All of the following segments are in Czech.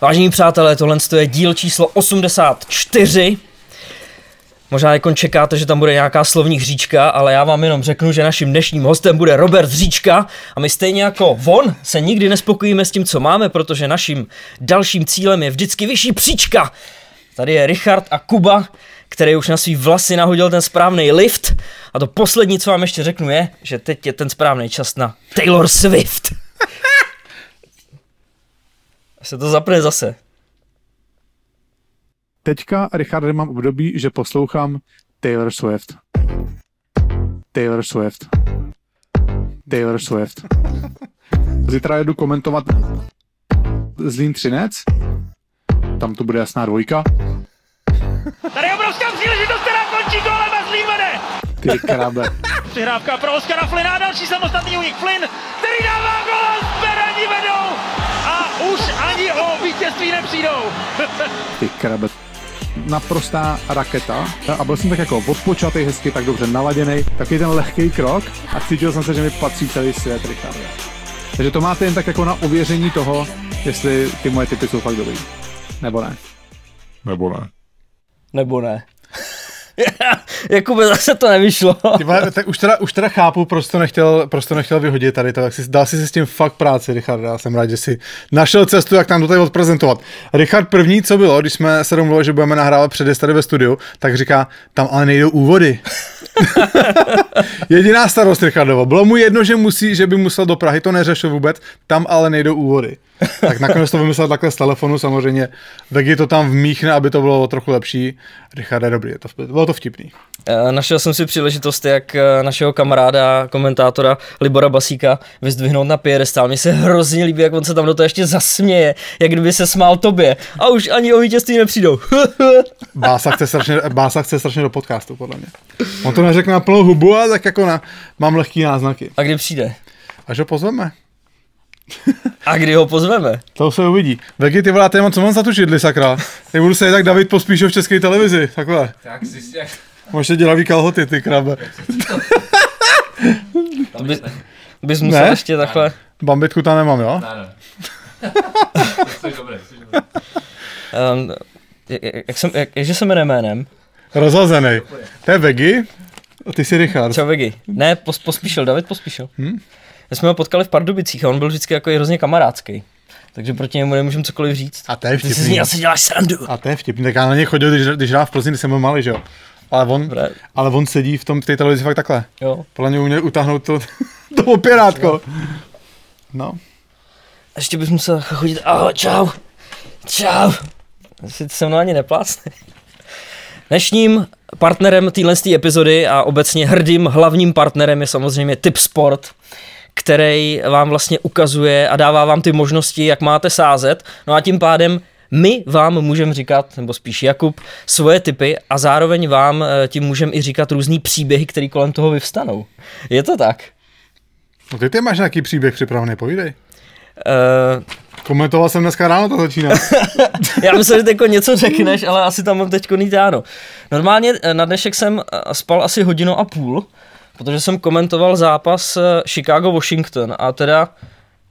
Vážení přátelé, tohle je díl číslo 84. Možná jako čekáte, že tam bude nějaká slovní hříčka, ale já vám jenom řeknu, že naším dnešním hostem bude Robert Hříčka a my stejně jako von se nikdy nespokojíme s tím, co máme, protože naším dalším cílem je vždycky vyšší příčka. Tady je Richard a Kuba, který už na svý vlasy nahodil ten správný lift. A to poslední, co vám ještě řeknu, je, že teď je ten správný čas na Taylor Swift. Se to zapne zase. Teďka, Richard, mám období, že poslouchám Taylor Swift. Taylor Swift. Taylor Swift. Zítra jedu komentovat Zlín Třinec. Tam to bude jasná dvojka. Tady je obrovská příležitost, která končí gólem a Zlín vede. Ty krabe. Přihrávka pro Oskara Flynna, další samostatný únik Flynn, který dává a už ani o vítězství nepřijdou. Ty krabe. Naprostá raketa a byl jsem tak jako odpočatý, hezky, tak dobře naladěný, taky ten lehký krok a cítil jsem se, že mi patří celý svět, Richard. Takže to máte jen tak jako na ověření toho, jestli ty moje typy jsou fakt dobrý. Nebo ne. Nebo ne. Nebo ne. Jakube, zase to nevyšlo. Vole, tak už teda, už teda chápu, proč to nechtěl, proč to nechtěl vyhodit tady to, tak si, dal si s tím fakt práci, Richard, já jsem rád, že si našel cestu, jak tam to tady odprezentovat. Richard první, co bylo, když jsme se domluvili, že budeme nahrávat předest tady ve studiu, tak říká, tam ale nejdou úvody. Jediná starost Richardovo. Bylo mu jedno, že musí, že by musel do Prahy, to neřešil vůbec, tam ale nejdou úvody. Tak nakonec to vymyslel takhle z telefonu, samozřejmě. Vegi to tam vmíchne, aby to bylo trochu lepší. Richard je dobrý, je to, bylo to vtipný. Eh, našel jsem si příležitost, jak eh, našeho kamaráda, komentátora Libora Basíka vyzdvihnout na piedestál. Mně se hrozně líbí, jak on se tam do toho ještě zasměje, jak kdyby se smál tobě. A už ani o vítězství nepřijdou. Bása chce, strašně, Bása chce strašně do podcastu, podle mě. On to neřekne na plnou hubu, ale tak jako na, mám lehký náznaky. A kdy přijde? Až ho pozveme. A kdy ho pozveme? To se uvidí. Vegy, ty vole, mám, co mám za tu židli, sakra? Já budu se tak David pospíšil v české televizi, takhle. Tak si jak... Možná dělavý kalhoty, ty krabe. To by, bys musel Ne? ještě takhle... Bambitku tam nemám, jo? Ne, ne. Jsi dobrý, jsi dobrý. Um, jak, jsem, jak, jakže se jmenuje jménem? Rozhazený. To je Vegy, a ty jsi Richard. Čau Vegi. Ne, pos, pospíšil, David pospíšil. Hm? My jsme ho potkali v Pardubicích a on byl vždycky jako hrozně kamarádský. Takže proti němu nemůžeme cokoliv říct. A to je Ty si z vtipný. něj asi děláš srandu. A to je vtipný, tak já na něj chodil, když, když hrál v Plzni, když jsem byl malý, že jo? Ale on, Dobré. ale on sedí v tom v té televizi fakt takhle. Jo. Podle mě uměl utáhnout to, to opěrátko. No. Ještě bys musel chodit, ahoj, čau, čau. Asi se mnou ani neplácne. Dnešním partnerem téhle epizody a obecně hrdým hlavním partnerem je samozřejmě Tip Sport, který vám vlastně ukazuje a dává vám ty možnosti, jak máte sázet. No a tím pádem my vám můžeme říkat, nebo spíš Jakub, svoje typy a zároveň vám eh, tím můžeme i říkat různý příběhy, které kolem toho vyvstanou. Je to tak? no ty, ty máš nějaký příběh připravený, povídej. Uh, Komentoval jsem dneska ráno, to začíná. Já myslím, že teď něco řekneš, ale asi tam mám teď jít ráno. Normálně eh, na dnešek jsem spal asi hodinu a půl, protože jsem komentoval zápas eh, Chicago-Washington a teda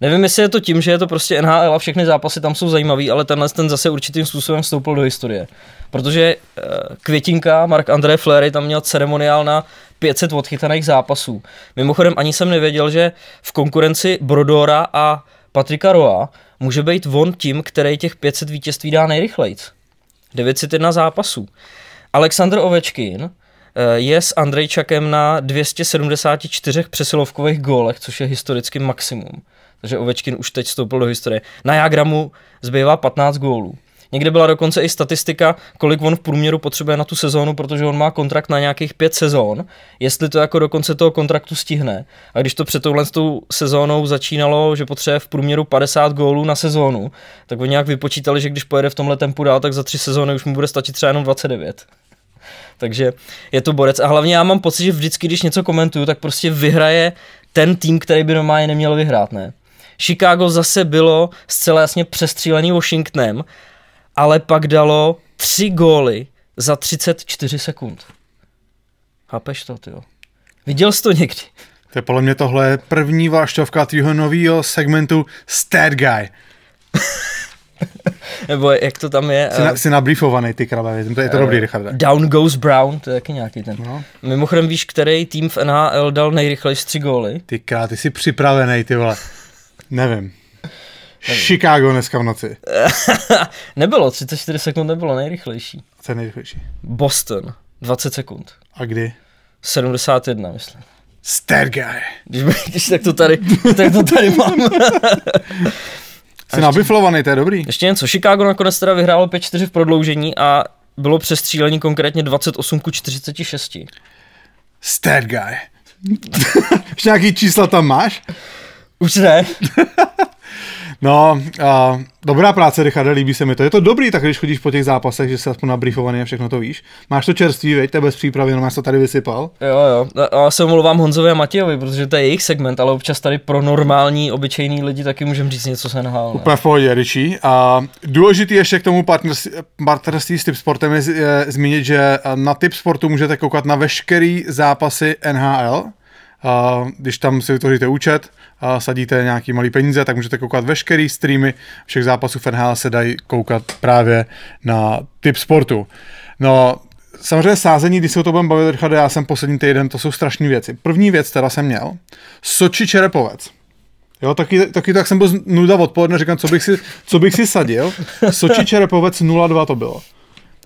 nevím, jestli je to tím, že je to prostě NHL a všechny zápasy tam jsou zajímavý, ale tenhle ten zase určitým způsobem vstoupil do historie. Protože eh, Květinka, Mark André Fleury tam měl ceremoniál na 500 odchytaných zápasů. Mimochodem ani jsem nevěděl, že v konkurenci Brodora a Patrika Roa může být on tím, který těch 500 vítězství dá nejrychlejc. 901 zápasů. Aleksandr Ovečkin je s Andrejčakem na 274 přesilovkových gólech, což je historicky maximum. Takže Ovečkin už teď vstoupil do historie. Na Jagramu zbývá 15 gólů. Někde byla dokonce i statistika, kolik on v průměru potřebuje na tu sezónu, protože on má kontrakt na nějakých pět sezón, jestli to jako do konce toho kontraktu stihne. A když to před touhle tou sezónou začínalo, že potřebuje v průměru 50 gólů na sezónu, tak oni nějak vypočítali, že když pojede v tomhle tempu dál, tak za tři sezóny už mu bude stačit třeba jenom 29. Takže je to borec. A hlavně já mám pocit, že vždycky, když něco komentuju, tak prostě vyhraje ten tým, který by normálně neměl vyhrát, ne? Chicago zase bylo zcela jasně přestřílený Washingtonem, ale pak dalo tři góly za 34 sekund. Chápeš to, ty Viděl jsi to někdy? To je podle mě tohle první vášťovka tvýho nového segmentu Stat Guy. Nebo jak to tam je? Jsi, eh, na, jsi nabriefovaný, ty krabe, to je to dobrý, Richarde. Down goes Brown, to je taky nějaký ten. No. Mimochodem víš, který tým v NHL dal nejrychlejší tři góly? Ty krát, ty jsi připravený, ty vole. Nevím. Chicago dneska v noci. Nebylo, 34 sekund nebylo nejrychlejší. Co je nejrychlejší? Boston, 20 sekund. A kdy? 71, myslím. Stat guy. Když, když tak to tady, tak to tady mám. Jsi nabiflovaný, to je dobrý. Ještě něco, Chicago nakonec teda vyhrálo 5-4 v prodloužení a bylo přestřílení konkrétně 28 ku 46. Stat guy. Ještě nějaký čísla tam máš? Už ne. No, a, dobrá práce, Richarde, líbí se mi to. Je to dobrý, tak když chodíš po těch zápasech, že jsi aspoň nabriefovaný a všechno to víš. Máš to čerstvý, veď, tebe z přípravy, jenom máš to tady vysypal. Jo, jo. A já se omlouvám Honzovi a Matějovi, protože to je jejich segment, ale občas tady pro normální, obyčejný lidi taky můžeme říct něco se nahál. Úplně v pohodě, Richie. A důležitý ještě k tomu partnerství, partnerství s Tip Sportem je, je zmínit, že na Tip Sportu můžete koukat na veškerý zápasy NHL. A když tam si vytvoříte účet a sadíte nějaký malý peníze, tak můžete koukat veškerý streamy všech zápasů v NHL se dají koukat právě na Tip Sportu. No, samozřejmě sázení, když se o to budeme bavit, já jsem poslední týden, to jsou strašné věci. První věc, teda jsem měl, Soči Čerepovec. Jo, taky, taky tak jsem byl nuda odpoledne, říkám, co bych si, co bych si sadil. Soči Čerepovec 0,2 to bylo.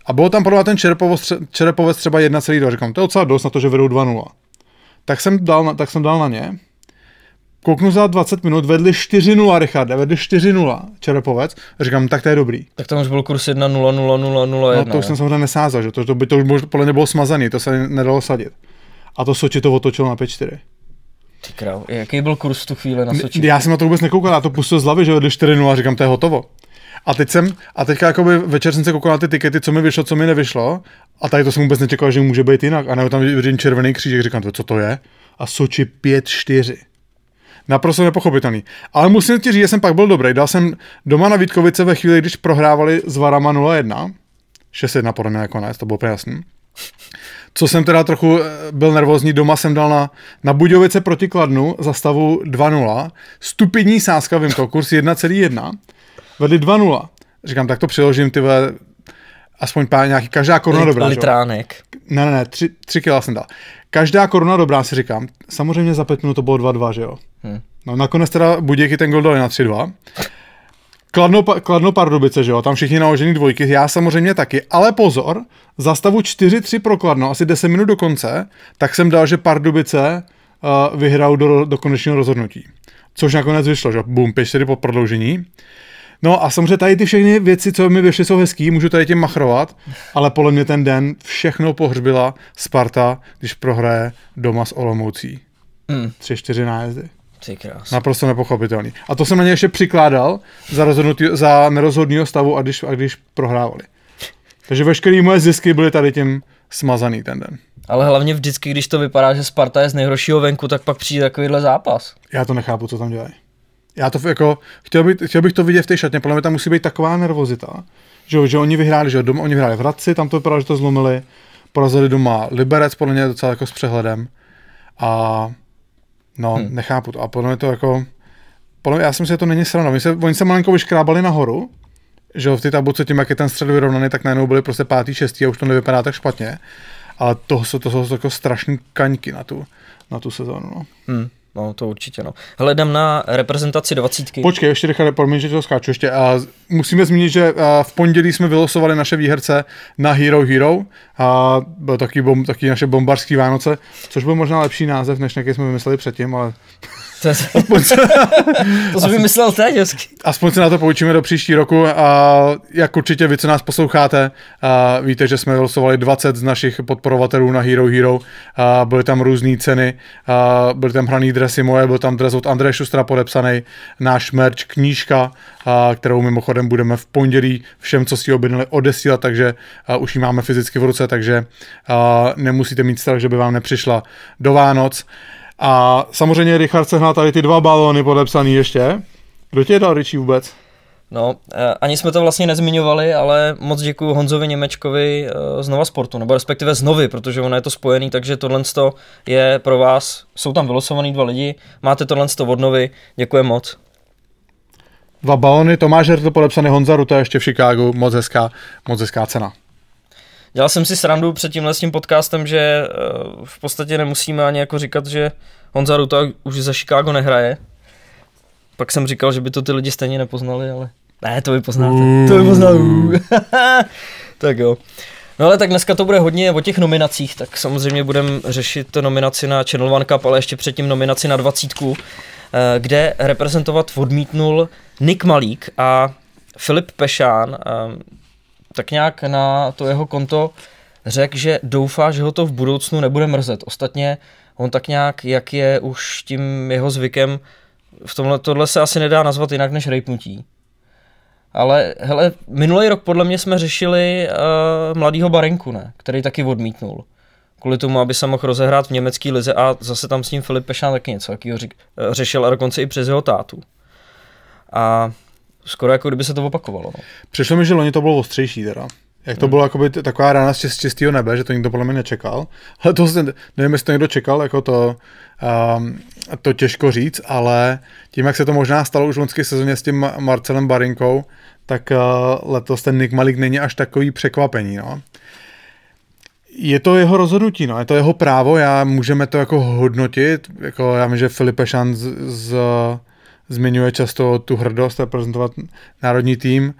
A bylo tam podobně ten Čerepovec, tře- Čerepovec třeba 1,2. Říkám, to je docela dost na to, že vedou 2,0. Tak jsem dal na, tak jsem dal na ně. Kouknu za 20 minut, vedli 4-0, Richarde, vedli 4-0 Čerepovec. A říkám, tak to je dobrý. Tak tam už byl kurz 1 0 0 0 0 No 1. to už jsem samozřejmě nesázal, že to, to by to už podle mě bylo smazaný, to se nedalo sadit. A to Soči to otočilo na 5-4. Ty král, jaký byl kurz v tu chvíli na Soči? Já jsem na to vůbec nekoukal, já to pustil z hlavy, že vedli 4-0 a říkám, to je hotovo. A teď jsem, a teďka jakoby večer jsem se koukal na ty tikety, co mi vyšlo, co mi nevyšlo. A tady to jsem vůbec nečekal, že může být jinak. A nebo tam vidím červený křížek, říkám, to, co to je? A Soči 5-4. Naprosto nepochopitelný. Ale musím ti říct, že jsem pak byl dobrý. Dal jsem doma na Vítkovice ve chvíli, když prohrávali s Varama 0-1. 6-1 podle mě nakonec, to bylo úplně jasný. Co jsem teda trochu eh, byl nervózní, doma jsem dal na, na Budějovice proti Kladnu za stavu 2-0. Stupidní sázka, vím to, kurz 1,1. Vedli 2-0. Říkám, tak to přiložím, ty vole, aspoň pár nějaký, každá koruna dobrá. že? Litránek. Ne, ne, ne, tři, tři kila jsem dal. Každá koruna dobrá, si říkám. Samozřejmě za pět minut to bylo 2-2, že jo? Hmm. No nakonec teda Budějky ten gol dali na 3-2. Kladno, Kladno Pardubice, že jo, tam všichni naložený dvojky, já samozřejmě taky, ale pozor, za stavu 4-3 pro Kladno, asi 10 minut do konce, tak jsem dal, že Pardubice uh, vyhrajou do, do konečného rozhodnutí. Což nakonec vyšlo, že bum, 5-4 po prodloužení. No a samozřejmě tady ty všechny věci, co mi vyšly, jsou hezký, můžu tady tím machrovat, ale podle mě ten den všechno pohřbila Sparta, když prohraje doma s Olomoucí. Hmm. 3-4 nájezdy. Ty krás. Naprosto nepochopitelný. A to jsem na ně ještě přikládal za, za nerozhodného stavu, a když, a když prohrávali. Takže veškeré moje zisky byly tady tím smazaný ten den. Ale hlavně vždycky, když to vypadá, že Sparta je z nejhoršího venku, tak pak přijde takovýhle zápas. Já to nechápu, co tam dělají. Já to jako, chtěl, bych, chtěl bych to vidět v té šatně, podle mě tam musí být taková nervozita, že, že oni vyhráli, že doma, oni vyhráli v Hradci, tam to vypadalo, že to zlomili, porazili doma Liberec, podle mě docela jako s přehledem. A no, hmm. nechápu to. A podle mě to jako, podle mě, já si myslím, že to není sranda. Oni se, oni se malinko vyškrábali nahoru, že v té tabulce tím, jak je ten střed vyrovnaný, tak najednou byli prostě pátý, šestý a už to nevypadá tak špatně. Ale to, jsou- to jsou jako strašný kaňky na tu, na tu sezónu. No. Hmm. No, to určitě, no. Hledám na reprezentaci dvacítky. Počkej, ještě Richard, promiň, že to skáču ještě. A musíme zmínit, že v pondělí jsme vylosovali naše výherce na Hero Hero. A byl taky, bom, taky naše bombarský Vánoce, což byl možná lepší název, než jaký jsme vymysleli předtím, ale To, je- to jsem vymyslel teď hezky. aspoň se na to poučíme do příští roku. A jak určitě vy, co nás posloucháte, a víte, že jsme vylosovali 20 z našich podporovatelů na Hero Hero. A byly tam různé ceny, a byly tam hraný dresy moje, byl tam dres od Andreje Šustra podepsaný, náš merch, knížka, a kterou mimochodem budeme v pondělí všem, co si ji objednali, odesílat, takže a už ji máme fyzicky v ruce, takže a nemusíte mít strach, že by vám nepřišla do Vánoc. A samozřejmě Richard sehnal tady ty dva balóny podepsaný ještě. Kdo tě je dal, Richie, vůbec? No, eh, ani jsme to vlastně nezmiňovali, ale moc děkuji Honzovi Němečkovi eh, z Nova Sportu, nebo respektive z Novy, protože ono je to spojený, takže tohle je pro vás, jsou tam vylosovaný dva lidi, máte tohle od Novy, děkuji moc. Dva balony, Tomáš Hertl podepsaný Honza Ruta ještě v Chicagu, moc hezká, moc hezká cena. Dělal jsem si srandu před tímhle s tím podcastem, že eh, v podstatě nemusíme ani jako říkat, že Honza Ruta už za Chicago nehraje. Pak jsem říkal, že by to ty lidi stejně nepoznali, ale ne, to vy poznáte. Mm. To vy poznáte. tak jo. No ale tak dneska to bude hodně o těch nominacích, tak samozřejmě budeme řešit nominaci na Channel One Cup, ale ještě předtím nominaci na dvacítku, eh, kde reprezentovat odmítnul Nick Malík a Filip Pešán, eh, tak nějak na to jeho konto řekl, že doufá, že ho to v budoucnu nebude mrzet. Ostatně on tak nějak, jak je už tím jeho zvykem, v tomhle tohle se asi nedá nazvat jinak než rejpnutí. Ale hele, minulý rok podle mě jsme řešili uh, mladýho Barenku, ne? který taky odmítnul. Kvůli tomu, aby se mohl rozehrát v německé lize a zase tam s ním Filip Pešán taky něco řek, uh, řešil a dokonce i přes jeho tátu. A skoro jako kdyby se to opakovalo. No. Přišlo mi, že loni to bylo ostřejší teda. Jak to bylo jakoby taková rána z čist- čistého nebe, že to nikdo podle mě nečekal. Ale to se, nevím, jestli to někdo čekal, jako to, um, to těžko říct, ale tím, jak se to možná stalo už v loňské sezóně s tím Ma- Marcelem Barinkou, tak uh, letos ten Nick Malik není až takový překvapení. No. Je to jeho rozhodnutí, no, je to jeho právo, já můžeme to jako hodnotit, jako já vím, že Filipe Šan z, z, zmiňuje často tu hrdost reprezentovat národní tým,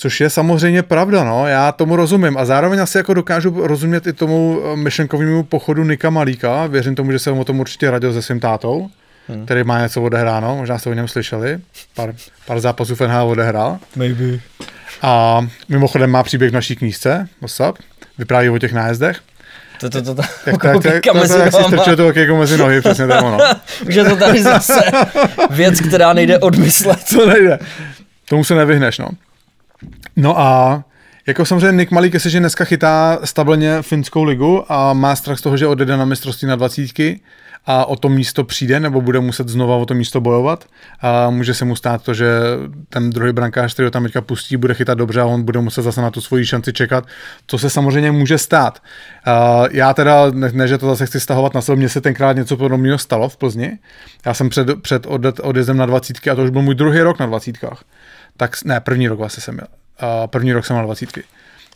Což je samozřejmě pravda, no, já tomu rozumím a zároveň asi jako dokážu rozumět i tomu eh, myšlenkovému pochodu Nika Malíka, věřím tomu, že jsem o tom určitě radil se svým tátou, hmm. který má něco odehráno, možná jste o něm slyšeli, pár, pár zápasů v NHL odehrál. Maybe. A mimochodem má příběh v naší knížce, what's up, vypráví o těch nájezdech. To, to, to, to, tak, tak, tak, mezi jak si strčil to mezi nohy, přesně to je ono. Už je to tady zase věc, která nejde odmyslet. To nejde. Tomu se nevyhneš, no. No a jako samozřejmě Nick Malík, jestliže dneska chytá stabilně finskou ligu a má strach z toho, že odjede na mistrovství na dvacítky a o to místo přijde, nebo bude muset znova o to místo bojovat. A může se mu stát to, že ten druhý brankář, který ho tam teďka pustí, bude chytat dobře a on bude muset zase na tu svoji šanci čekat, co se samozřejmě může stát. A já teda, ne, ne že to zase chci stahovat na sebe, mně se tenkrát něco podobného stalo v Plzni. Já jsem před, před odjezdem na dvacítky a to už byl můj druhý rok na dvacítkách. Tak, ne, první rok vlastně jsem měl. A první rok jsem měl dvacítky.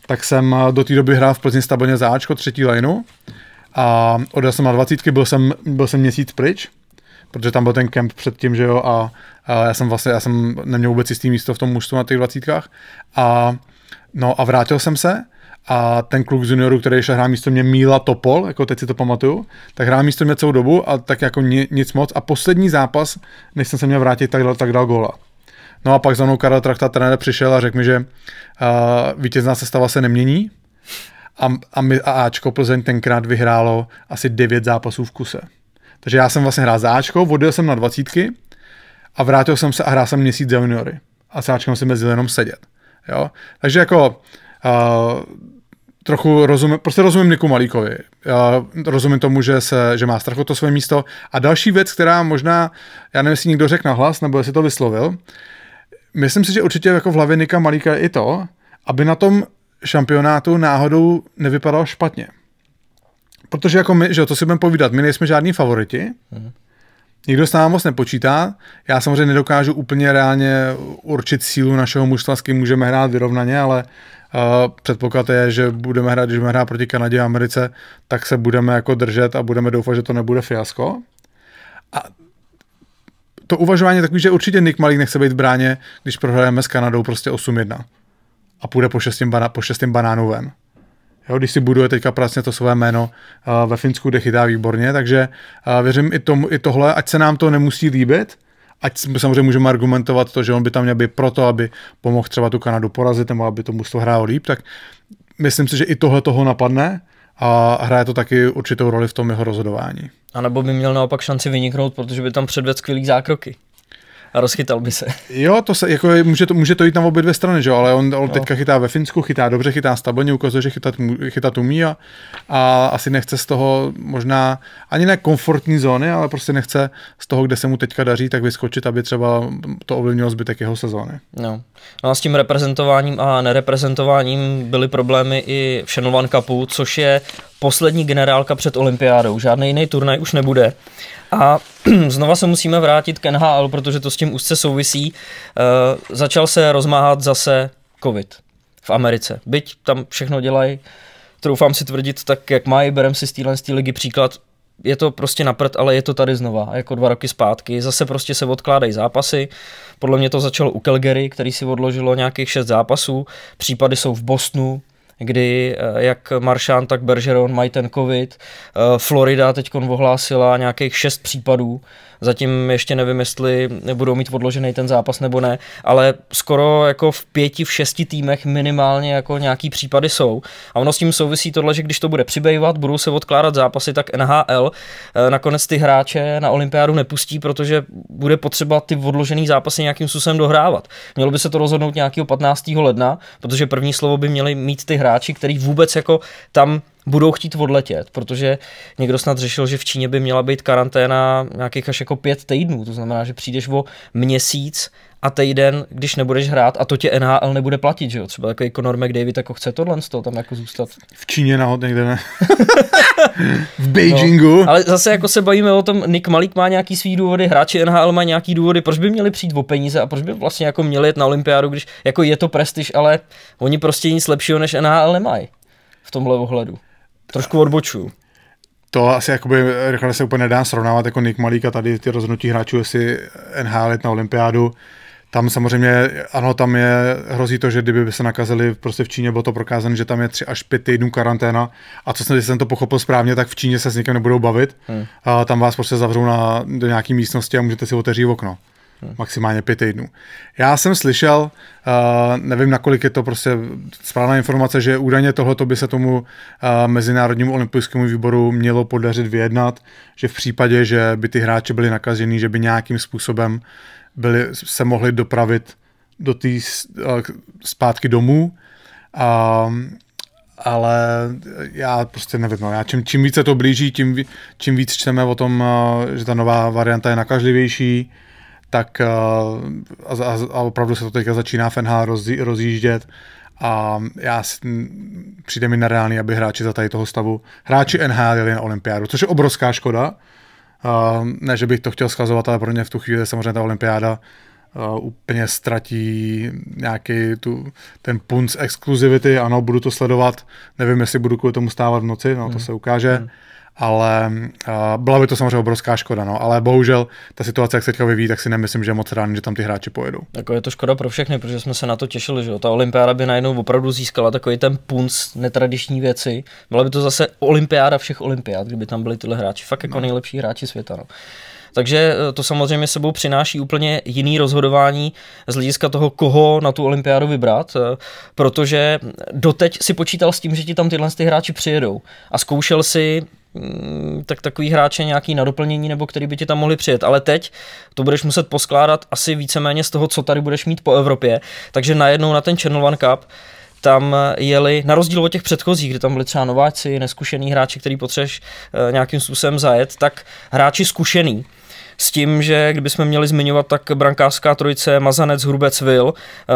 Tak jsem a, do té doby hrál v Plzni stabilně záčko, třetí lineu a odjel jsem na dvacítky, byl jsem, byl jsem měsíc pryč, protože tam byl ten kemp předtím, že jo, a, a já jsem vlastně, já jsem neměl vůbec jistý místo v tom mužstvu na těch dvacítkách. A no a vrátil jsem se a ten kluk z junioru, který šel hrát místo mě Míla Topol, jako teď si to pamatuju, tak hrál místo mě celou dobu a tak jako ni, nic moc. A poslední zápas, než jsem se měl vrátit, tak dal, tak dal góla. No a pak za mnou Karel Trachta trenér přišel a řekl mi, že uh, vítězná sestava se nemění a, a, my, a Ačko Plzeň tenkrát vyhrálo asi 9 zápasů v kuse. Takže já jsem vlastně hrál za Ačko, odjel jsem na dvacítky a vrátil jsem se a hrál jsem měsíc za juniory. A s Ačkem jsem mezi jenom sedět. Jo? Takže jako uh, trochu rozumím, prostě rozumím Niku Malíkovi. Já rozumím tomu, že, se, že má strach o to své místo. A další věc, která možná, já nevím, jestli někdo řekl nahlas, nebo jestli to vyslovil, myslím si, že určitě jako v hlavě Nika Malíka je i to, aby na tom šampionátu náhodou nevypadal špatně. Protože jako my, že to si budeme povídat, my nejsme žádní favoriti, nikdo s námi moc nepočítá, já samozřejmě nedokážu úplně reálně určit sílu našeho mužstva, s kým můžeme hrát vyrovnaně, ale uh, předpoklad je, že budeme hrát, když budeme hrát proti Kanadě a Americe, tak se budeme jako držet a budeme doufat, že to nebude fiasko. A to uvažování je takový, že určitě Nick Malík nechce být v bráně, když prohrajeme s Kanadou prostě 8-1 a půjde po šestým, bana, po šestým banánu ven. Jo, když si buduje teďka pracně to své jméno uh, ve Finsku, kde chytá výborně, takže uh, věřím i, tomu, i tohle, ať se nám to nemusí líbit, ať samozřejmě můžeme argumentovat to, že on by tam měl být proto, aby pomohl třeba tu Kanadu porazit, nebo aby to mužstvo hrálo líp, tak myslím si, že i tohle toho napadne a hraje to taky určitou roli v tom jeho rozhodování. A nebo by měl naopak šanci vyniknout, protože by tam předvedl skvělý zákroky. A rozchytal by se. Jo, to se, jako je- může to, může to jít na obě dvě strany, že jo, ale on, on teďka chytá ve Finsku, chytá dobře, chytá stabilně, ukazuje, že chytat, chytat umí a, a asi nechce z toho možná ani ne komfortní zóny, ale prostě nechce z toho, kde se mu teďka daří, tak vyskočit, aby třeba to ovlivnilo zbytek jeho sezóny. No. no a s tím reprezentováním a nereprezentováním byly problémy i v One Cupu, což je poslední generálka před olympiádou. Žádný jiný turnaj už nebude. A znova se musíme vrátit k NHL, protože to s tím úzce souvisí. Uh, začal se rozmáhat zase covid v Americe. Byť tam všechno dělají, troufám si tvrdit tak, jak mají, berem si z téhle ligy příklad, je to prostě napřed, ale je to tady znova, jako dva roky zpátky. Zase prostě se odkládají zápasy. Podle mě to začalo u Calgary, který si odložilo nějakých šest zápasů. Případy jsou v Bostonu, kdy eh, jak Maršán, tak Bergeron mají ten covid. Eh, Florida teď ohlásila nějakých šest případů. Zatím ještě nevím, jestli budou mít odložený ten zápas nebo ne, ale skoro jako v pěti, v šesti týmech minimálně jako nějaký případy jsou. A ono s tím souvisí tohle, že když to bude přibývat, budou se odkládat zápasy, tak NHL eh, nakonec ty hráče na olympiádu nepustí, protože bude potřeba ty odložený zápasy nějakým způsobem dohrávat. Mělo by se to rozhodnout nějakého 15. ledna, protože první slovo by měli mít ty hráči, který vůbec jako tam budou chtít odletět, protože někdo snad řešil, že v Číně by měla být karanténa nějakých až jako pět týdnů, to znamená, že přijdeš o měsíc a týden, když nebudeš hrát a to tě NHL nebude platit, že jo? Třeba takový Conor McDavid jako chce tohle z toho tam jako zůstat. V Číně nahod někde ne. v Beijingu. No, ale zase jako se bavíme o tom, Nick Malik má nějaký svý důvody, hráči NHL má nějaký důvody, proč by měli přijít o peníze a proč by vlastně jako měli jet na olympiádu, když jako je to prestiž, ale oni prostě nic lepšího než NHL nemají v tomhle ohledu. Trošku odbočuju. To asi jakoby, rychle se úplně nedá srovnávat jako Nick Malík a tady ty rozhodnutí hráčů, jestli NHL na olympiádu. Tam samozřejmě, ano, tam je, hrozí to, že kdyby se nakazili prostě v Číně, bylo to prokázané, že tam je 3 až 5 týdnů karanténa a co jsem, jsem to pochopil správně, tak v Číně se s někým nebudou bavit. Hmm. A tam vás prostě zavřou na, do nějaké místnosti a můžete si otevřít okno. Hmm. Maximálně pět týdnů. Já jsem slyšel, uh, nevím, nakolik je to prostě správná informace, že údajně tohleto by se tomu uh, Mezinárodnímu olympijskému výboru mělo podařit vyjednat, že v případě, že by ty hráči byli nakažení, že by nějakým způsobem byli, se mohli dopravit do tý, uh, zpátky domů. Uh, ale já prostě nevím, no, já čím, čím více to blíží, tím, čím víc čteme o tom, že ta nová varianta je nakažlivější, tak eh, a, a, a opravdu se to teďka začíná v NHL rozjí, rozjíždět a já přijde mi nereálný, aby hráči za tady toho stavu, hráči NHL jeli na olympiádu, což je obrovská škoda. Uh, ne, že bych to chtěl schazovat, ale pro mě v tu chvíli samozřejmě ta olympiáda uh, úplně ztratí nějaký tu, ten punc exkluzivity, ano, budu to sledovat, nevím, jestli budu kvůli tomu stávat v noci, no to hmm. se ukáže. Hmm ale uh, byla by to samozřejmě obrovská škoda, no, ale bohužel ta situace, jak se teďka vyvíjí, tak si nemyslím, že je moc rád, že tam ty hráči pojedou. Jako je to škoda pro všechny, protože jsme se na to těšili, že jo. Ta olympiáda by najednou opravdu získala takový ten punc netradiční věci. Byla by to zase olympiáda všech olympiád, kdyby tam byli tyhle hráči, fakt jako no. nejlepší hráči světa. No. Takže eh, to samozřejmě sebou přináší úplně jiný rozhodování z hlediska toho, koho na tu olympiádu vybrat, eh, protože doteď si počítal s tím, že ti tam tyhle ty hráči přijedou a zkoušel si tak takový hráče nějaký na doplnění nebo který by ti tam mohli přijet. Ale teď to budeš muset poskládat asi víceméně z toho, co tady budeš mít po Evropě. Takže najednou na ten Channel One Cup tam jeli, na rozdíl od těch předchozích, kdy tam byli třeba nováci, neskušený hráči, který potřebuješ eh, nějakým způsobem zajet, tak hráči zkušený. S tím, že kdybychom měli zmiňovat, tak brankářská trojice Mazanec, Hrubec, Vil, eh,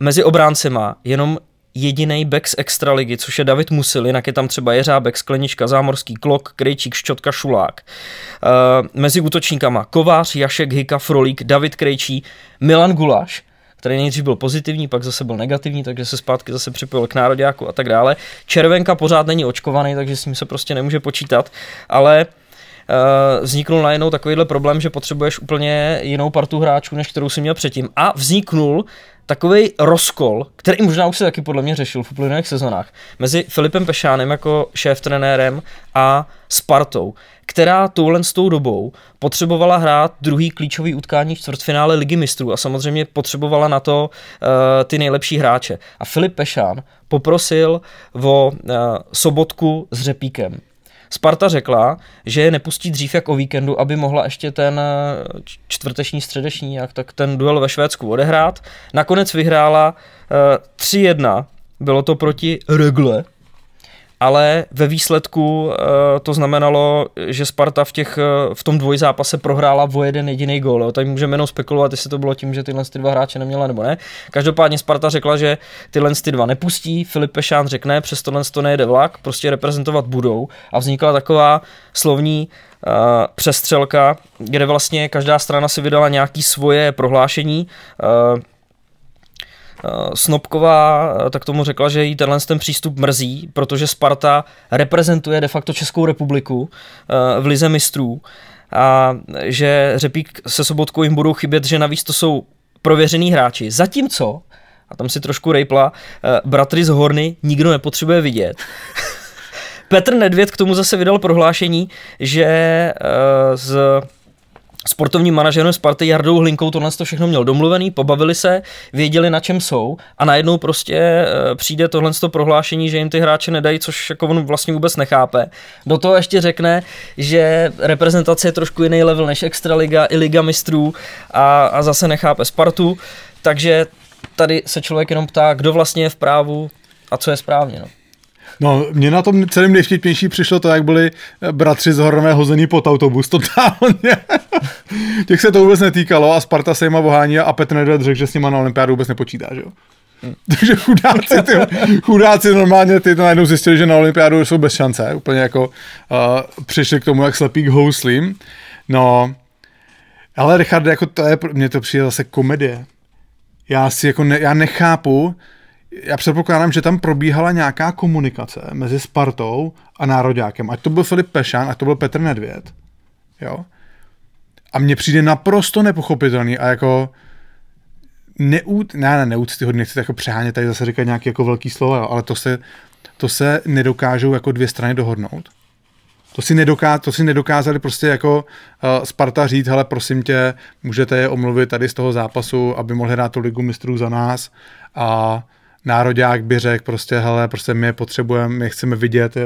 mezi obráncema jenom jediný back z extraligy, což je David Musil, jinak je tam třeba Jeřábek, Sklenička, Zámorský, Klok, Krejčík, Ščotka, Šulák. Uh, mezi útočníkama Kovář, Jašek, Hika, Frolík, David Krejčí, Milan Gulaš, který nejdřív byl pozitivní, pak zase byl negativní, takže se zpátky zase připojil k nároďáku a tak dále. Červenka pořád není očkovaný, takže s ním se prostě nemůže počítat, ale uh, vzniknul najednou takovýhle problém, že potřebuješ úplně jinou partu hráčů, než kterou si měl předtím. A vzniknul takový rozkol, který možná už se taky podle mě řešil v uplynulých sezonách, mezi Filipem Pešánem jako šéf trenérem a Spartou, která touhle s tou dobou potřebovala hrát druhý klíčový utkání v čtvrtfinále ligy mistrů a samozřejmě potřebovala na to uh, ty nejlepší hráče. A Filip Pešán poprosil o uh, sobotku s Řepíkem Sparta řekla, že je nepustí dřív jak o víkendu, aby mohla ještě ten eh, čtvrteční, středeční, jak tak ten duel ve Švédsku odehrát. Nakonec vyhrála uh, eh, 3-1, bylo to proti Rögle ale ve výsledku eh, to znamenalo, že Sparta v, těch, eh, v tom dvojzápase prohrála o jeden jediný gól. Jo. Tady můžeme jenom spekulovat, jestli to bylo tím, že tyhle ty dva hráče neměla nebo ne. Každopádně Sparta řekla, že tyhle ty dva nepustí, Filip Pešán řekne, přes tohle to nejede vlak, prostě reprezentovat budou a vznikla taková slovní uh, přestřelka, kde vlastně každá strana si vydala nějaký svoje prohlášení. Uh, Snobková tak tomu řekla, že jí tenhle ten přístup mrzí, protože Sparta reprezentuje de facto Českou republiku v lize mistrů a že Řepík se Sobotkou jim budou chybět, že navíc to jsou prověřený hráči. Zatímco, a tam si trošku rejpla, bratry z Horny nikdo nepotřebuje vidět. Petr Nedvěd k tomu zase vydal prohlášení, že z sportovním manažerem Sparty Jardou Hlinkou tohle to všechno měl domluvený, pobavili se, věděli na čem jsou a najednou prostě e, přijde tohle to prohlášení, že jim ty hráče nedají, což jako on vlastně vůbec nechápe. Do toho ještě řekne, že reprezentace je trošku jiný level než Extraliga i Liga mistrů a, a zase nechápe Spartu, takže tady se člověk jenom ptá, kdo vlastně je v právu a co je správně. No. No, mně na tom celým nejvtipnější přišlo to, jak byli bratři z Horné hozený pod autobus, totálně. Těch se to vůbec netýkalo a Sparta se jima ohání a Petr Nedvěd řekl, že s nima na olympiádu vůbec nepočítá, že jo. Hmm. Takže chudáci, ty, chudáci normálně ty to najednou zjistili, že na olympiádu jsou bez šance, úplně jako uh, přišli k tomu, jak slepý k houslím. No, ale Richard, jako to je, mně to přijde zase komedie. Já si jako ne, já nechápu, já předpokládám, že tam probíhala nějaká komunikace mezi Spartou a Nároďákem. Ať to byl Filip Pešán, ať to byl Petr Nedvěd. Jo? A mně přijde naprosto nepochopitelný a jako neút, ne, ne, neúctyhodný, nechci jako přehánět tady zase říkat nějaké jako velký slova, jo, ale to se, to se nedokážou jako dvě strany dohodnout. To si, nedoká, to si nedokázali prostě jako uh, Sparta říct, hele, prosím tě, můžete je omluvit tady z toho zápasu, aby mohli hrát tu ligu mistrů za nás a nároďák by řekl prostě, hele, prostě my je potřebujeme, my je chceme vidět,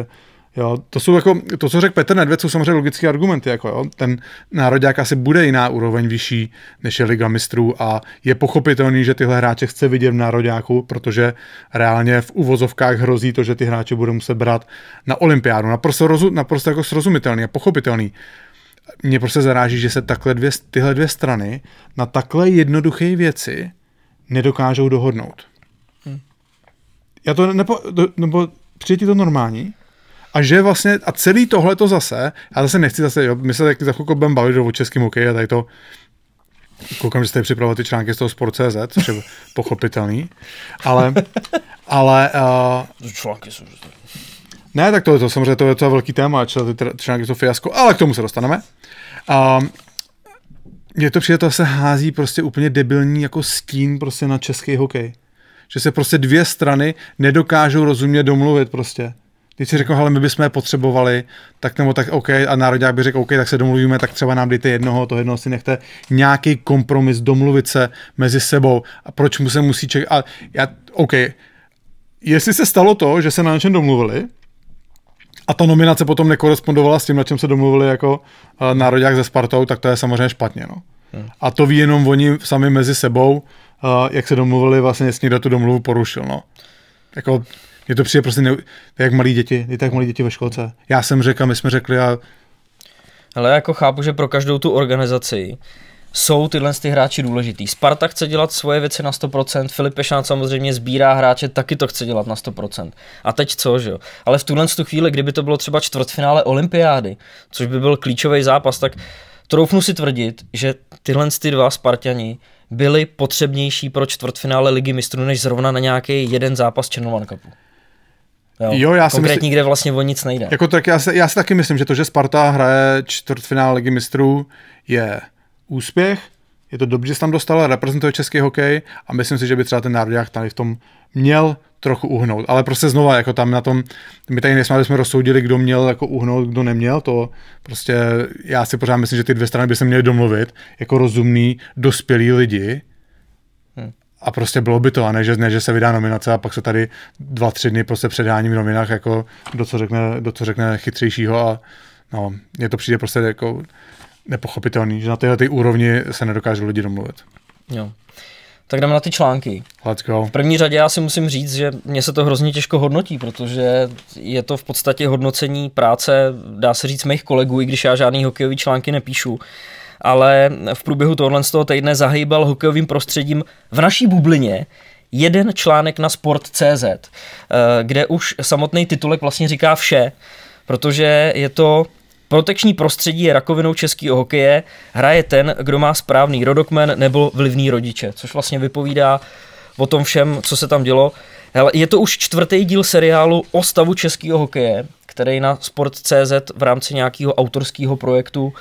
Jo, to jsou jako, to, co řekl Petr Nedvěd, jsou samozřejmě logické argumenty, jako jo, ten nároďák asi bude jiná úroveň vyšší, než je Liga mistrů a je pochopitelný, že tyhle hráče chce vidět v nároďáku, protože reálně v uvozovkách hrozí to, že ty hráče budou muset brát na olympiádu. Naprosto, rozu, naprosto jako srozumitelný a pochopitelný. Mě prostě zaráží, že se takhle dvě, tyhle dvě strany na takhle jednoduché věci nedokážou dohodnout. Já to nepo, nebo přijde to normální? A že vlastně, a celý tohle to zase, já zase nechci zase, jo, my se taky za chvilku budeme bavit o českém hokeji a tady to, koukám, že jste připravovat ty články z toho Sport.cz, což je pochopitelný, ale, ale... Uh, články jsou ne, tak to je to, samozřejmě to je to velký téma, ty články jsou fiasko, ale k tomu se dostaneme. Uh, mně to přijde, to se hází prostě úplně debilní jako stín prostě na český hokej. Že se prostě dvě strany nedokážou rozumět domluvit prostě. Když si řekl, ale my bychom je potřebovali, tak nebo tak OK, a národák by řekl, OK, tak se domluvíme, tak třeba nám dejte jednoho, to jednoho si nechte nějaký kompromis, domluvit se mezi sebou a proč mu se musí čekat. A já, OK, jestli se stalo to, že se na něčem domluvili, a ta nominace potom nekorespondovala s tím, na čem se domluvili jako uh, národák ze Spartou, tak to je samozřejmě špatně. No. Hmm. A to ví jenom oni sami mezi sebou, uh, jak se domluvili, vlastně jestli někdo tu domluvu porušil. No. Jako, je to přijde prostě ne, jak malí děti, je tak malí děti ve školce. Já jsem řekl, my jsme řekli a... Ale jako chápu, že pro každou tu organizaci jsou tyhle ty hráči důležitý. Sparta chce dělat svoje věci na 100%, Filip Pešán samozřejmě sbírá hráče, taky to chce dělat na 100%. A teď co, že jo? Ale v tuhle tu chvíli, kdyby to bylo třeba čtvrtfinále olympiády, což by byl klíčový zápas, tak troufnu si tvrdit, že tyhle ty dva Spartani byli potřebnější pro čtvrtfinále ligy mistrů, než zrovna na nějaký jeden zápas Černovan Cupu. Jo, jo já si Konkrétně, myslím, kde vlastně o nic nejde. Jako tak já, si, já si taky myslím, že to, že Sparta hraje čtvrtfinále ligy mistrů, je úspěch, je to dobře, že se tam dostal, reprezentuje český hokej a myslím si, že by třeba ten národák tady v tom měl trochu uhnout. Ale prostě znova, jako tam na tom, my tady nejsme, aby jsme rozsoudili, kdo měl jako uhnout, kdo neměl, to prostě já si pořád myslím, že ty dvě strany by se měly domluvit jako rozumný, dospělí lidi, a prostě bylo by to, a ne že, ne, že se vydá nominace a pak se tady dva, tři dny prostě předáním v nominách, jako do co řekne, do co řekne chytřejšího a no, mně to přijde prostě jako nepochopitelný, že na téhle úrovni se nedokáže lidi domluvit. Jo. Tak jdeme na ty články. Let's go. V první řadě já si musím říct, že mě se to hrozně těžko hodnotí, protože je to v podstatě hodnocení práce, dá se říct, mých kolegů, i když já žádný hokejový články nepíšu. Ale v průběhu tohohle z toho týdne zahýbal hokejovým prostředím v naší bublině jeden článek na Sport.cz, eh, kde už samotný titulek vlastně říká vše, protože je to Protekční prostředí je rakovinou českého hokeje, hraje ten, kdo má správný rodokmen nebo vlivný rodiče, což vlastně vypovídá o tom všem, co se tam dělo. Hele, je to už čtvrtý díl seriálu o stavu českého hokeje, který na Sport.cz v rámci nějakého autorského projektu uh,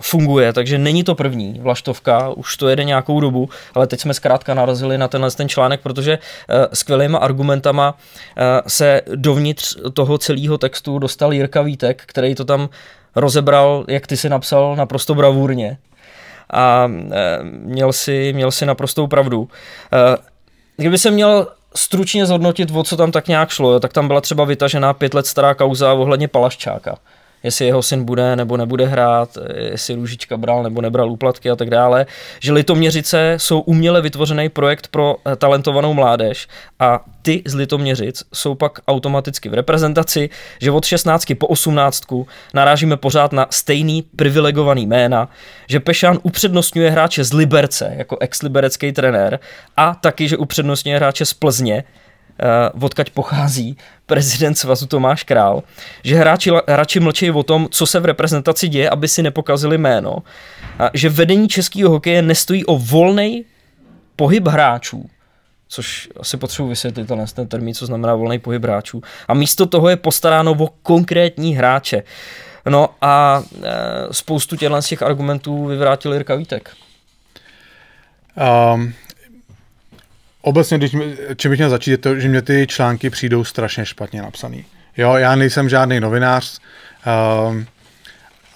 funguje, takže není to první vlaštovka, už to jede nějakou dobu, ale teď jsme zkrátka narazili na tenhle ten článek, protože uh, skvělýma argumentama uh, se dovnitř toho celého textu dostal Jirka Vítek, který to tam rozebral, jak ty si napsal, naprosto bravurně. A měl si, měl si naprostou pravdu. Kdyby se měl stručně zhodnotit, o co tam tak nějak šlo, jo, tak tam byla třeba vytažená pět let stará kauza ohledně Palaščáka jestli jeho syn bude nebo nebude hrát, jestli Růžička bral nebo nebral úplatky a tak dále, že Litoměřice jsou uměle vytvořený projekt pro eh, talentovanou mládež a ty z Litoměřic jsou pak automaticky v reprezentaci, že od 16 po 18 narážíme pořád na stejný privilegovaný jména, že Pešán upřednostňuje hráče z Liberce jako ex-liberecký trenér a taky, že upřednostňuje hráče z Plzně, odkaď pochází prezident svazu Tomáš Král, že hráči radši mlčí o tom, co se v reprezentaci děje, aby si nepokazili jméno, a že vedení českého hokeje nestojí o volný pohyb hráčů, což asi potřebuji vysvětlit ten, ten termín, co znamená volný pohyb hráčů. A místo toho je postaráno o konkrétní hráče. No a e, spoustu těchto z těch argumentů vyvrátil Jirka Vítek. Um, Obecně, když, čím bych měl začít, je to, že mě ty články přijdou strašně špatně napsaný. Jo, já nejsem žádný novinář, um,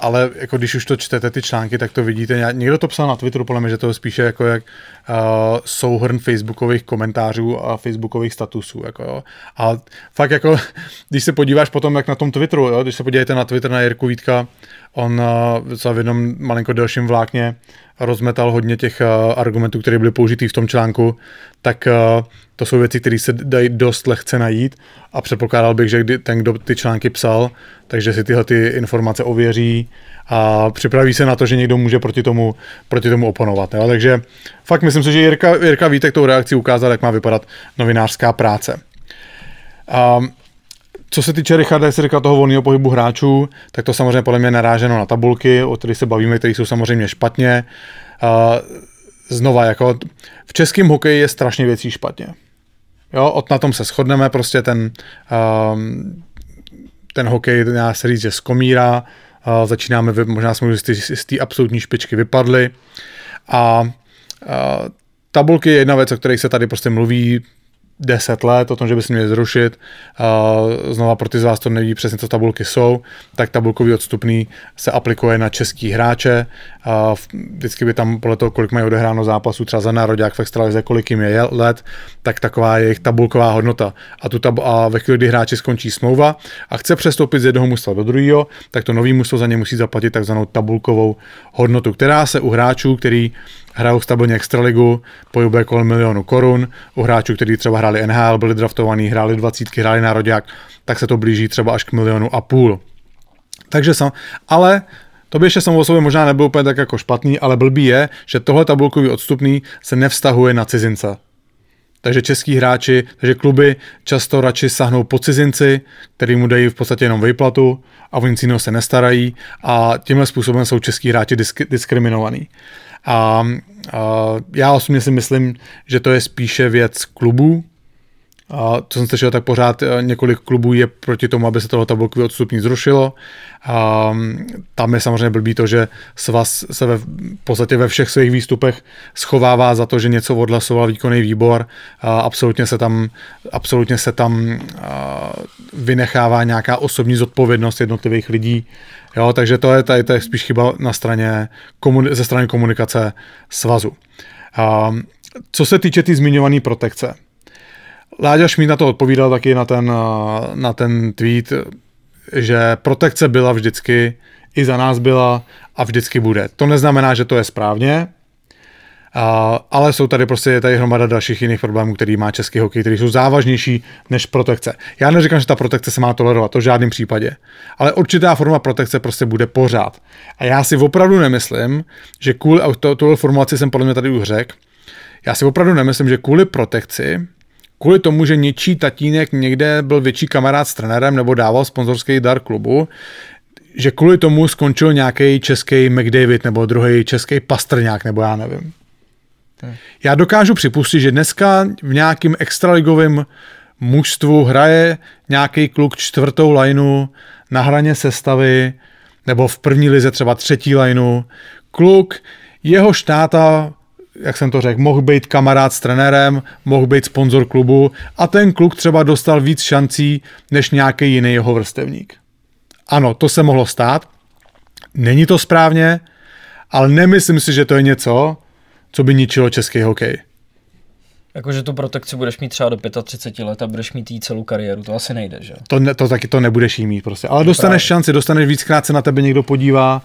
ale jako když už to čtete ty články, tak to vidíte. Někdo to psal na Twitteru, podle mě, že to je spíše jako jak uh, souhrn facebookových komentářů a facebookových statusů. Jako jo. A fakt jako, když se podíváš potom, jak na tom Twitteru, jo, když se podíváte na Twitter na Jirku Vítka, on uh, v jednom malinko delším vlákně rozmetal hodně těch uh, argumentů, které byly použitý v tom článku, tak uh, to jsou věci, které se dají dost lehce najít a předpokládal bych, že kdy ten, kdo ty články psal, takže si tyhle ty informace ověří a připraví se na to, že někdo může proti tomu, proti tomu oponovat. Jo? Takže fakt myslím si, že Jirka, Jirka Vítek tou reakcí ukázal, jak má vypadat novinářská práce. Um, co se týče Richarda, jak se toho volného pohybu hráčů, tak to samozřejmě podle mě naráženo na tabulky, o kterých se bavíme, které jsou samozřejmě špatně. Uh, znova, jako v českém hokeji je strašně věcí špatně. Jo, od na tom se shodneme, prostě ten, um, ten hokej, dá se říct, že zkomírá, uh, začínáme, možná jsme z té absolutní špičky vypadli. A uh, tabulky je jedna věc, o které se tady prostě mluví 10 let o tom, že by se měli zrušit. Znova pro ty z vás, to neví přesně, co tabulky jsou, tak tabulkový odstupný se aplikuje na český hráče. Vždycky by tam podle toho, kolik mají odehráno zápasů, třeba za národák v extralize, kolik jim je let, tak taková je jejich tabulková hodnota. A, tu tab- a ve chvíli, kdy hráči skončí smlouva a chce přestoupit z jednoho mužstva do druhého, tak to nový mužstvo za ně musí zaplatit takzvanou tabulkovou hodnotu, která se u hráčů, který hrajou stabilně extraligu, pohybuje kolem milionu korun. U hráčů, kteří třeba hráli NHL, byli draftovaní, hráli dvacítky, hráli národák, tak se to blíží třeba až k milionu a půl. Takže sam, ale to by ještě samo o sobě možná nebylo úplně tak jako špatný, ale blbý je, že tohle tabulkový odstupný se nevztahuje na cizince. Takže český hráči, takže kluby často radši sahnou po cizinci, který mu dají v podstatě jenom výplatu a o nic se nestarají a tímhle způsobem jsou český hráči disk- diskriminovaní. A, a já osobně si myslím, že to je spíše věc klubů, a co jsem slyšel, tak pořád eh, několik klubů je proti tomu, aby se toho tabulkový odstupní zrušilo. A mm, tam je samozřejmě blbý to, že svaz se ve, v podstatě ve všech svých výstupech schovává za to, že něco odhlasoval výkonný výbor. A absolutně se tam, absolutně se tam vynechává nějaká osobní zodpovědnost jednotlivých lidí. Jo, takže to je, tady, to je spíš chyba na straně, ze strany komunikace svazu. A, co se týče té tý zmiňované protekce, Láďa Šmíd na to odpovídal taky na ten, na ten tweet, že protekce byla vždycky, i za nás byla a vždycky bude. To neznamená, že to je správně, A, ale jsou tady prostě je tady hromada dalších jiných problémů, který má český hokej, které jsou závažnější než protekce. Já neříkám, že ta protekce se má tolerovat, to v žádném případě. Ale určitá forma protekce prostě bude pořád. A já si opravdu nemyslím, že kvůli, a to, tuhle formulaci jsem podle mě tady už řekl, já si opravdu nemyslím, že kvůli protekci, kvůli tomu, že něčí tatínek někde byl větší kamarád s trenérem nebo dával sponzorský dar klubu, že kvůli tomu skončil nějaký český McDavid nebo druhý český Pastrňák, nebo já nevím. Já dokážu připustit, že dneska v nějakým extraligovém mužstvu hraje nějaký kluk čtvrtou lineu na hraně sestavy, nebo v první lize třeba třetí lineu. Kluk, jeho štáta, jak jsem to řekl, mohl být kamarád s trenérem, mohl být sponzor klubu a ten kluk třeba dostal víc šancí než nějaký jiný jeho vrstevník. Ano, to se mohlo stát. Není to správně, ale nemyslím si, že to je něco, co by ničilo český hokej. Jakože tu protekci budeš mít třeba do 35 let a budeš mít jí celou kariéru, to asi nejde, že? To, ne, to taky to nebudeš jí mít prostě. Ale dostaneš Právě. šanci, dostaneš víckrát se na tebe někdo podívá,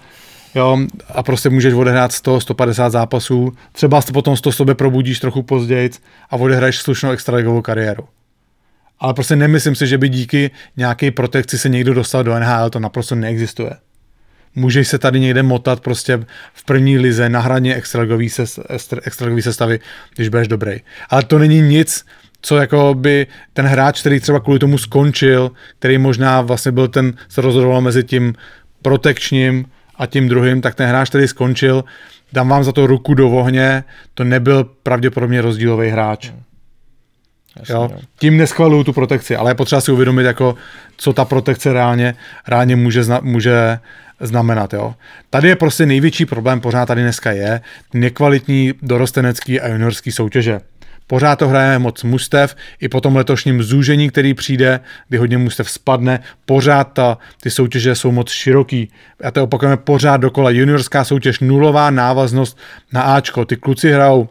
jo, a prostě můžeš odehrát 100, 150 zápasů, třeba se potom z toho sobě probudíš trochu později a odehraješ slušnou extraligovou kariéru. Ale prostě nemyslím si, že by díky nějaké protekci se někdo dostal do NHL, to naprosto neexistuje. Můžeš se tady někde motat prostě v první lize na hraně extraligový, ses, sestavy, když budeš dobrý. Ale to není nic, co jako by ten hráč, který třeba kvůli tomu skončil, který možná vlastně byl ten, se rozhodoval mezi tím protekčním a tím druhým, tak ten hráč, který skončil, dám vám za to ruku do ohně, to nebyl pravděpodobně rozdílový hráč. Jasně, Jo? jo. Tím neschvaluju tu protekci, ale je potřeba si uvědomit, jako, co ta protekce reálně, reálně může, zna, může znamenat. Jo? Tady je prostě největší problém, pořád tady dneska je, nekvalitní dorostenecký a juniorský soutěže. Pořád to hraje moc mustev, i po tom letošním zúžení, který přijde, kdy hodně mustev spadne, pořád ta, ty soutěže jsou moc široký. A to opakujeme pořád dokola. Juniorská soutěž, nulová návaznost na Ačko. Ty kluci hrajou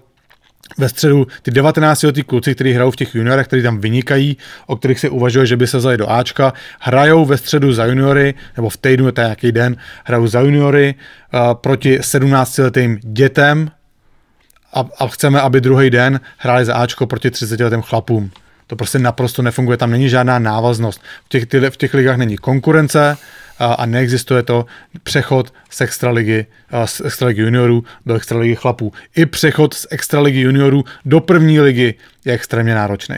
ve středu ty 19 letý kluci, kteří hrajou v těch juniorech, kteří tam vynikají, o kterých se uvažuje, že by se vzali do Ačka, hrajou ve středu za juniory, nebo v týdnu, to je nějaký den, hrajou za juniory uh, proti 17 letým dětem a, a chceme, aby druhý den hráli za Ačko proti 30 letým chlapům. To prostě naprosto nefunguje, tam není žádná návaznost. V těch, ty, v těch ligách není konkurence a, a neexistuje to přechod z extraligy, z extraligy juniorů do extraligy chlapů. I přechod z extraligy juniorů do první ligy je extrémně náročný.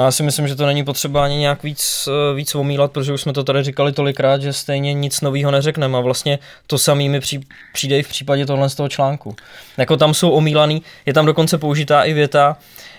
No já si myslím, že to není potřeba ani nějak víc, eh, víc omílat, protože už jsme to tady říkali tolikrát, že stejně nic nového neřekneme a vlastně to samý mi při, přijde i v případě tohle z toho článku. Jako tam jsou omílaný, je tam dokonce použitá i věta,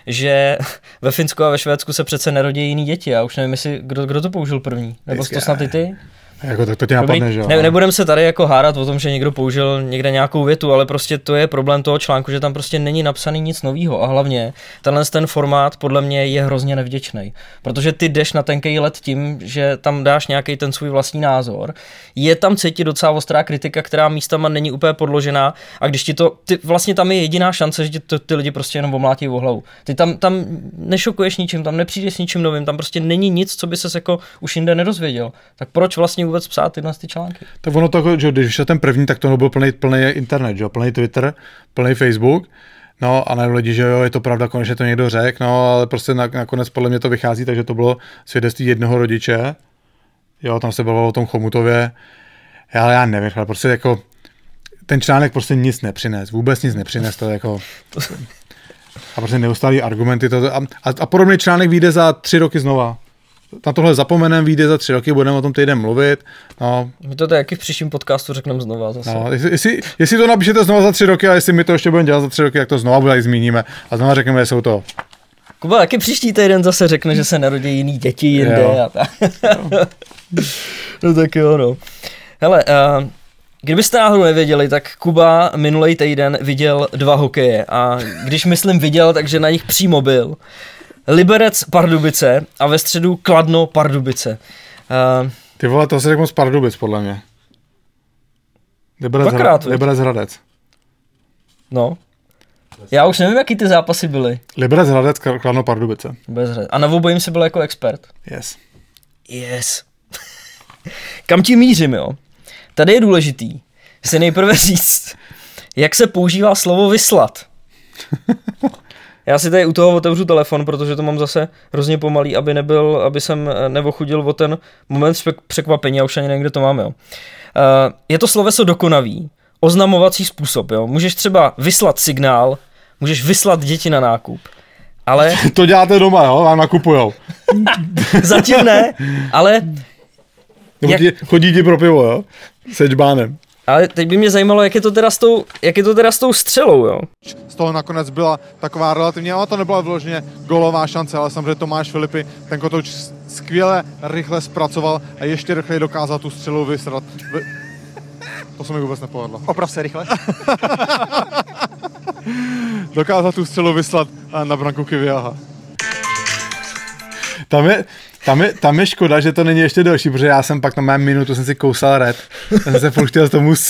že ve Finsku a ve Švédsku se přece nerodí jiný děti. Já už nevím, jestli, kdo, kdo to použil první. Nebo to snad i ty? Jako to, to tě Dobrý, napadne, že jo? ne, nebudem se tady jako hárat o tom, že někdo použil někde nějakou větu, ale prostě to je problém toho článku, že tam prostě není napsaný nic nového a hlavně tenhle ten formát podle mě je hrozně nevděčný, protože ty jdeš na tenký let tím, že tam dáš nějaký ten svůj vlastní názor. Je tam cítit docela ostrá kritika, která místama není úplně podložená a když ti to, ty, vlastně tam je jediná šance, že ti to, ty lidi prostě jenom omlátí o hlavu. Ty tam, tam nešokuješ ničím, tam nepřijdeš s ničím novým, tam prostě není nic, co by ses jako už jinde nedozvěděl. Tak proč vlastně vůbec psát tyhle ty články? Tak ono to, že když vyšel ten první, tak to byl plný, plný internet, že plný Twitter, plný Facebook. No a najednou lidi, že jo, je to pravda, konečně to někdo řekl, no ale prostě na, nakonec podle mě to vychází, takže to bylo svědectví jednoho rodiče. Jo, tam se bylo o tom Chomutově. Ale já nevím, ale prostě jako ten článek prostě nic nepřines, vůbec nic nepřines, to jako... A prostě neustálý argumenty. To, a, a, a podobný článek vyjde za tři roky znova. Na tohle zapomenem, vyjde za tři roky, budeme o tom týden mluvit. No, My to taky v příštím podcastu řekneme znova zase. No, jestli, jestli, jestli, to napíšete znova za tři roky a jestli my to ještě budeme dělat za tři roky, jak to znova bude, zmíníme a znova řekneme, že jsou to. Kuba taky příští týden zase řekne, že se narodí jiný děti jinde Jo. a tak. no tak jo, no. Hele, uh, kdybyste náhodou nevěděli, tak Kuba minulý týden viděl dva hokeje a když myslím viděl, takže na nich přímo byl. Liberec Pardubice a ve středu Kladno Pardubice. Uh, Ty vole, to se řekl moc Pardubic, podle mě. Liberec, Dvakrát, Hra? Liberec Hradec. no. Já už nevím, jaký ty zápasy byly. Liberec Hradec, Kladno Pardubice. Bez hry. A na obojím si byl jako expert. Yes. Yes. Kam tím mířím, jo? Tady je důležitý si nejprve říct, Jak se používá slovo vyslat? Já si tady u toho otevřu telefon, protože to mám zase hrozně pomalý, aby nebyl, aby jsem eh, neochudil o ten moment přek- překvapení, já už ani nevím, kde to máme. Jo. Uh, je to sloveso dokonavý, oznamovací způsob. Jo. Můžeš třeba vyslat signál, můžeš vyslat děti na nákup, ale To děláte doma, jo? Vám nakupujou. zatím ne, ale, Jak- chodí ti pro pivo, jo? Se džbánem. Ale teď by mě zajímalo, jak je to teda s tou, jak je to teda s tou střelou, jo. z toho nakonec byla taková relativně, ale to nebyla vložně golová šance, ale samozřejmě Tomáš Filipy ten kotouč skvěle, rychle zpracoval a ještě rychleji dokázal tu střelu vysrat. Vy... To se mi vůbec nepovedlo. Oprav se rychle. Dokázal tu střelu vyslat na branku Kiviaha. Tam je, tam, je, tam je škoda, že to není ještě delší, protože já jsem pak na mém minutu jsem si kousal red. Já jsem se furt chtěl tomu.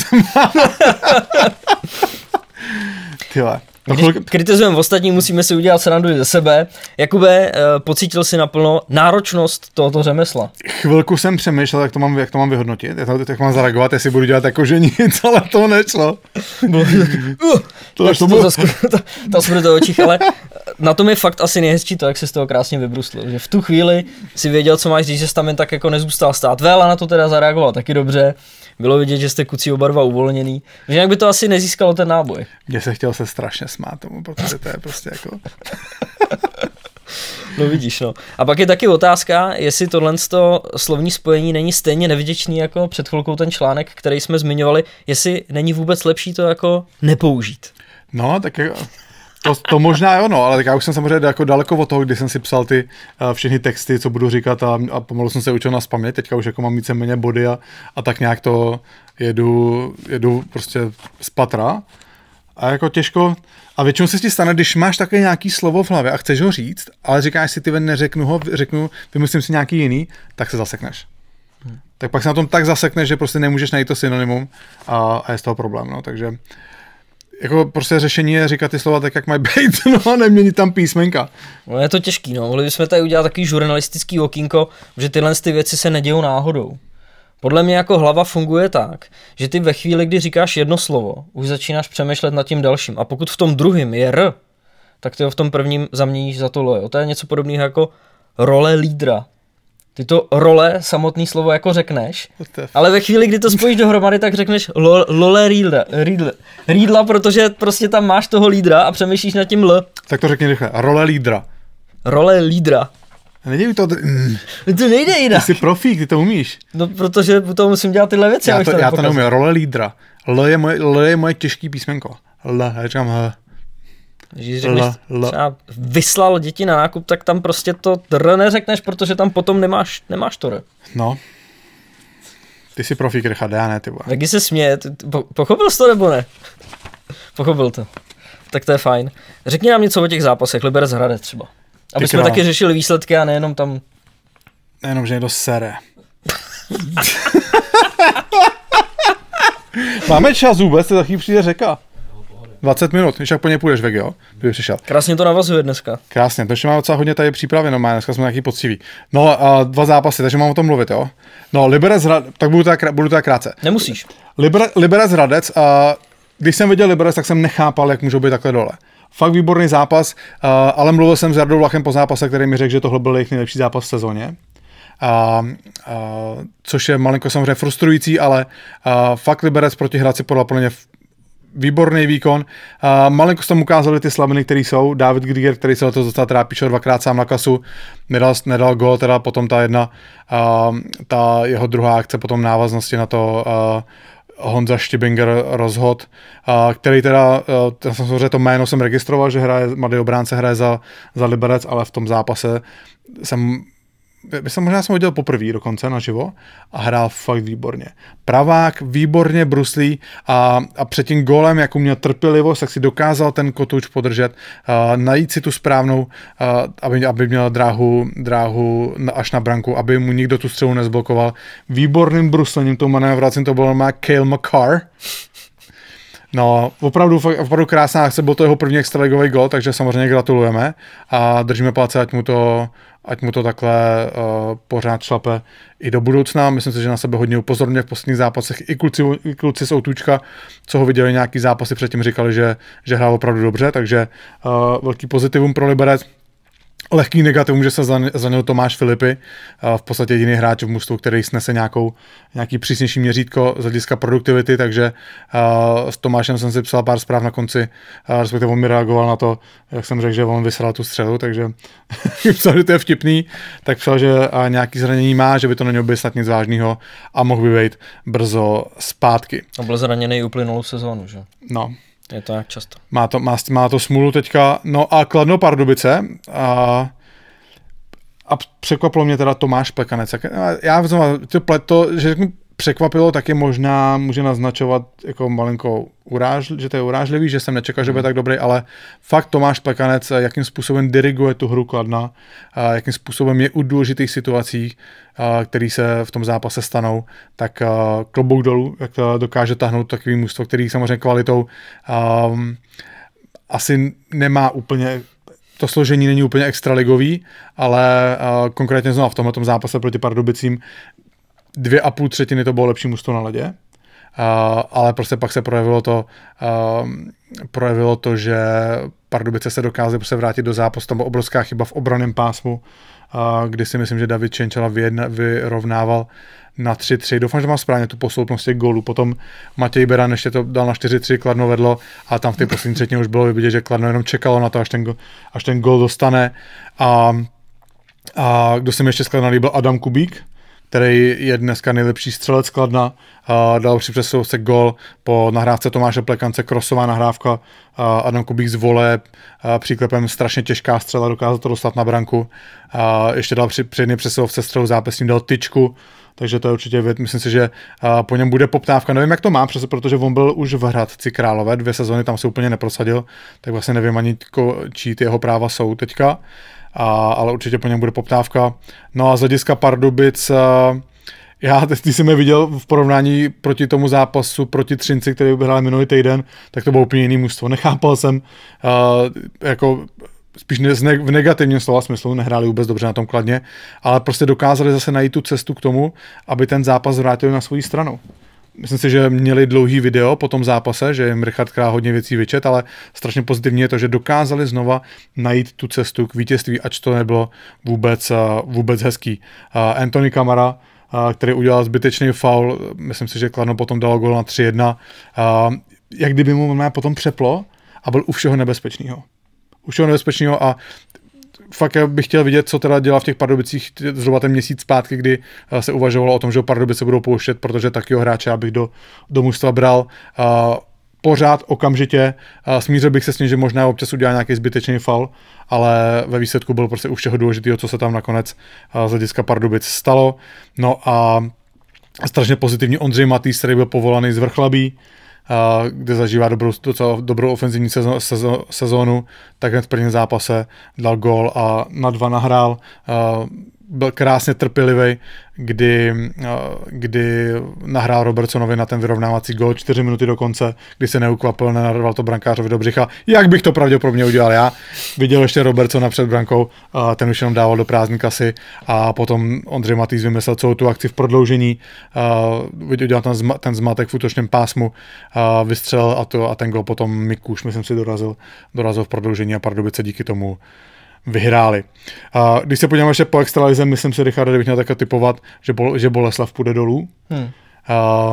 Tyhle. To Když kritizujeme ostatní, musíme si udělat srandu ze sebe. Jakube, eh, pocítil si naplno náročnost tohoto řemesla. Chvilku jsem přemýšlel, jak to mám, jak to mám vyhodnotit, jak, to, jak mám zareagovat, jestli budu dělat jako, že nic, ale to nešlo. To, Tak to, to, bylo, to, to, to smrt do očích, ale na tom je fakt asi nejhezčí to, jak se z toho krásně vybruslil. Že v tu chvíli si věděl, co máš říct, že jsi tam jen tak jako nezůstal stát. Vela na to teda zareagoval taky dobře. Bylo vidět, že jste kucí oba dva uvolněný. Že jinak by to asi nezískalo ten náboj. mě se chtěl se strašně smát tomu, protože to je prostě jako... No vidíš, no. A pak je taky otázka, jestli tohle slovní spojení není stejně nevděčný jako před chvilkou ten článek, který jsme zmiňovali, jestli není vůbec lepší to jako nepoužít. No, tak jako, to, to možná jo, no, ale tak já už jsem samozřejmě jako daleko od toho, kdy jsem si psal ty uh, všechny texty, co budu říkat a, a pomalu jsem se učil na spaměť, teďka už jako mám víceméně body a, a tak nějak to jedu, jedu prostě z patra. A jako těžko, a většinou se ti stane, když máš také nějaký slovo v hlavě a chceš ho říct, ale říkáš si, ty ven, neřeknu ho, řeknu, vymyslím si nějaký jiný, tak se zasekneš. Tak pak se na tom tak zasekneš, že prostě nemůžeš najít to synonymum a, a je z toho problém, no, takže jako prostě řešení je říkat ty slova tak, jak mají být, no a neměnit tam písmenka. No je to těžký, no. Mohli bychom tady udělat takový žurnalistický okýnko, že tyhle ty věci se nedějou náhodou. Podle mě jako hlava funguje tak, že ty ve chvíli, kdy říkáš jedno slovo, už začínáš přemýšlet nad tím dalším. A pokud v tom druhém je R, tak ty ho v tom prvním zaměníš za to L. jo. To je něco podobného jako role lídra. Ty to role, samotný slovo jako řekneš, to ale ve chvíli, kdy to spojíš dohromady, tak řekneš lo, lole rýdla, rýdla, rýdla, protože prostě tam máš toho lídra a přemýšlíš nad tím L. Tak to řekni rychle. Role lídra. Role lídra. Nedělej to, mm, To nejde ty jinak. jsi profík, ty to umíš. No, protože toho musím dělat tyhle věci. Já to, já to neumím. Role lídra. L je moje, L je moje těžký písmenko. L, já říkám H. Když řekneš L, L. třeba vyslal děti na nákup, tak tam prostě to r neřekneš, protože tam potom nemáš, nemáš to r. No. Ty jsi profík, Richard, já ne, ty vole. Taky se směje. Po- Pochopil jsi to nebo ne? Pochopil to. Tak to je fajn. Řekni nám něco o těch zápasech, Liberec Hradec třeba. Aby Ty jsme král. taky řešili výsledky a nejenom tam Jenom, že někdo sere. Máme čas vůbec, to chvíli přijde řeka. 20 minut, když jak po něj půjdeš, Veg, jo? Kdyby přišel. krásně to navazuje dneska. Krásně, takže máme docela hodně tady přípravy, no má, dneska jsme nějaký poctivý. No a dva zápasy, takže mám o tom mluvit, jo? No, Liberec, tak budu teda, budu teda krátce. Nemusíš. Liber, Liberec Hradec, a když jsem viděl Liberec, tak jsem nechápal, jak můžou být takhle dole. Fakt výborný zápas, ale mluvil jsem s Jardou Vlachem po zápase, který mi řekl, že tohle byl jejich nejlepší zápas v sezóně. A, a, což je malinko samozřejmě frustrující, ale a, fakt Liberec proti Hradci podle plně v- výborný výkon. A malinko se tam ukázali ty slabiny, které jsou. David Grieger, který se letos docela trápí, šel dvakrát sám na kasu, nedal, nedal gol, teda potom ta jedna, a, ta jeho druhá akce potom návaznosti na to a, Honza Štibinger rozhod, který teda, a, já jsem samozřejmě to jméno jsem registroval, že hraje, mladý obránce hraje za, za Liberec, ale v tom zápase jsem by jsem možná jsem ho viděl poprvé dokonce naživo a hrál fakt výborně. Pravák výborně bruslí a, a před tím golem, jak měl trpělivost, tak si dokázal ten kotouč podržet, a najít si tu správnou, a, aby, aby měl dráhu, dráhu až na branku, aby mu nikdo tu střelu nezblokoval. Výborným bruslením tou manévracím to bylo má Kale McCarr. No, opravdu, opravdu krásná akce, byl to jeho první extraligový gol, takže samozřejmě gratulujeme a držíme palce, ať mu to, ať mu to takhle uh, pořád šlape i do budoucna. Myslím si, že na sebe hodně upozorňuje v posledních zápasech. I kluci, i kluci z Outůčka, co ho viděli nějaký zápasy předtím, říkali, že, že hrál opravdu dobře, takže uh, velký pozitivum pro Liberec. Lehký negativum, že se zran- zranil Tomáš Filipy, v podstatě jediný hráč v mužstvu, který snese nějakou, nějaký přísnější měřítko z hlediska produktivity, takže s Tomášem jsem si psal pár zpráv na konci, respektive on mi reagoval na to, jak jsem řekl, že on vysral tu střelu, takže psal, že to je vtipný, tak psal, že nějaký zranění má, že by to nemělo být snad nic vážného a mohl by být brzo zpátky. A byl zraněný uplynulou sezónu, že? No, Je to jak často. má to, má, má to smůlu teďka. No a Kladno Pardubice. A, a překvapilo mě teda Tomáš Plekanec. Já znovu, to, že řeknu překvapilo, taky možná může naznačovat jako malinko uráž, že to je urážlivý, že jsem nečekal, že bude tak dobrý, ale fakt Tomáš Plekanec, jakým způsobem diriguje tu hru Kladna, a jakým způsobem je u důležitých situací, a, který se v tom zápase stanou, tak klobouk dolů, jak to dokáže tahnout takový mužstvo, který samozřejmě kvalitou um, asi nemá úplně to složení není úplně extraligový, ale uh, konkrétně znovu v tomhle zápase proti Pardubicím dvě a půl třetiny to bylo lepší mužstvo na ledě, uh, ale prostě pak se projevilo to, uh, projevilo to, že Pardubice se dokázaly prostě vrátit do zápasu, tam byla obrovská chyba v obraném pásmu, uh, kdy si myslím, že David Čenčela vyjedna, vyrovnával na 3-3. Doufám, že mám správně tu posloupnost těch gólů. Potom Matěj Beran ještě to dal na 4-3, Kladno vedlo a tam v té poslední třetině už bylo vidět, že Kladno jenom čekalo na to, až ten, go- až ten gól dostane. A, a kdo se mi ještě z Kladna líbil, Adam Kubík, který je dneska nejlepší střelec Kladna, dal při přesilovce gol po nahrávce Tomáše Plekance, krosová nahrávka, Adam Kubík z vole, příklepem strašně těžká střela, dokázal to dostat na branku, ještě dal při, při jedné střelu zápasním, dal tyčku, takže to je určitě věc, myslím si, že po něm bude poptávka. Nevím, jak to má, protože on byl už v Hradci Králové, dvě sezóny tam se úplně neprosadil, tak vlastně nevím ani, čí ty jeho práva jsou teďka, a, ale určitě po něm bude poptávka. No a z hlediska Pardubic, a, já, teď jsem je viděl v porovnání proti tomu zápasu, proti Třinci, který vyhrál minulý týden, tak to bylo úplně jiný mužstvo. Nechápal jsem, uh, jako spíš ne, v negativním slova smyslu, nehráli vůbec dobře na tom kladně, ale prostě dokázali zase najít tu cestu k tomu, aby ten zápas vrátili na svou stranu. Myslím si, že měli dlouhý video po tom zápase, že jim Richard Král hodně věcí vyčet, ale strašně pozitivní je to, že dokázali znova najít tu cestu k vítězství, ač to nebylo vůbec, uh, vůbec hezký. Uh, Anthony Kamara, uh, který udělal zbytečný faul, myslím si, že Kladno potom dalo gol na 3-1, uh, jak kdyby mu potom přeplo a byl u všeho nebezpečného. U všeho nebezpečného a fakt já bych chtěl vidět, co teda dělá v těch Pardubicích zhruba ten měsíc zpátky, kdy eh, se uvažovalo o tom, že Pardubice budou pouštět, protože takového hráče já bych do, do mužstva bral. Uh, pořád okamžitě. Uh, smířil bych se s ním, že možná občas udělá nějaký zbytečný faul, ale ve výsledku byl prostě u všeho důležitého, co se tam nakonec z hlediska Pardubic stalo. No a strašně pozitivní Ondřej Matýs, který byl povolaný z Vrchlabí, kde zažívá dobrou, docela dobrou ofenzivní sezó, sezó, sezónu, tak hned v prvním zápase dal gol a na dva nahrál. Byl krásně trpělivý, kdy, a, kdy nahrál Robertsonovi na ten vyrovnávací gol čtyři minuty do konce, kdy se neukvapil, nenarval to brankářovi do břicha. Jak bych to pravděpodobně udělal já? Viděl ještě Robertsona před brankou, a ten už jenom dával do prázdní kasy a potom Ondřej Matýs vymyslel celou tu akci v prodloužení, a udělal ten, zma, ten zmatek v útočném pásmu, a vystřelil a, to, a ten gol potom Mikuš, myslím si, dorazil, dorazil v prodloužení a Pardubice díky tomu vyhráli. A když se podíváme ještě po extralize, myslím si, Richard, bych měl také typovat, že, Bol, že Boleslav půjde dolů. Hmm. A,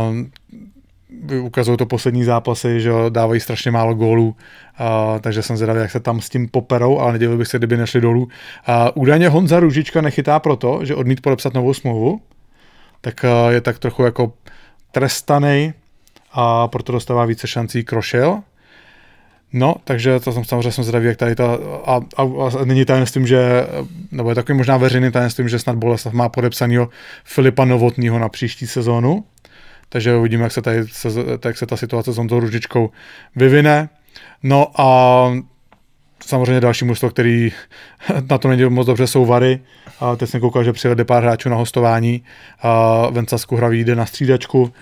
ukazují to poslední zápasy, že dávají strašně málo gólů, a, takže jsem zvědavý, jak se tam s tím poperou, ale nedělil bych se, kdyby nešli dolů. A, údajně Honza Růžička nechytá proto, že odmít podepsat novou smlouvu, tak a, je tak trochu jako trestaný a proto dostává více šancí Krošel. No, takže to jsem samozřejmě jsem zvědavý, jak tady ta, a, a, a není tajemstvím, že, nebo je takový možná veřejný tajemstvím, že snad Boleslav má podepsanýho Filipa Novotního na příští sezónu, takže uvidíme, jak se, tady, jak se ta situace s Honzou Ružičkou vyvine. No a samozřejmě další mužstvo, který na to není moc dobře, jsou Vary. A teď jsem koukal, že přijede pár hráčů na hostování. A Venca Skuhravý jde na střídačku.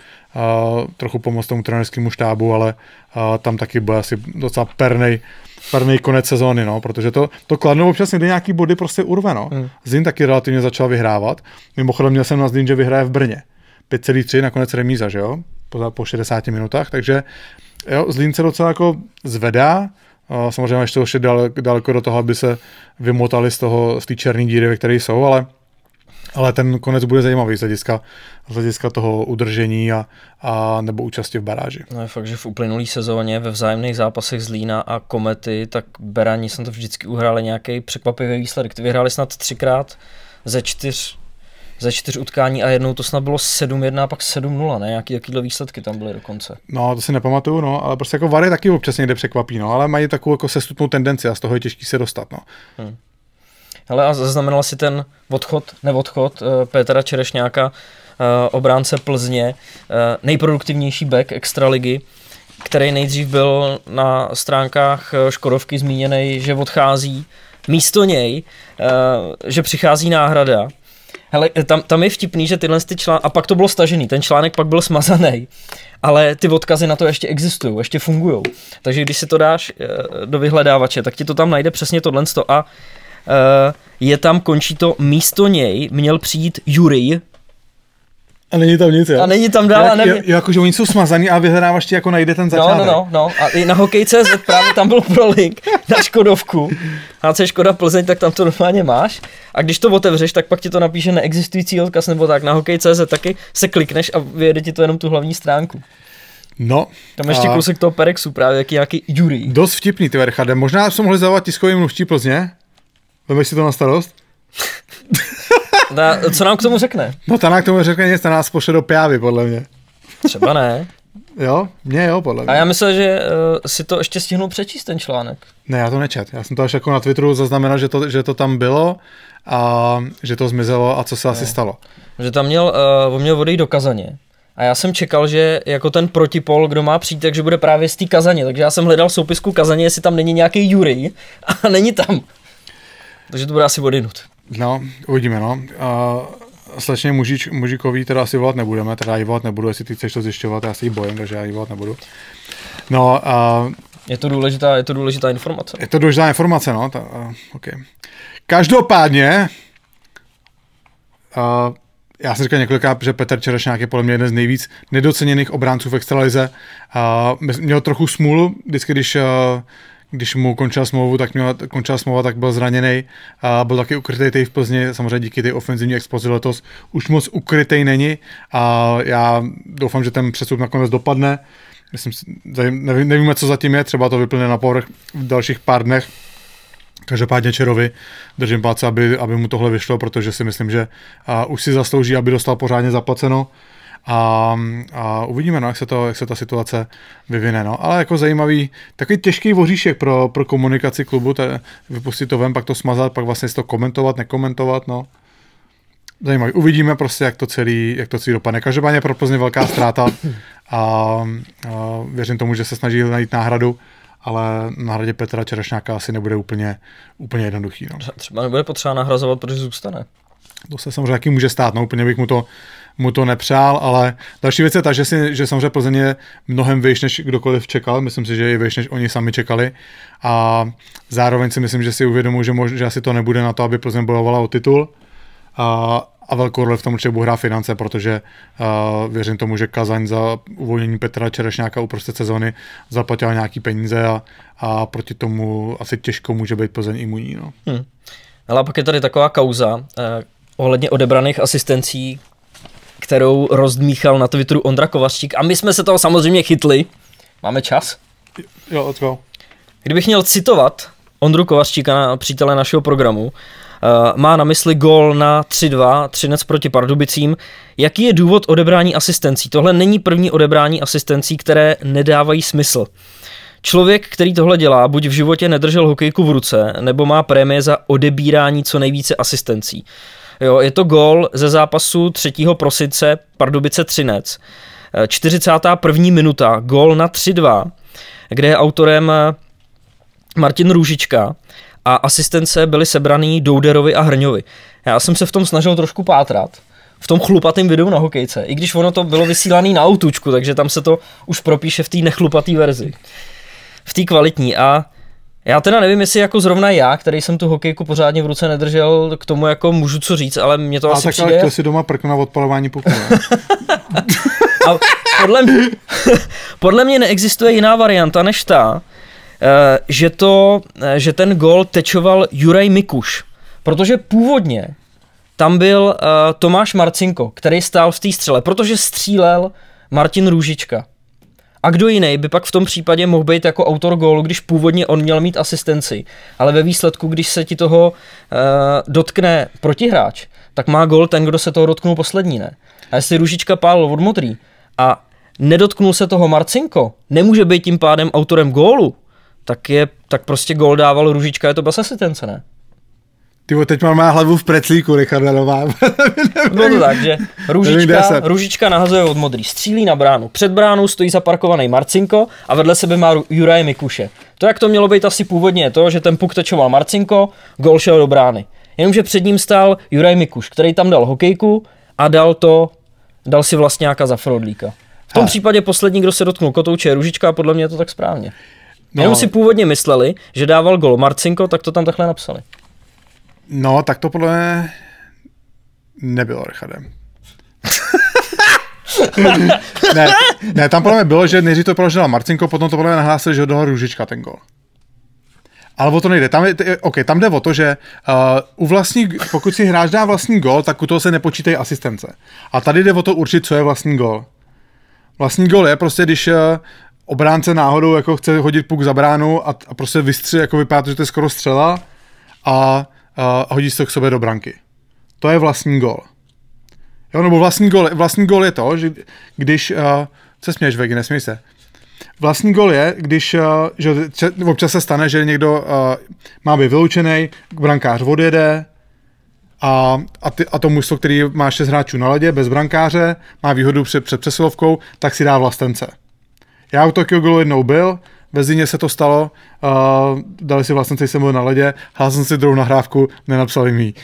Trochu pomoct tomu trenerskému štábu, ale tam taky bude asi docela pernej, pernej konec sezóny, no, protože to, to Kladno občas někdy nějaký body prostě urve, no. Hmm. Zlín taky relativně začal vyhrávat. Mimochodem měl jsem na Zlín, že vyhraje v Brně. 5,3, nakonec remíza, že jo? Po, po 60 minutách, takže jo, Zlín se docela jako zvedá, a samozřejmě ještě ještě daleko, daleko do toho, aby se vymotali z toho, z té černé díry, ve které jsou, ale ale ten konec bude zajímavý z hlediska, z hlediska toho udržení a, a nebo účasti v baráži. No je fakt, že v uplynulý sezóně ve vzájemných zápasech z Lína a Komety, tak Berani jsem to vždycky uhráli nějaký překvapivý výsledek. Ty vyhráli snad třikrát ze čtyř ze čtyř utkání a jednou to snad bylo 7-1 a pak 7-0, ne? Jaký jakýhle výsledky tam byly dokonce. No, to si nepamatuju, no, ale prostě jako Vary taky občas někde překvapí, no, ale mají takovou jako sestupnou tendenci a z toho je těžký se dostat, no. Hmm. Hele, a zaznamenal si ten odchod, neodchod uh, Petra Čerešňáka, uh, obránce Plzně, uh, nejproduktivnější back extraligy, který nejdřív byl na stránkách Škodovky zmíněný, že odchází. Místo něj, že přichází náhrada. Hele, tam, tam je vtipný, že tyhle ty články, a pak to bylo stažený, ten článek pak byl smazaný, ale ty odkazy na to ještě existují, ještě fungují. Takže když si to dáš do vyhledávače, tak ti to tam najde přesně tohle a je tam, končí to, místo něj měl přijít Jurij, a není tam nic, jo? A není tam dál, jak, nevím. Jo, jakože oni jsou smazaný a vyhledávaš ti jako najde ten začátek. No, no, no, no. A i na hokej.cz právě tam byl prolink na Škodovku. HC Škoda Plzeň, tak tam to normálně máš. A když to otevřeš, tak pak ti to napíše neexistující odkaz nebo tak. Na hokej.cz taky se klikneš a vyjede ti to jenom tu hlavní stránku. No. Tam ještě a... kousek toho Perexu, právě jaký nějaký Jurij. Dost vtipný, ty Verchade. Možná jsme mohli zavolat tiskový mluvčí Plzně, Vemeš si to na starost? Da, co nám k tomu řekne? No ta nám k tomu řekne nic, ta nás pošle do pjávy, podle mě. Třeba ne. Jo, mě jo, podle mě. A já myslel, že uh, si to ještě stihnul přečíst ten článek. Ne, já to nečet. Já jsem to až jako na Twitteru zaznamenal, že to, že to tam bylo a že to zmizelo a co se ne. asi stalo. Že tam měl, uh, on měl odejít do Kazaně. A já jsem čekal, že jako ten protipol, kdo má přijít, takže bude právě z té Kazaně. Takže já jsem hledal soupisku Kazaně, jestli tam není nějaký Jury a není tam. Takže to bude asi odinut. No, uvidíme, no. Uh, slečně mužič, mužikový teda asi volat nebudeme, teda ji volat nebudu, jestli ty chceš to zjišťovat, já si ji bojím, takže já ji volat nebudu. No, uh, je to důležitá, je to důležitá informace. Je to důležitá informace, no. Ta, uh, okay. Každopádně, uh, já jsem říkal několikrát, že Petr Čerešňák je podle mě jeden z nejvíc nedoceněných obránců v extralize. Uh, měl trochu smůlu, vždycky, když uh, když mu končila smlouvu, tak měla, končila smlouva, tak byl zraněný a byl taky ukrytý v Plzni, samozřejmě díky té ofenzivní expozi letos už moc ukrytý není a já doufám, že ten přestup nakonec dopadne. Myslím, nevím, nevíme, co zatím je, třeba to vyplne na povrch v dalších pár dnech. Každopádně Čerovi držím palce, aby, aby mu tohle vyšlo, protože si myslím, že uh, už si zaslouží, aby dostal pořádně zaplaceno a, a uvidíme, no, jak, se to, jak se ta situace vyvine. No. Ale jako zajímavý, takový těžký voříšek pro, pro komunikaci klubu, te, vypustit to ven, pak to smazat, pak vlastně to komentovat, nekomentovat, no. Zajímavý. Uvidíme prostě, jak to celý, jak to celý dopadne. Každopádně pro Plzeň velká ztráta a, a věřím tomu, že se snaží najít náhradu, ale na hradě Petra Čerešňáka asi nebude úplně, úplně jednoduchý. No. Třeba nebude potřeba nahrazovat, protože zůstane. To se samozřejmě taky může stát, no úplně bych mu to mu to nepřál, ale další věc je ta, že, si, že samozřejmě Plzeň je mnohem výš, než kdokoliv čekal, myslím si, že je výš, než oni sami čekali a zároveň si myslím, že si uvědomuji, že, mož, že asi to nebude na to, aby Plzeň bojovala o titul a, a velkou roli v tom určitě bude finance, protože uh, věřím tomu, že Kazaň za uvolnění Petra Čerešňáka uprostřed sezóny zaplatila nějaký peníze a, a proti tomu asi těžko může být Plzeň imunní. No. Hmm. Ale pak je tady taková kauza eh, ohledně odebraných asistencí, kterou rozdmíchal na Twitteru Ondra Kovařčík a my jsme se toho samozřejmě chytli. Máme čas? Jo, let's go. Kdybych měl citovat Ondru Kovařčíka, přítele našeho programu, uh, má na mysli gol na 3-2, Třinec proti Pardubicím. Jaký je důvod odebrání asistencí? Tohle není první odebrání asistencí, které nedávají smysl. Člověk, který tohle dělá, buď v životě nedržel hokejku v ruce, nebo má prémie za odebírání co nejvíce asistencí. Jo, je to gol ze zápasu 3. prosince Pardubice Třinec. 41. minuta, gol na 3-2, kde je autorem eh, Martin Růžička a asistence byly sebraný Douderovi a Hrňovi. Já jsem se v tom snažil trošku pátrat, v tom chlupatém videu na hokejce. I když ono to bylo vysílané na autučku, takže tam se to už propíše v té nechlupatý verzi. V té kvalitní. A já teda nevím, jestli jako zrovna já, který jsem tu hokejku pořádně v ruce nedržel, k tomu jako můžu co říct, ale mě to A asi tak přijde... ale chtěl si doma prknout na odpalování ne? A podle, mě, podle mě neexistuje jiná varianta než ta, eh, že, to, eh, že ten gol tečoval Juraj Mikuš. Protože původně tam byl uh, Tomáš Marcinko, který stál v té střele, protože střílel Martin Růžička. A kdo jiný by pak v tom případě mohl být jako autor gólu, když původně on měl mít asistenci. Ale ve výsledku, když se ti toho uh, dotkne protihráč, tak má gól ten, kdo se toho dotknul poslední, ne? A jestli Růžička pálil od modrý a nedotknul se toho Marcinko, nemůže být tím pádem autorem gólu, tak, je, tak prostě gól dával Růžička, je to bez asistence, ne? Ty teď mám má hlavu v preclíku, Richarda Nová. Bylo to tak, že Růžička, Růžička nahazuje od modrý, střílí na bránu. Před bránou stojí zaparkovaný Marcinko a vedle sebe má Juraj Mikuše. To, jak to mělo být asi původně, je to, že ten puk tečoval Marcinko, gol šel do brány. Jenomže před ním stál Juraj Mikuš, který tam dal hokejku a dal to, dal si vlastně nějaká za Frodlíka. V tom Hele. případě poslední, kdo se dotknul kotouče, je Růžička a podle mě je to tak správně. No. Jenom si původně mysleli, že dával gol Marcinko, tak to tam takhle napsali. No, tak to podle mě nebylo, Richardem. ne, ne, tam podle mě bylo, že nejdřív to položila Marcinko, potom to podle mě nahlásili, že ho Růžička ten gol. Ale o to nejde. Tam, je, okay, tam jde o to, že uh, u vlastní, pokud si hráč dá vlastní gol, tak u toho se nepočítají asistence. A tady jde o to určit, co je vlastní gol. Vlastní gol je prostě, když uh, obránce náhodou jako chce hodit puk za bránu a, a prostě vystřelí, jako vypadá to, že to je skoro střela a, a hodí se to k sobě do branky. To je vlastní gol. Jo, nebo vlastní gol, vlastní gol je to, že když, uh, co směješ, Vegi, nesměj se. Vlastní gol je, když uh, že občas se stane, že někdo uh, má být vyloučený, brankář odjede a, a, ty, a to mužstvo, který má šest hráčů na ledě, bez brankáře, má výhodu před, před přesilovkou, tak si dá vlastence. Já u Tokyo Golu jednou byl, ve Zině se to stalo, uh, dali si vlastence, jsem byl na ledě, hrál jsem si druhou nahrávku, nenapsali mi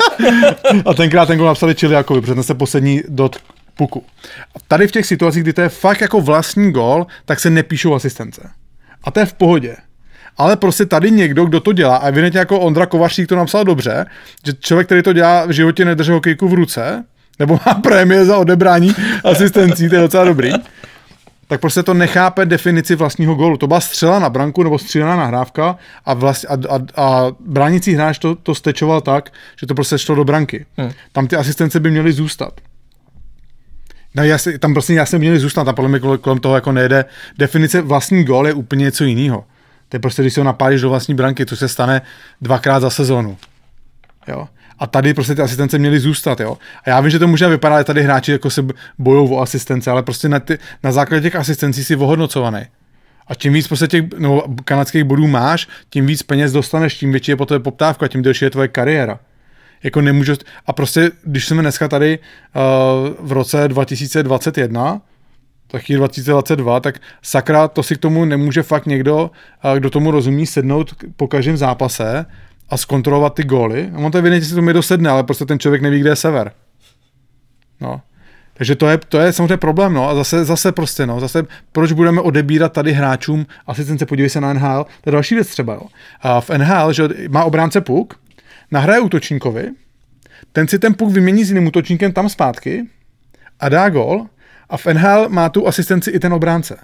a tenkrát ten gol napsali Čiliakovi, protože ten se poslední dot puku. A tady v těch situacích, kdy to je fakt jako vlastní gol, tak se nepíšou asistence. A to je v pohodě. Ale prostě tady někdo, kdo to dělá, a evidentně jako Ondra Kovařík to napsal dobře, že člověk, který to dělá v životě nedržel hokejku v ruce, nebo má prémie za odebrání asistencí, to je docela dobrý, tak prostě to nechápe definici vlastního gólu. To byla střela na branku nebo střílená nahrávka a, vlast, a, a, a bránící hráč to, to stečoval tak, že to prostě šlo do branky. Hmm. Tam ty asistence by měly zůstat. No, jasně, tam prostě jasně měli zůstat, tam podle mě kol- kolem toho jako nejde. Definice vlastní gól je úplně něco jiného. To je prostě, když si ho napálíš do vlastní branky, což se stane dvakrát za sezónu. Jo. A tady prostě ty asistence měly zůstat, jo. A já vím, že to může vypadat, že tady hráči jako se bojují o asistence, ale prostě na, ty, na základě těch asistencí si ohodnocovaný. A čím víc prostě těch no, kanadských bodů máš, tím víc peněz dostaneš, tím větší je po tebe poptávka, tím delší je tvoje kariéra. Jako nemůžu, a prostě, když jsme dneska tady uh, v roce 2021, taky 2022, tak sakra, to si k tomu nemůže fakt někdo, uh, kdo tomu rozumí, sednout po každém zápase a zkontrolovat ty góly. A on to evidentně si to mi dosedne, ale prostě ten člověk neví, kde je sever. No. Takže to je, to je samozřejmě problém, no. A zase, zase prostě, no. Zase, proč budeme odebírat tady hráčům asistence, podívej se na NHL, to je další věc třeba, jo. A v NHL, že má obránce puk, nahraje útočníkovi, ten si ten puk vymění s jiným útočníkem tam zpátky a dá gol a v NHL má tu asistenci i ten obránce.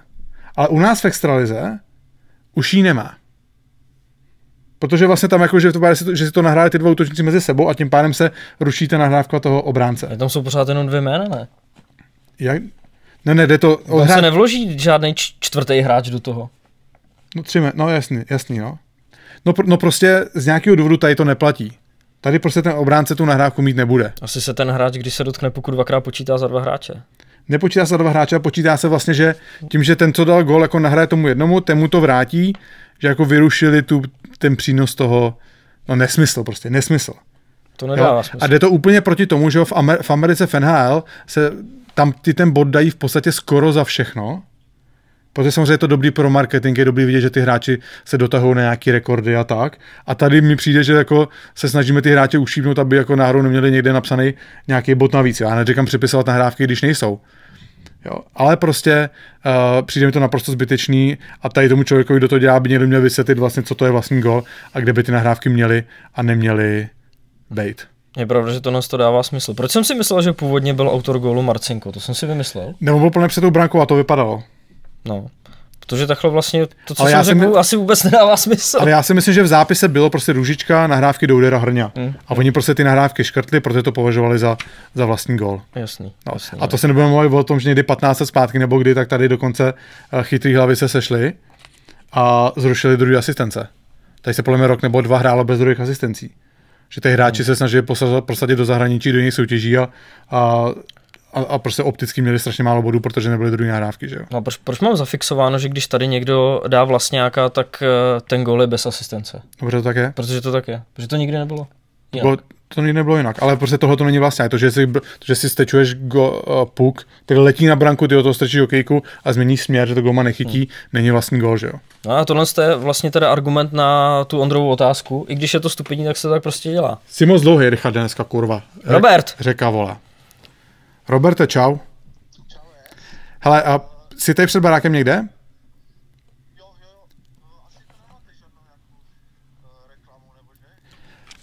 Ale u nás v extralize už ji nemá. Protože vlastně tam jako, že, to, že si to, že si to nahráli ty dva útočníci mezi sebou a tím pádem se ruší ta nahrávka toho obránce. Tam jsou pořád jenom dvě jména, ne? Jak? Ne, ne, jde to Tam odhrát... se nevloží žádný čtvrtý hráč do toho. No, tři, no jasný, jasný, no. No, pr- no prostě z nějakého důvodu tady to neplatí. Tady prostě ten obránce tu nahrávku mít nebude. Asi se ten hráč, když se dotkne puku dvakrát, počítá za dva hráče. Nepočítá se dva hráče, počítá se vlastně, že tím, že ten, co dal gol, jako nahraje tomu jednomu, temu to vrátí, že jako vyrušili tu, ten přínos toho, no nesmysl prostě, nesmysl. To nedává smysl. A jde to úplně proti tomu, že jo, v, Amer- v Americe v NHL se tam ty ten bod dají v podstatě skoro za všechno. Protože samozřejmě je to dobrý pro marketing, je dobrý vidět, že ty hráči se dotahují na nějaké rekordy a tak. A tady mi přijde, že jako se snažíme ty hráče ušípnout, aby jako náhodou neměli někde napsaný nějaký bod navíc. Já neříkám připisovat nahrávky, když nejsou. Jo. Ale prostě uh, přijde mi to naprosto zbytečný a tady tomu člověkovi, kdo to dělá, by někdo měl vysvětlit vlastně, co to je vlastní gol a kde by ty nahrávky měly a neměly být. Je pravda, že to to dává smysl. Proč jsem si myslel, že původně byl autor gólu Marcinko? To jsem si vymyslel. Nebo byl plně před tou brankou a to vypadalo. No. Protože takhle vlastně to, co Ale jsem já si řekl, my- asi vůbec nedává smysl. Ale já si myslím, že v zápise bylo prostě růžička, nahrávky Doudera Hrňa. Mm. A oni prostě ty nahrávky škrtli, protože to považovali za, za vlastní gol. Jasný, No. jasný. A to se nebudeme mluvit o tom, že někdy 15 let zpátky nebo kdy, tak tady dokonce eh, chytrý hlavy se sešly a zrušili druhý asistence. Tady se podle mě rok nebo dva hrálo bez druhých asistencí. Že ty hráči Hmm. se snažili posadit, prosadit do zahraničí, do jiných soutěží a, a, a, a prostě opticky měli strašně málo bodů, protože nebyly druhé nahrávky. Že jo? No, proč, proč mám zafixováno, že když tady někdo dá vlastňáka, tak eh, ten gól je bez asistence? Dobře to tak je? Protože to tak je. Protože to nikdy nebylo. Jinak. Bylo, to nikdy nebylo jinak, ale prostě tohle to není vlastně. To, že si, to, že si stečuješ go, uh, puk, který letí na branku, ty o toho strčíš hokejku a změní směr, že to goma nechytí, Hmm. není vlastní gol, že jo? No a tohle je vlastně teda argument na tu Ondrovou otázku. I když je to stupidní, tak se to tak prostě dělá. Jsi moc dlouhý, Richard, dneska, kurva. Robert. Řeka, vole. Roberte, čau. Hele, a jsi tady před barákem někde?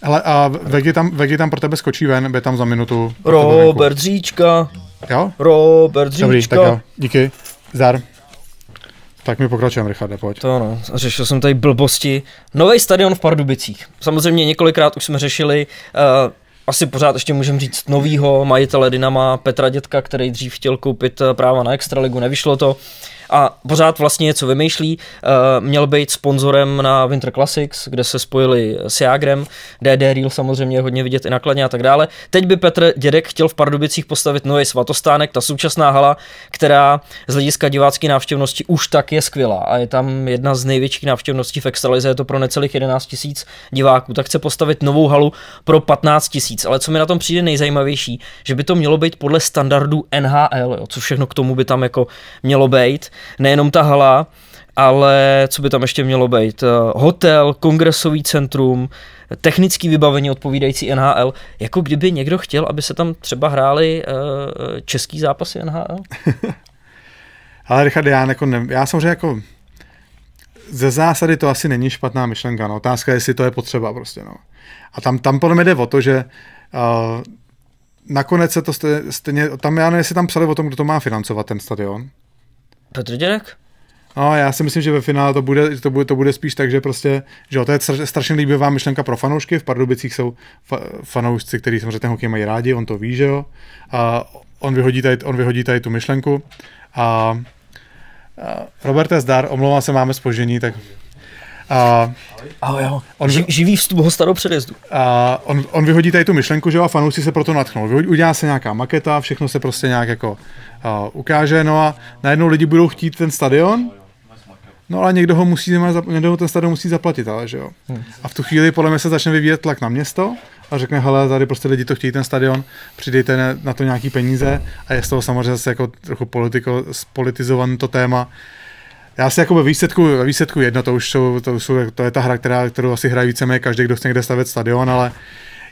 Hele, a Vegi tam, Vegi tam pro tebe skočí ven, bude tam za minutu. Robert Říčka, Jo? Robert Dobrý, Říčka. tak jo, díky. Zdar. Tak my pokračujeme, Richarde, pojď. To no, a řešil jsem tady blbosti. Nový stadion v Pardubicích. Samozřejmě několikrát už jsme řešili, uh, asi pořád ještě můžeme říct novýho majitele Dynama Petra Dětka, který dřív chtěl koupit eh, práva na Extraligu, nevyšlo to. A pořád vlastně něco vymýšlí. Uh, měl být sponzorem na Winter Classics, kde se spojili s Jagrem. DD Real samozřejmě je hodně vidět i nakladně a tak dále. Teď by Petr Dědek chtěl v Pardubicích postavit nový svatostánek, ta současná hala, která z hlediska divácké návštěvnosti už tak je skvělá a je tam jedna z největších návštěvností v Extralize, je to pro necelých 11 tisíc diváků, tak chce postavit novou halu pro 15 tisíc. Ale co mi na tom přijde nejzajímavější, že by to mělo být podle standardů NHL, jo, co všechno k tomu by tam jako mělo být. Nejenom ta hala, ale co by tam ještě mělo být? Eh, Hotel, kongresový centrum, technický vybavení odpovídající NHL. Jako kdyby někdo chtěl, aby se tam třeba hráli uh, český zápasy NHL? Ale Richard, já, jako ne, já samozřejmě jako ze zásady to asi není špatná myšlenka, no. Otázka je, jestli to je potřeba prostě, no. A tam, tam podle mě jde o to, že uh, nakonec se to stejně, tam já nevím, jestli tam psali o tom, kdo to má financovat, ten stadion. Petr Dědek? No, já si myslím, že ve finále to bude, to bude, to bude spíš tak, že prostě, že jo, to je straš- strašně líbivá myšlenka pro fanoušky, v Pardubicích jsou fa- fanoušci, kteří samozřejmě ten hokej mají rádi, on to ví, že jo, a on vyhodí tady, on vyhodí tady tu myšlenku. A, a Roberte Zdar, omlouvám se, máme spoždění, tak a, Ahoj, jo. On-. Ži- živý vstup hosta do předjezdu. a on, on vyhodí tady tu myšlenku, že jo, a fanoušci se proto natchnou. Vyhodí, udělá se nějaká maketa, všechno se prostě nějak jako a, ukáže, no a najednou lidi budou chtít ten stadion, no ale někdo ho musí, někdo ho ten stadion musí zaplatit, ale že jo. A v tu chvíli podle mě se začne vyvíjet tlak na město a řekne, hele, tady prostě lidi to chtějí ten stadion, přidejte na- to nějaký peníze a je z toho samozřejmě zase jako trochu politiko, spolitizované to téma. Já si jako ve výsledku, ve výsledku jedno, to už jsou, to, jsou, to je ta hra, která, kterou asi hraje víceméně každý, kdo chce někde stavět stadion, ale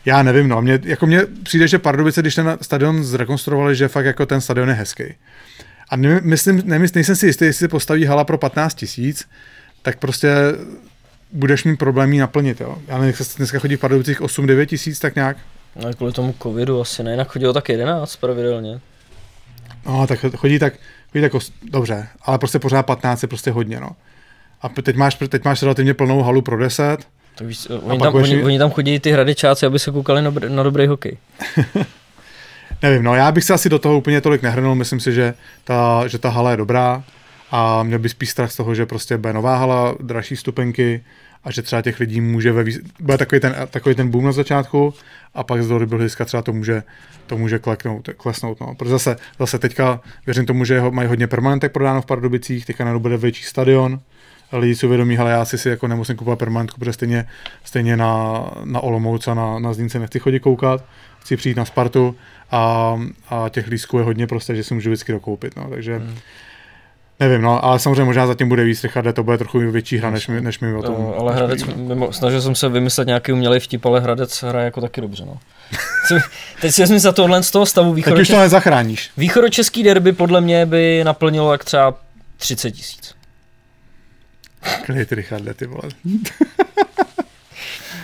já nevím, no, mně, jako mně přijde, že Pardubice, když ten stadion zrekonstruovali, že fakt jako ten stadion je hezký. A ne, myslím, nemysl, nejsem si jistý, jestli se postaví hala pro 15 tisíc, tak prostě budeš mít problém ji naplnit, jo. Já nevím, dneska chodí v Pardubicích 8-9 tisíc, tak nějak. No, kvůli tomu covidu asi ne, jinak chodilo tak 11 pravidelně. No, tak chodí tak, tak os, dobře, ale prostě pořád 15 je prostě hodně, no. A teď máš, teď máš relativně plnou halu pro 10, Tak víš, oni, tam, budeš oni, mít- oni, tam chodí ty hradečáci, aby se koukali na, na dobrý hokej. Nevím, no já bych se asi do toho úplně tolik nehrnul, myslím si, že ta, že ta hala je dobrá a měl by spíš strach z toho, že prostě bude nová hala, dražší stupenky a že třeba těch lidí může ve výs- bude takový ten, takový ten boom na začátku a pak z dlouhodobého hlediska třeba to může, to může kleknout, klesnout. No. Protože zase, zase teďka věřím tomu, že mají hodně permanentek prodáno v Pardubicích, teďka najednou bude větší stadion, lidi si uvědomí, ale já si, si jako nemusím kupovat permanentku, protože stejně, stejně na, na Olomouc a na, na Zlínce nechci chodit koukat, chci přijít na Spartu a, a těch lístků je hodně prostě, že si můžu vždycky dokoupit. No. Takže hmm. Nevím, no, ale samozřejmě možná zatím bude víc, Richarde, to bude trochu větší hra, než my, než my o tom. No, ale Hradec, mimo, snažil jsem se vymyslet nějaký umělej vtip, ale Hradec hraje jako taky dobře, no. Teď si vezmi za tohle z toho stavu Teď už to nezachráníš. východočeský derby podle mě by naplnilo jak třeba 30 tisíc. Klid, Richarde, ty vole.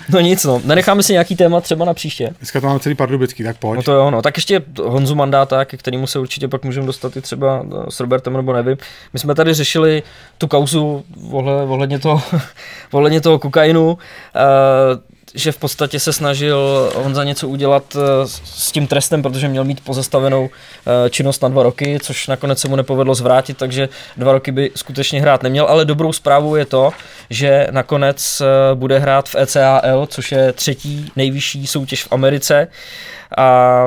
No nic, no. Nenecháme si nějaký téma třeba na příště. Dneska to máme celý pardubický, tak pojď. No to jo, no. Tak ještě Honzu Mandáta, ke kterému se určitě pak můžeme dostat i třeba eh, s Robertem, nebo nevím. My jsme tady řešili tu kauzu ohle- ohledně toho, ohledně toho kokainu, eh, že v podstatě se snažil Honza něco udělat eh, s- tím trestem, protože měl mít pozastavenou eh, činnost na dva roky, což nakonec se mu nepovedlo zvrátit, takže dva roky by skutečně hrát neměl, ale dobrou zprávou je to, že nakonec eh, bude hrát v ECAL, což je třetí nejvyšší soutěž v Americe a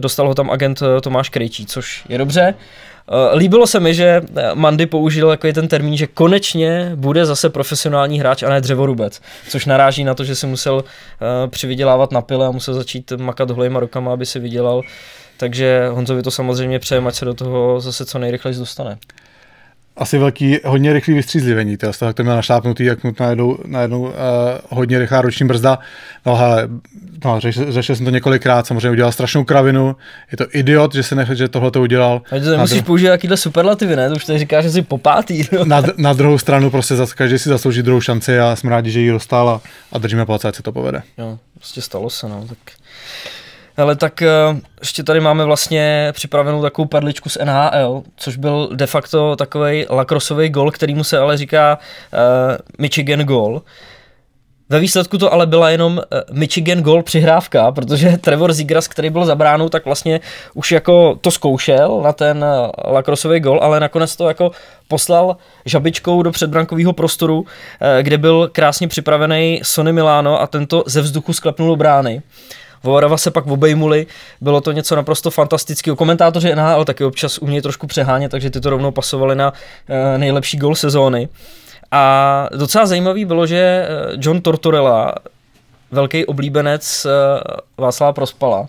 dostal ho tam agent Tomáš Krejčí, což je dobře. Eh, Líbilo se mi, že eh, Mandy použil jako ten termín, že konečně bude zase profesionální hráč a ne dřevorubec, což naráží na to, že si musel eh, přivydělávat na pile a musel začít makat holejma rukama, aby si vydělal. Takže Honzovi to samozřejmě přejeme, ať se do toho zase co nejrychleji dostane. Asi velký, hodně rychlý vystřízlivení, to, tak to měl našlápnutý, jak mu najednou, najednou uh, hodně rychlá roční brzda. No hele, no, řešil, řešil jsem to několikrát, samozřejmě udělal strašnou kravinu, je to idiot, že se nech, že tohle to udělal. A to musíš dru- použít jakýhle superlativy, ne? To už tady říkáš, že jsi popátý. No. na, na, druhou stranu prostě zas, každý si zaslouží druhou šanci a jsme rádi, že ji dostal a, a držíme palce, ať se to povede. Jo, prostě stalo se, no. Tak... Ale tak eh, ještě tady máme vlastně připravenou takovou perličku z NHL, což byl de facto takový lakrosový gol, kterýmu se ale říká uh, Michigan gol. Ve výsledku to ale byla jenom eh, Michigan gol přihrávka, protože Trevor Zigras, který byl za bránou, tak vlastně už jako to zkoušel na ten lakrosový gol, ale nakonec to jako poslal žabičkou do předbrankového prostoru, kde byl krásně připravený Sonny Milano a tento ze vzduchu sklepnul brány. Vovarava se pak obejmuli, bylo to něco naprosto fantastického. Komentátoři NHL taky občas umějí trošku přehánět, takže ty to rovnou pasovali na eh, nejlepší gol sezóny. A docela zajímavý bylo, že eh, John Tortorella, velký oblíbenec eh, Václava Prospala,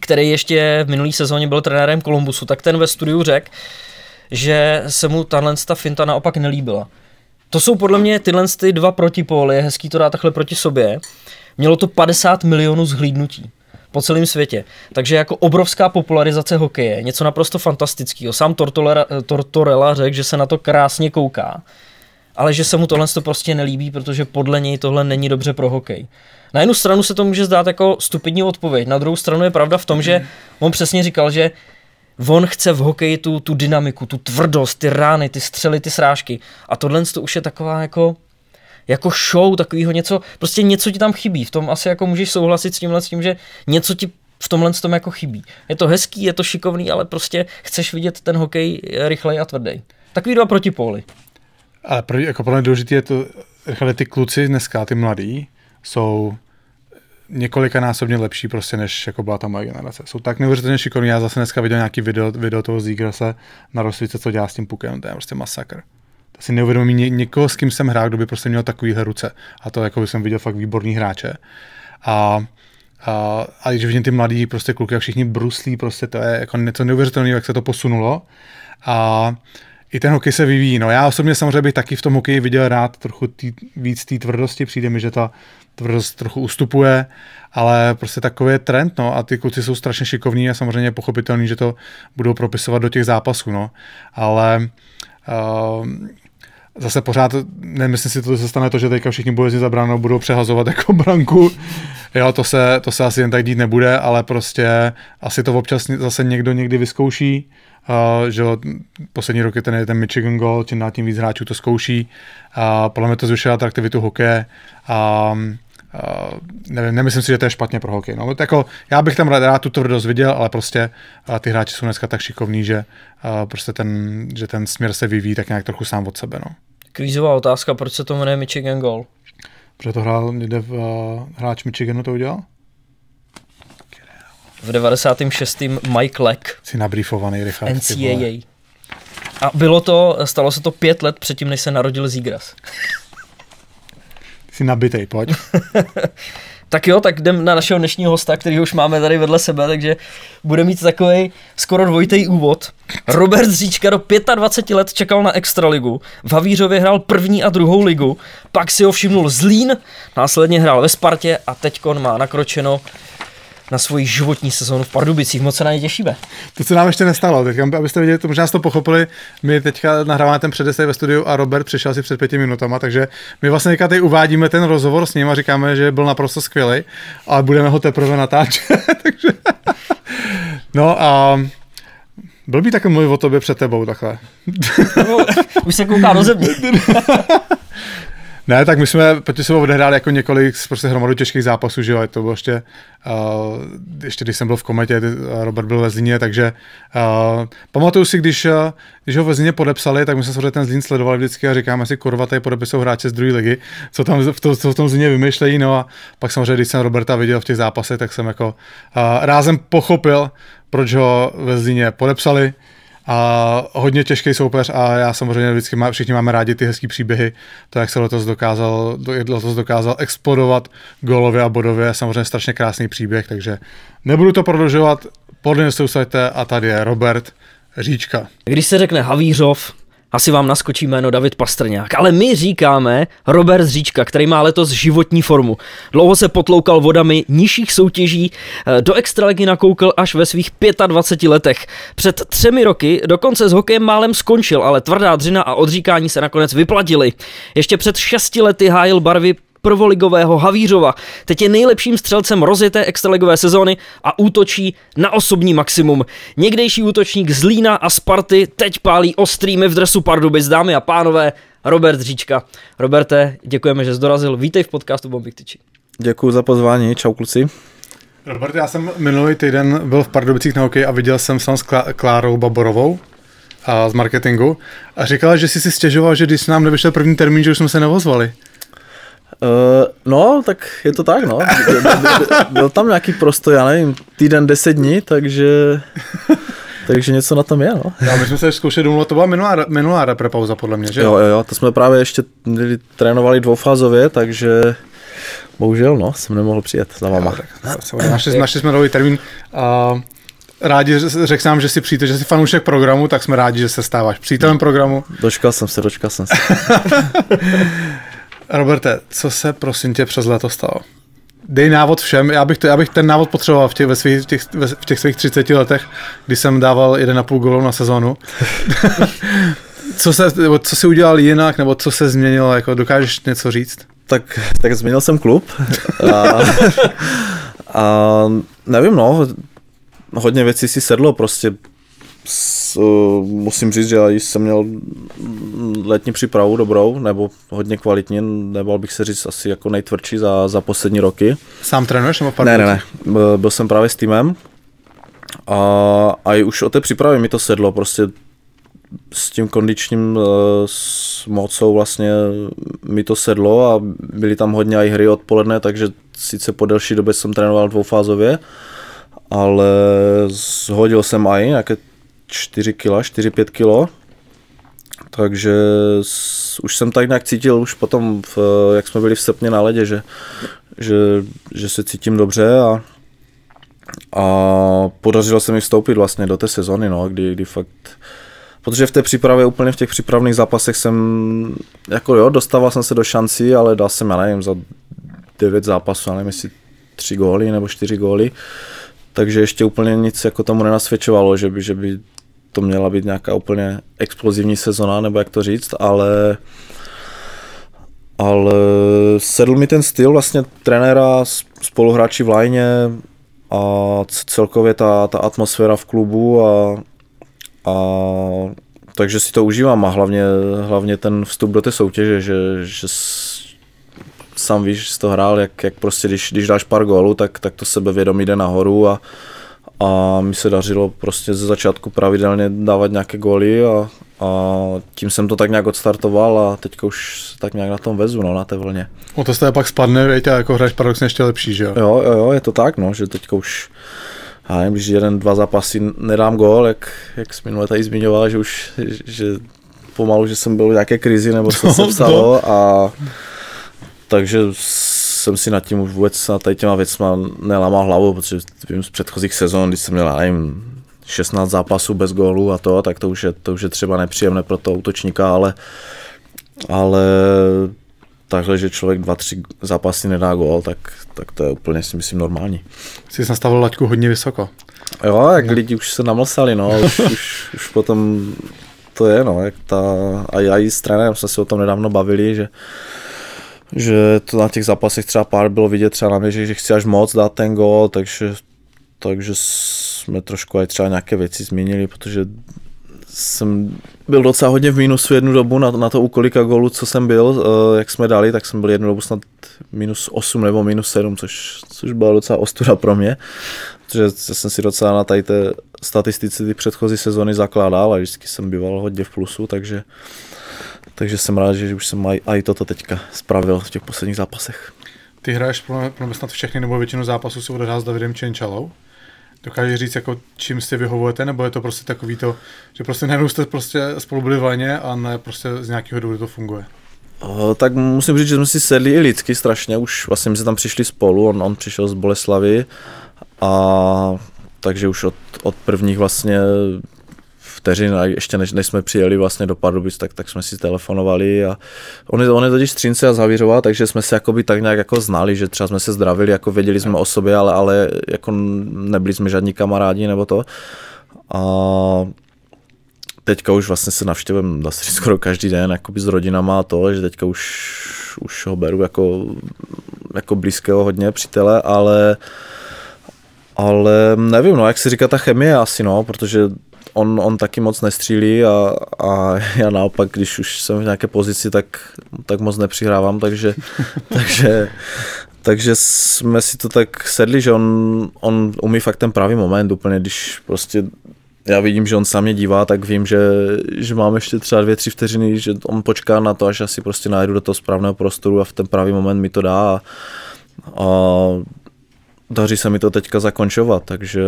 který ještě v minulý sezóně byl trenérem Kolumbusu, tak ten ve studiu řekl, že se mu tahle ta finta naopak nelíbila. To jsou podle mě tyhle ty dva protipóly, je hezký to dát takhle proti sobě. Mělo to 50 milionů zhlídnutí po celém světě. Takže jako obrovská popularizace hokeje, něco naprosto fantastického. Sám Tortorella, Tortorella řekl, že se na to krásně kouká, ale že se mu tohle to prostě nelíbí, protože podle něj tohle není dobře pro hokej. Na jednu stranu se to může zdát jako stupidní odpověď, na druhou stranu je pravda v tom, že on přesně říkal, že on chce v hokeji tu, tu dynamiku, tu tvrdost, ty rány, ty střely, ty srážky. A tohle to už je taková jako jako show, takového něco, prostě něco ti tam chybí. V tom asi jako můžeš souhlasit s tímhle s tím, že něco ti v tomhle tom jako chybí. Je to hezký, je to šikovný, ale prostě chceš vidět ten hokej rychlej a tvrdý. Takový dva protipóly. Ale pro, jako pro mě důležité je to, rychle ty kluci dneska, ty mladí, jsou několikanásobně lepší prostě, než jako byla ta moje generace. Jsou tak neuvěřitelně šikovní. Já zase dneska viděl nějaký video, video toho Zigrase na rostlice, co dělá s tím pukem, to je prostě masakr. Si neuvědomí ně, někoho, s kým jsem hrál, kdo by prostě měl takovýhle ruce. A to jako jsem viděl fakt výborný hráče. A a, a když vidím ty mladí prostě kluky, jak všichni bruslí, prostě to je jako něco neuvěřitelného, jak se to posunulo. A i ten hokej se vyvíjí. No já osobně samozřejmě bych taky v tom hokeji viděl rád trochu tý, víc té tvrdosti. Přijde mi, že ta tvrdost trochu ustupuje, ale prostě takový je trend, no a ty kluci jsou strašně šikovní a samozřejmě je pochopitelný, že to budou propisovat do těch zápasů, no. Ale uh, zase pořád, nemyslím si, to se stane to, že teďka všichni jezdit za bránou, budou přehazovat jako branku. Jo, to se, to se asi jen tak dít nebude, ale prostě asi to občas zase někdo někdy vyzkouší. Uh, že poslední roky ten, ten Michigan goal, čím dál tím víc hráčů to zkouší. Uh, podle mě to zvyšuje atraktivitu hokeje. Uh, Uh, nevím, nemyslím si, že to je špatně pro hokej. No, jako, já bych tam rád, rád tu tvrdost viděl, ale prostě uh, ty hráči jsou dneska tak šikovní, že, uh, prostě ten, že ten směr se vyvíjí tak nějak trochu sám od sebe. No. Kvízová otázka, proč se to jmenuje Michigan Goal? Protože to hrál někde v, uh, hráč Michiganu to udělal? V 96. Mike Leck, Jsi nabrýfovaný, Richard. NCAA. A bylo to, stalo se to pět let předtím, než se narodil Zigras. Jsi nabitej, pojď. Tak jo, tak jdem na našeho dnešního hosta, který už máme tady vedle sebe, takže bude mít takový skoro dvojitý úvod. Robert Zříčka do 25 let čekal na Extraligu. V Havířově hrál první a druhou ligu, pak si ho všimnul Zlín, následně hrál ve Spartě a teďkon má nakročeno na svoji životní sezónu v Pardubicích. Moc se na ně těšíme. To, co nám ještě nestalo, teď, abyste viděli, to možná jste to pochopili, my teďka nahráváme ten předesej ve studiu a Robert přišel asi před pěti minutama, takže my vlastně teďka tady uvádíme ten rozhovor s ním a říkáme, že byl naprosto skvělý, ale budeme ho teprve natáčet, takže... No a byl by taky mluvit o tobě před tebou takhle. Už se kouká do země. Ne, tak my jsme proti sebou odehráli jako několik prostě hromadu těžkých zápasů, že jo, to bylo ještě, uh, ještě když jsem byl v kometě, Robert byl ve Zlíně, takže uh, pamatuju si, když, uh, když ho ve Zlíně podepsali, tak my jsme samozřejmě ten Zlín sledovali vždycky a říkáme si, kurva, tady podepisují hráče z druhé ligy, co tam v, to, co v tom Zlíně vymýšlejí, no a pak samozřejmě, když jsem Roberta viděl v těch zápasech, tak jsem jako uh, rázem pochopil, proč ho ve Zlíně podepsali, a hodně těžký soupeř a já samozřejmě vždycky má, všichni máme rádi ty hezký příběhy, to jak se letos dokázal, letos dokázal explodovat golově a bodově, samozřejmě strašně krásný příběh, takže nebudu to prodlužovat, podle mě a tady je Robert Říčka. Když se řekne Havířov, asi vám naskočí jméno David Pastrňák, ale my říkáme Robert Zříčka, který má letos životní formu. Dlouho se potloukal vodami nižších soutěží, eh, do extraligy nakoukl až ve svých 25 letech. Před třemi roky dokonce s hokejem málem skončil, ale tvrdá dřina a odříkání se nakonec vyplatili. Ještě před šesti lety hájil barvy prvoligového Havířova. Teď je nejlepším střelcem rozjeté extraligové sezóny a útočí na osobní maximum. Někdejší útočník z Lína a Sparty teď pálí ostrými v dresu Pardubic, dámy a pánové, Robert Říčka. Roberte, děkujeme, že jsi dorazil. Vítej v podcastu Bombik Tyči. Děkuji za pozvání, čau kluci. Robert, já jsem minulý týden byl v Pardubicích na hokej a viděl jsem se s Klárou Baborovou a z marketingu a říkala, že jsi si stěžoval, že když nám nevyšel první termín, že už jsme se nevozvali. Uh, no, tak je to tak, no. Byl tam nějaký prostor, já nevím, týden, deset dní, takže... Takže něco na tom je, no. Já my jsme se zkoušeli domluvat, to byla minulá, minulá pauza podle mě, že jo? Jo, jo, to jsme právě ještě trénovali dvoufázově, takže bohužel, no, jsem nemohl přijet za váma. našli, našli jsme nový termín. Uh, rádi řekl nám, že si přítel, že jsi fanoušek programu, tak jsme rádi, že se stáváš přítelem programu. Dočkal jsem se, dočkal jsem se. Roberte, co se prosím tě přes léto stalo? Dej návod všem, já bych, to, já bych ten návod potřeboval v těch, ve svých, v těch, v těch svých 30 letech, kdy jsem dával 1,5 golu na sezonu. co, se, co jsi udělal jinak, nebo co se změnilo, jako dokážeš něco říct? Tak, tak změnil jsem klub. A, a nevím, no, hodně věcí si sedlo, prostě s, uh, musím říct, že jsem měl letní přípravu dobrou, nebo hodně kvalitní, nebal bych se říct asi jako nejtvrdší za, za poslední roky. Sám trénuješ nebo Ne, ne, ne, byl jsem právě s týmem. A, a i už o té přípravě mi to sedlo, prostě s tím kondičním uh, s mocou vlastně mi to sedlo a byly tam hodně i hry odpoledne, takže sice po delší době jsem trénoval dvoufázově, ale zhodil jsem i nějaké 4 kg, 4-5 kg. Takže už jsem tak nějak cítil už potom, v, jak jsme byli v srpně na ledě, že, že, že se cítím dobře a, a podařilo se mi vstoupit vlastně do té sezony, no, kdy, kdy fakt protože v té přípravě, úplně v těch přípravných zápasech jsem, jako jo, dostával jsem se do šancí, ale dal jsem, já nevím, za 9 zápasů, já nevím, jestli 3 góly nebo 4 góly, takže ještě úplně nic jako tomu nenasvědčovalo, že by, že by to měla být nějaká úplně explozivní sezona, nebo jak to říct, ale ale sedl mi ten styl vlastně trenéra, spoluhráči v lajně a celkově ta, ta atmosféra v klubu a, a takže si to užívám a hlavně, hlavně ten vstup do té soutěže, že, že sám víš, jsi to hrál, jak, jak prostě když, když dáš pár gólů, tak, tak to sebevědomí jde nahoru a, a mi se dařilo prostě ze začátku pravidelně dávat nějaké góly a, a tím jsem to tak nějak odstartoval a teďka už tak nějak na tom vezu, no, na té vlně. O to z pak spadne, a jako hráč paradoxně ještě lepší, že jo? Jo, jo, jo, je to tak, no, že teďka už já nevím, když jeden, dva zápasy nedám gól, jak, jak jsi minule tady zmiňoval, že už, že pomalu, že jsem byl v nějaké krizi, nebo co se psalo a takže jsem si nad tím už vůbec na tady těma věcma nelámal hlavu, protože vím z předchozích sezon, když jsem měl, nevím, 16 zápasů bez gólu a to, tak to už je, to už je třeba nepříjemné pro toho útočníka, ale, ale takhle, že člověk dva, tři zápasy nedá gól, tak, tak to je úplně si myslím normální. Jsi nastavil laťku hodně vysoko. Jo, jak lidi už se namlsali, no, už, už, už potom to je, no, jak ta, a já i s trenérem jsme se o tom nedávno bavili, že, že to na těch zápasech třeba pár bylo vidět třeba na mě, že, že chci až moc dát ten gól, takže, takže jsme trošku aj třeba nějaké věci změnili, protože jsem byl docela hodně v mínusu jednu dobu na, na to, u kolika gólů, co jsem byl, uh, jak jsme dali, tak jsem byl jednu dobu snad minus 8 nebo minus 7, což, což byla docela ostuda pro mě, protože jsem si docela na tady té statistice ty předchozí sezony zakládal a vždycky jsem býval hodně v plusu, takže, takže jsem rád, že už jsem aj toto teďka spravil v těch posledních zápasech. Ty hraješ pro, pro snad všechny nebo většinu zápasů si odehrál s Davidem Čenčalou. Dokážeš říct, jako, čím si vyhovujete, nebo je to prostě takový to, že prostě najednou jste prostě spolu byli v léně a ne prostě z nějakého důvodu to funguje? Tak musím říct, že jsme si sedli i lidsky strašně, už vlastně my jsme tam přišli spolu, on, on přišel z Boleslavy a takže už od, od prvních vlastně vteřin a ještě než, než jsme přijeli vlastně do Pardubic, tak, tak jsme si telefonovali a on je, on je totiž Střínce a Zavířová, takže jsme se jakoby tak nějak jako znali, že třeba jsme se zdravili, jako věděli jsme o sobě, ale, ale jako nebyli jsme žádní kamarádi nebo to. A teďka už vlastně se navštěvujem dá se skoro každý den jakoby s rodinama a to, že teďka už, už ho beru jako, jako blízkého hodně přítele, ale ale nevím, no, jak se říká ta chemie asi, no, protože on, on taky moc nestřílí a, a já naopak, když už jsem v nějaké pozici, tak, tak moc nepřihrávám, takže, takže, takže jsme si to tak sedli, že on, on umí fakt ten pravý moment úplně, když prostě já vidím, že on se mě dívá, tak vím, že, že mám ještě třeba dvě, tři vteřiny, že on počká na to, až asi prostě najdu do toho správného prostoru a v ten pravý moment mi to dá a, a daří se mi to teďka zakončovat, takže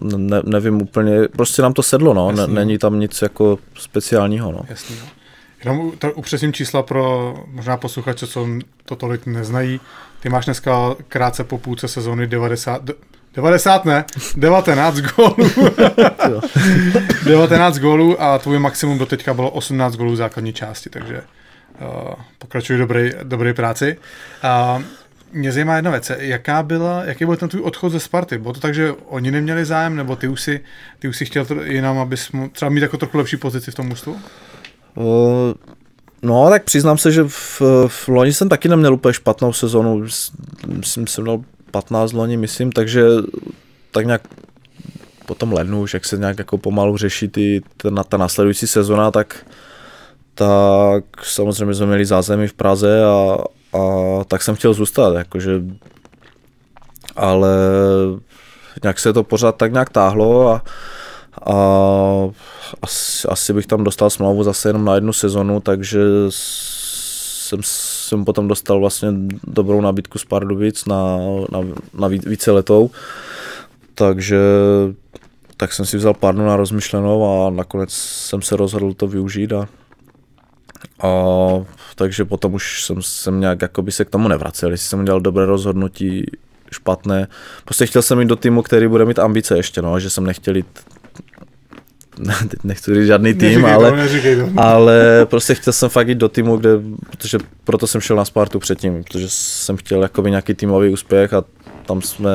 ne, nevím úplně, prostě nám to sedlo, no, ne, není tam nic jako speciálního, no. Jasný, no. Jenom to upřesním čísla pro možná posluchače, co to tolik neznají. Ty máš dneska krátce po půlce sezóny 90, 90 ne, 19 gólů. 19 gólů a tvůj maximum do teďka bylo 18 gólů v základní části, takže uh, pokračuj dobrý, dobrý práci. Uh, mě zajímá jedna věc, jaká byla, jaký byl ten tvůj odchod ze Sparty? Bylo to tak, že oni neměli zájem, nebo ty už si, ty už si chtěl jinam, abys třeba mít jako trochu lepší pozici v tom ústu? Uh, no, tak přiznám se, že v, v loni jsem taky neměl úplně špatnou sezonu. Myslím, jsem měl 15 loni, myslím, takže tak nějak po tom lednu, už jak se nějak jako pomalu řeší ty, ta, ta následující sezona, tak, tak samozřejmě jsme měli zázemí v Praze a, a tak jsem chtěl zůstat, jakože, ale nějak se to pořád tak nějak táhlo a, a asi, asi bych tam dostal smlouvu zase jenom na jednu sezonu, takže jsem, jsem potom dostal vlastně dobrou nabídku z Pardubic na, na, na více letou, takže tak jsem si vzal pár na rozmyšlenou a nakonec jsem se rozhodl to využít a, a takže potom už jsem, jsem nějak jakoby se k tomu nevracel, jestli jsem udělal dobré rozhodnutí, špatné. Prostě chtěl jsem jít do týmu, který bude mít ambice ještě, no, že jsem nechtěl jít teď nechci říct žádný tým, neříkej ale, to, neříkej to. ale prostě chtěl jsem fakt jít do týmu, kde, protože proto jsem šel na Spartu předtím, protože jsem chtěl jakoby nějaký týmový úspěch a tam jsme,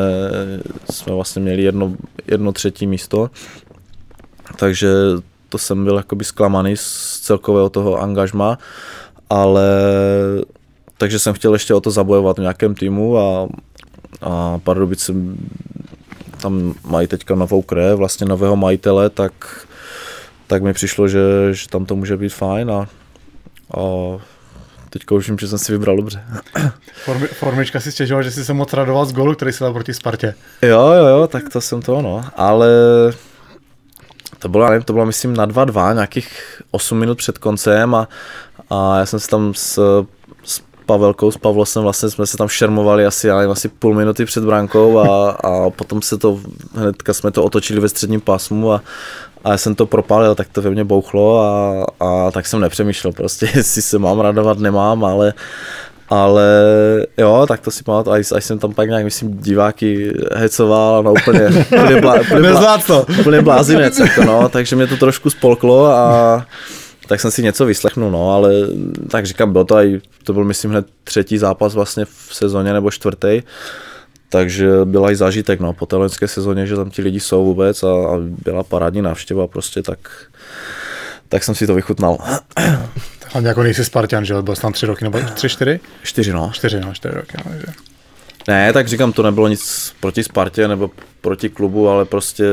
jsme vlastně měli jedno, jedno třetí místo, takže to jsem byl jakoby zklamaný z celkového toho angažma ale takže jsem chtěl ještě o to zabojovat v nějakém týmu a, a Pardubice tam mají teďka novou krev, vlastně nového majitele, tak, tak mi přišlo, že, že tam to může být fajn a, a teďka už vím, že jsem si vybral dobře. Formi, formička si stěžoval, že jsi se moc radoval z golu, který si dal proti Spartě. Jo, jo, jo, tak to jsem to, no, ale to bylo, nevím, to bylo myslím na 2-2, nějakých 8 minut před koncem a, a já jsem se tam s, s Pavelkou, s Pavlosem vlastně jsme se tam šermovali asi, já nevím, asi půl minuty před brankou a, a potom se to, hnedka jsme to otočili ve středním pásmu a, a já jsem to propálil, tak to ve mně bouchlo a, a tak jsem nepřemýšlel prostě, jestli se mám radovat, nemám, ale ale jo, tak to si pamatuju, až, až jsem tam pak nějak, myslím, diváky hecoval, no úplně, úplně, blá, úplně, blá, to. úplně blázinec, jako no, takže mě to trošku spolklo a tak jsem si něco vyslechnul, no, ale tak říkám, bylo to aj, to byl myslím hned třetí zápas vlastně v sezóně nebo čtvrtý, takže byl i zážitek, no, po té loňské sezóně, že tam ti lidi jsou vůbec a, a byla parádní návštěva prostě, tak tak jsem si to vychutnal. Hlavně jako nejsi Spartan, že? Byl jsi tam tři roky, nebo tři, čtyři? Čtyři, no. Čtyři, no, čtyři roky, no, že. Ne, tak říkám, to nebylo nic proti Spartě nebo proti klubu, ale prostě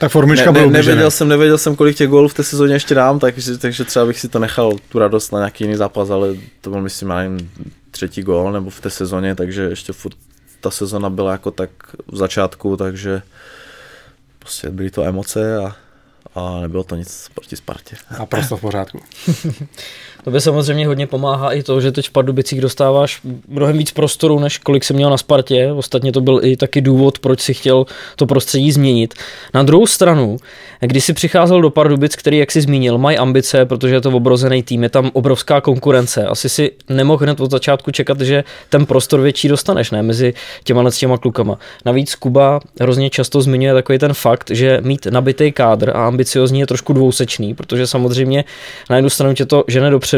Tak formička ne, byla ne, nevěděl, jsem, nevěděl jsem, kolik těch gólů v té sezóně ještě dám, takže, takže třeba bych si to nechal tu radost na nějaký jiný zápas, ale to byl myslím, já nevím, třetí gól nebo v té sezóně, takže ještě furt ta sezona byla jako tak v začátku, takže prostě byly to emoce a, a nebylo to nic proti Spartě. A prostě v pořádku. To by samozřejmě hodně pomáhá i to, že teď v Pardubicích dostáváš mnohem víc prostoru, než kolik jsem měl na Spartě. Ostatně to byl i taky důvod, proč si chtěl to prostředí změnit. Na druhou stranu, když si přicházel do Pardubic, který, jak si zmínil, mají ambice, protože je to obrozený tým, je tam obrovská konkurence. Asi si nemohl hned od začátku čekat, že ten prostor větší dostaneš, ne, mezi těma s těma klukama. Navíc Kuba hrozně často zmiňuje takový ten fakt, že mít nabitý kádr a ambiciozní je trošku dvousečný, protože samozřejmě na jednu stranu tě to žene dopředu,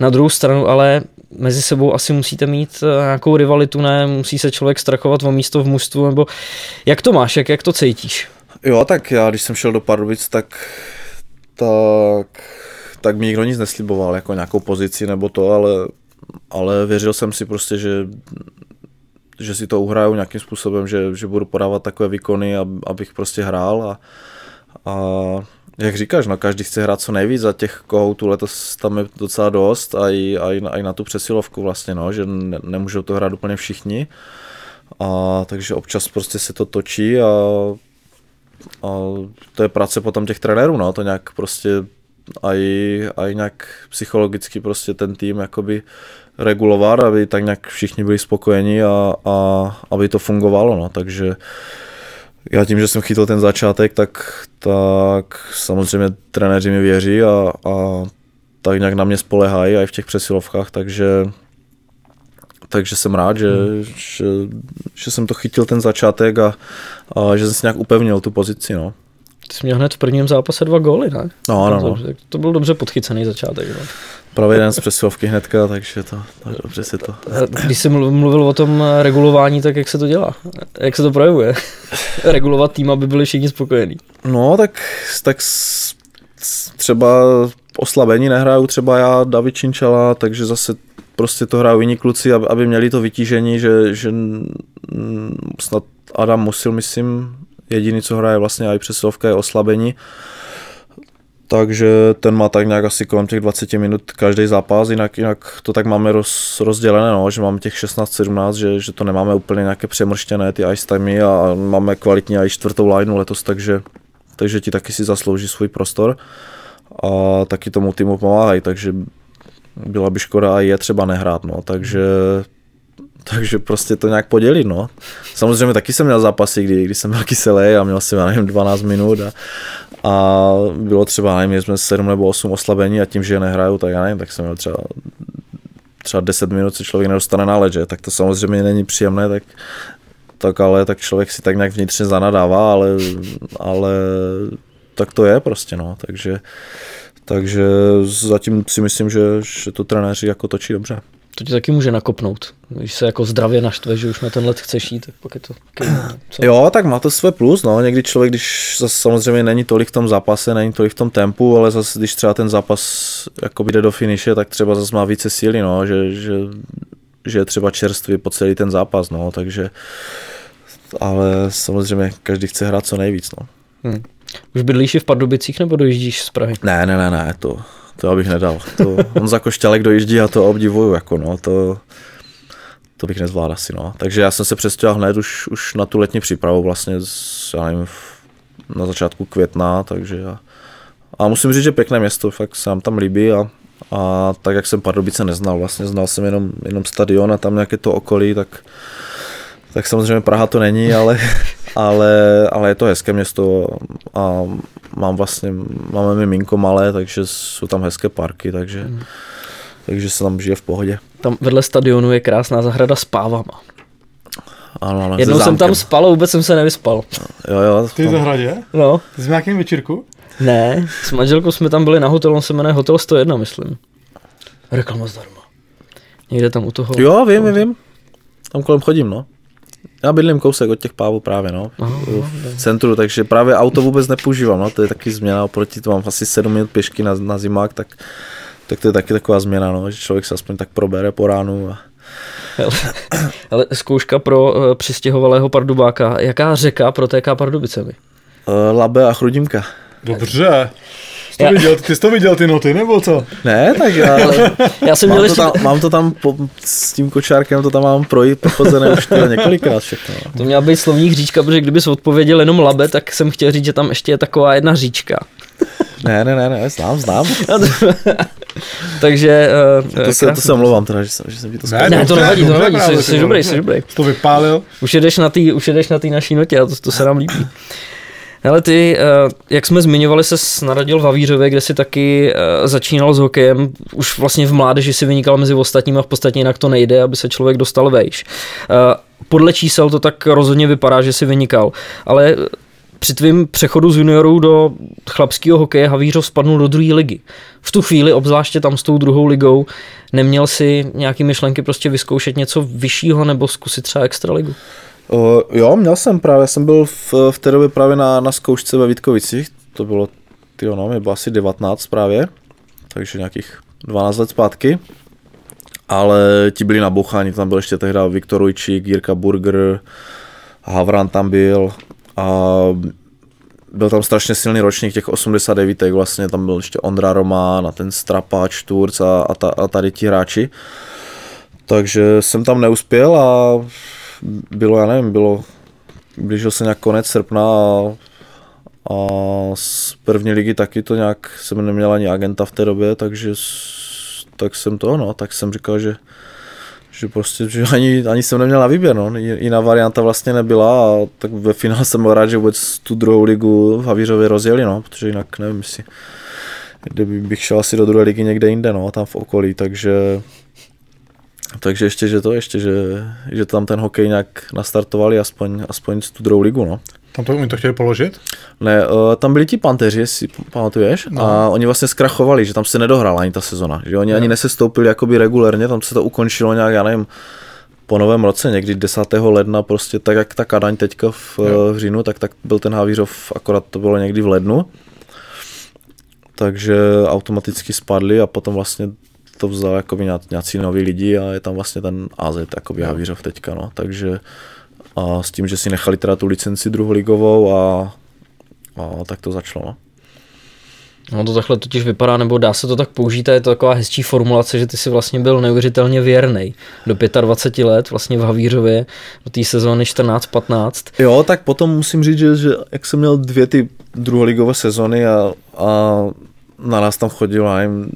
na druhou stranu ale mezi sebou asi musíte mít eh, nějakou rivalitu, ne, musí se člověk strachovat o místo v mužstvu, nebo jak to máš, jak, jak to cítíš? Jo, tak já, když jsem šel do Pardubic, tak, tak, tak mi nikdo nic nesliboval, jako nějakou pozici nebo to, ale, ale věřil jsem si prostě, že, že si to uhraju nějakým způsobem, že, že budu podávat takové výkony, ab, abych prostě hrál a, a jak říkáš, no každý chce hrát co nejvíc a těch kohoutů letos tam je docela dost a i, a i, a i na tu přesilovku vlastně, no, že ne, nemůžou to hrát úplně všichni. A takže občas prostě se to točí a, a to je práce potom těch trenérů, no, to nějak prostě a i, a i nějak psychologicky prostě ten tým jakoby regulovat, aby tak nějak všichni byli spokojeni a, a aby to fungovalo, no, takže já tím, že jsem chytil ten začátek, tak, tak samozřejmě trenéři mi věří a, a tak nějak na mě spolehají i v těch přesilovkách, takže takže jsem rád, že, hmm. že, že jsem to chytil ten začátek a, a že jsem si nějak upevnil tu pozici. No. Ty jsi měl hned v prvním zápase dva góly, ne? No, no, no. To, to byl dobře podchycený začátek. No. Právě jeden z přesilovky hnedka, takže to, tak dobře si to. Když jsi mluvil o tom regulování, tak jak se to dělá? Jak se to projevuje? Regulovat tým, aby byli všichni spokojení. No, tak, tak třeba oslabení nehraju třeba já, David Činčala, takže zase prostě to hrajou jiní kluci, aby, aby měli to vytížení, že, že snad Adam Musil, myslím, jediný, co hraje vlastně i přesilovka je oslabení. Takže ten má tak nějak asi kolem těch 20 minut každý zápas, jinak, jinak to tak máme roz, rozdělené, no, že máme těch 16-17, že, že to nemáme úplně nějaké přemrštěné ty ice timey a máme kvalitní i čtvrtou lineu letos, takže, takže ti taky si zaslouží svůj prostor a taky tomu týmu pomáhají, takže byla by škoda a je třeba nehrát, no, takže takže prostě to nějak podělit, no. Samozřejmě taky jsem měl zápasy, kdy, kdy jsem byl kyselý a měl jsem, já nevím, 12 minut a, a bylo třeba, nevím, jsme 7 nebo 8 oslabení a tím, že je nehraju, tak já nevím, tak jsem měl třeba třeba 10 minut se člověk nedostane na led, že? tak to samozřejmě není příjemné, tak, tak ale tak člověk si tak nějak vnitřně zanadává, ale, ale tak to je prostě, no, takže, takže zatím si myslím, že, že to trenéři jako točí dobře. To ti taky může nakopnout. Když se jako zdravě naštve, že už na ten let chceš jít, tak pak je to... Co? Jo, tak má to své plus, no. Někdy člověk, když zase samozřejmě není tolik v tom zápase, není tolik v tom tempu, ale zase když třeba ten zápas jako jde do finiše, tak třeba zase má více síly, no, že, že, že je třeba čerstvý po celý ten zápas, no, takže ale samozřejmě každý chce hrát co nejvíc, no. Hmm. Už bydlíš v Pardubicích nebo dojíždíš z Prahy? Ne, ne, ne, ne, to, to abych nedal. To, on za košťalek dojíždí a to obdivuju, jako no, to, to bych nezvládl asi, no. Takže já jsem se přestěhoval hned už, už na tu letní přípravu vlastně, z, já nevím, na začátku května, takže já, a musím říct, že pěkné město, fakt se nám tam líbí a, a tak, jak jsem Pardubice neznal, vlastně znal jsem jenom, jenom stadion a tam nějaké to okolí, tak, tak samozřejmě Praha to není, ale, ale, ale je to hezké město a mám vlastně, máme miminko malé, takže jsou tam hezké parky, takže, takže se tam žije v pohodě. Tam vedle stadionu je krásná zahrada s pávama. Ano, ano, Jednou se jsem tam spal a vůbec jsem se nevyspal. Jo, jo, Ty v tam, zahradě? No, v nějakém večírku? ne, s manželkou jsme tam byli na hotelu, on se jmenuje Hotel 101, myslím. Reklama zdarma. Někde tam u toho. jo, vím, vím. Tam kolem chodím, no. Já bydlím kousek od těch pávů právě, no. v centru, takže právě auto vůbec nepoužívám, no. To je taky změna oproti, to mám asi 7 minut pěšky na, na zimák, tak, tak to je taky taková změna, no, že člověk se aspoň tak probere po ránu a Ale, ale zkouška pro uh, přistěhovalého pardubáka. Jaká řeka protéká Pardubicemi? uh, Labe a Chrudimka. Dobře. Jsi to Já- viděl, ty jsi to viděl ty noty, nebo co? Ne, tak já, Já jsem měl mám, to ještě, tam, mám to tam po, s tím kočárkem, to tam mám projít, prochozené už tyhle několikrát všechno. No. to měla být slovník říčka, protože kdybys odpověděl jenom Labe, tak jsem chtěl říct, že tam ještě je taková jedna říčka. Ne, ne, ne, ne, znám, znám. Takže... Uh, To se, to se omlouvám teda, že jsem, že jsem ti to Ne, Ne, to nevadí, to nevadí, jsi, jsi dobrý, dobře. jsi dobrý. To vypálil? Už jedeš na té už jedeš na té naší notě a to, to se nám líbí. Ale ty, eh, jak jsme zmiňovali, se narodil v Havířově, kde si taky eh, začínal s hokejem. Už vlastně v mládeži si vynikal mezi ostatními a v podstatě jinak to nejde, aby se člověk dostal vejš. Eh, Podle čísel to tak rozhodně vypadá, že si vynikal. Ale při tvým přechodu z juniorů do chlapského hokeje Havířov spadnul do druhé ligy. V tu chvíli, obzvláště tam s tou druhou ligou, neměl si nějaký myšlenky prostě vyzkoušet něco vyššího nebo zkusit třeba extraligu? O, jo, měl jsem právě, jsem byl v, v té době právě na, na zkoušce ve Vítkovicích, to bylo, ty no, mě bylo asi 19 právě, takže nějakých 12 let zpátky. Ale ti byli naboucháni, tam byl ještě tehdy Viktor Ujčík, Jirka Burger, Havran tam byl a byl tam strašně silný ročník těch 89, vlastně tam byl ještě Ondra Román a ten Strapač, Turc a, a, ta, a tady ti hráči. Takže jsem tam neuspěl a bylo, já nevím, bylo, blížil se nějak konec srpna a, a z první ligy taky to nějak, jsem neměl ani agenta v té době, takže tak jsem to, no, tak jsem říkal, že že prostě, že ani, ani jsem neměl na výběr, no. Jiná varianta vlastně nebyla a tak ve finále jsem byl rád, že vůbec tu druhou ligu v Havířově rozjeli, no, protože jinak nevím, jestli kdyby bych šel asi do druhé ligy někde jinde, no, tam v okolí, takže takže ještě, že to, ještě, že, že tam ten hokej nějak nastartovali aspoň, aspoň tu druhou ligu, no. Tam to, oni to chtěli položit? Ne, uh, tam byli ti panteři, jestli pamatuješ, no. a oni vlastně zkrachovali, že tam se nedohrála ani ta sezona, že oni ani nesestoupili jakoby regulérně, tam se to ukončilo nějak, já nevím, po novém roce, někdy 10. ledna, prostě tak jak ta Kadaň teďka v, v říjnu, tak, tak byl ten Havířov, akorát to bylo někdy v lednu, takže automaticky spadli a potom vlastně to vzal jakoby ně- nějací noví lidi a je tam vlastně ten AZ, jakoby Havířov teďka, no, takže a s tím, že si nechali teda tu licenci druholigovou a, a tak to začalo, no. No to takhle totiž vypadá, nebo dá se to tak použít a je to taková hezčí formulace, že ty si vlastně byl neuvěřitelně věrný do 25 let, vlastně v Havířově, do té sezóny 14-15. Jo, tak potom musím říct, že, že jak jsem měl dvě ty druholigové sezony a, a na nás tam chodilo, nevím,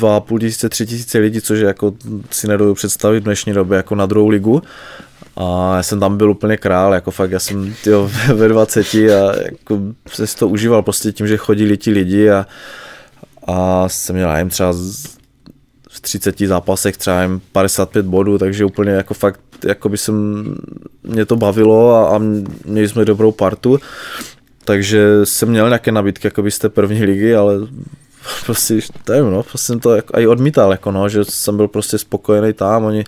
dva půl tisíce, tři tisíce lidí, což jako si nedovedu představit v dnešní době jako na druhou ligu. A já jsem tam byl úplně král, jako fakt, já jsem tyjo, ve 20 a jako se to užíval prostě tím, že chodili ti lidi a, a jsem měl, nevím, třeba v 30 zápasech třeba nevím, 55 bodů, takže úplně jako fakt, jako by jsem, mě to bavilo a, a měli jsme dobrou partu, takže jsem měl nějaké nabídky jako z té první ligy, ale prostě, nevím, no, prostě jsem to jako, i odmítal, jako no, že jsem byl prostě spokojený tam, oni,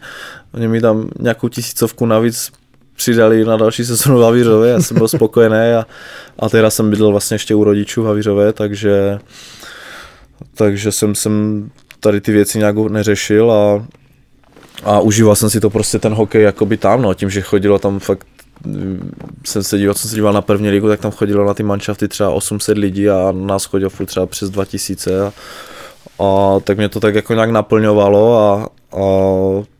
oni mi tam nějakou tisícovku navíc přidali na další sezonu v Havířově, já jsem byl spokojený a, a teda jsem bydlel vlastně ještě u rodičů v Havířově, takže takže jsem, jsem tady ty věci nějak neřešil a, a užíval jsem si to prostě ten hokej jakoby tam, no, tím, že chodilo tam fakt jsem se díval, jsem se díval na první ligu, tak tam chodilo na ty manšafty třeba 800 lidí a nás chodilo furt třeba přes 2000 a, a tak mě to tak jako nějak naplňovalo a, a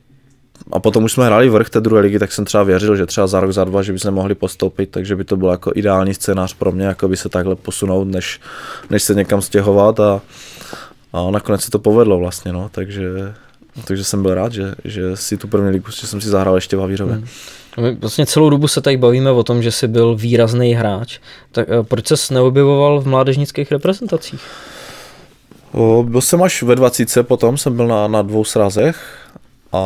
a potom už jsme hráli vrch té druhé ligy, tak jsem třeba věřil, že třeba za rok, za dva, že bychom mohli postoupit, takže by to byl jako ideální scénář pro mě, jako by se takhle posunout, než, než se někam stěhovat a, a nakonec se to povedlo vlastně, no, takže, takže jsem byl rád, že, že si tu první ligu, že jsem si zahrál ještě v Havířově. Hmm. My vlastně celou dobu se tady bavíme o tom, že jsi byl výrazný hráč. Tak eh, proč ses neobjevoval v mládežnických reprezentacích? O, byl jsem až ve 20 potom, jsem byl na, na dvou srazech, a,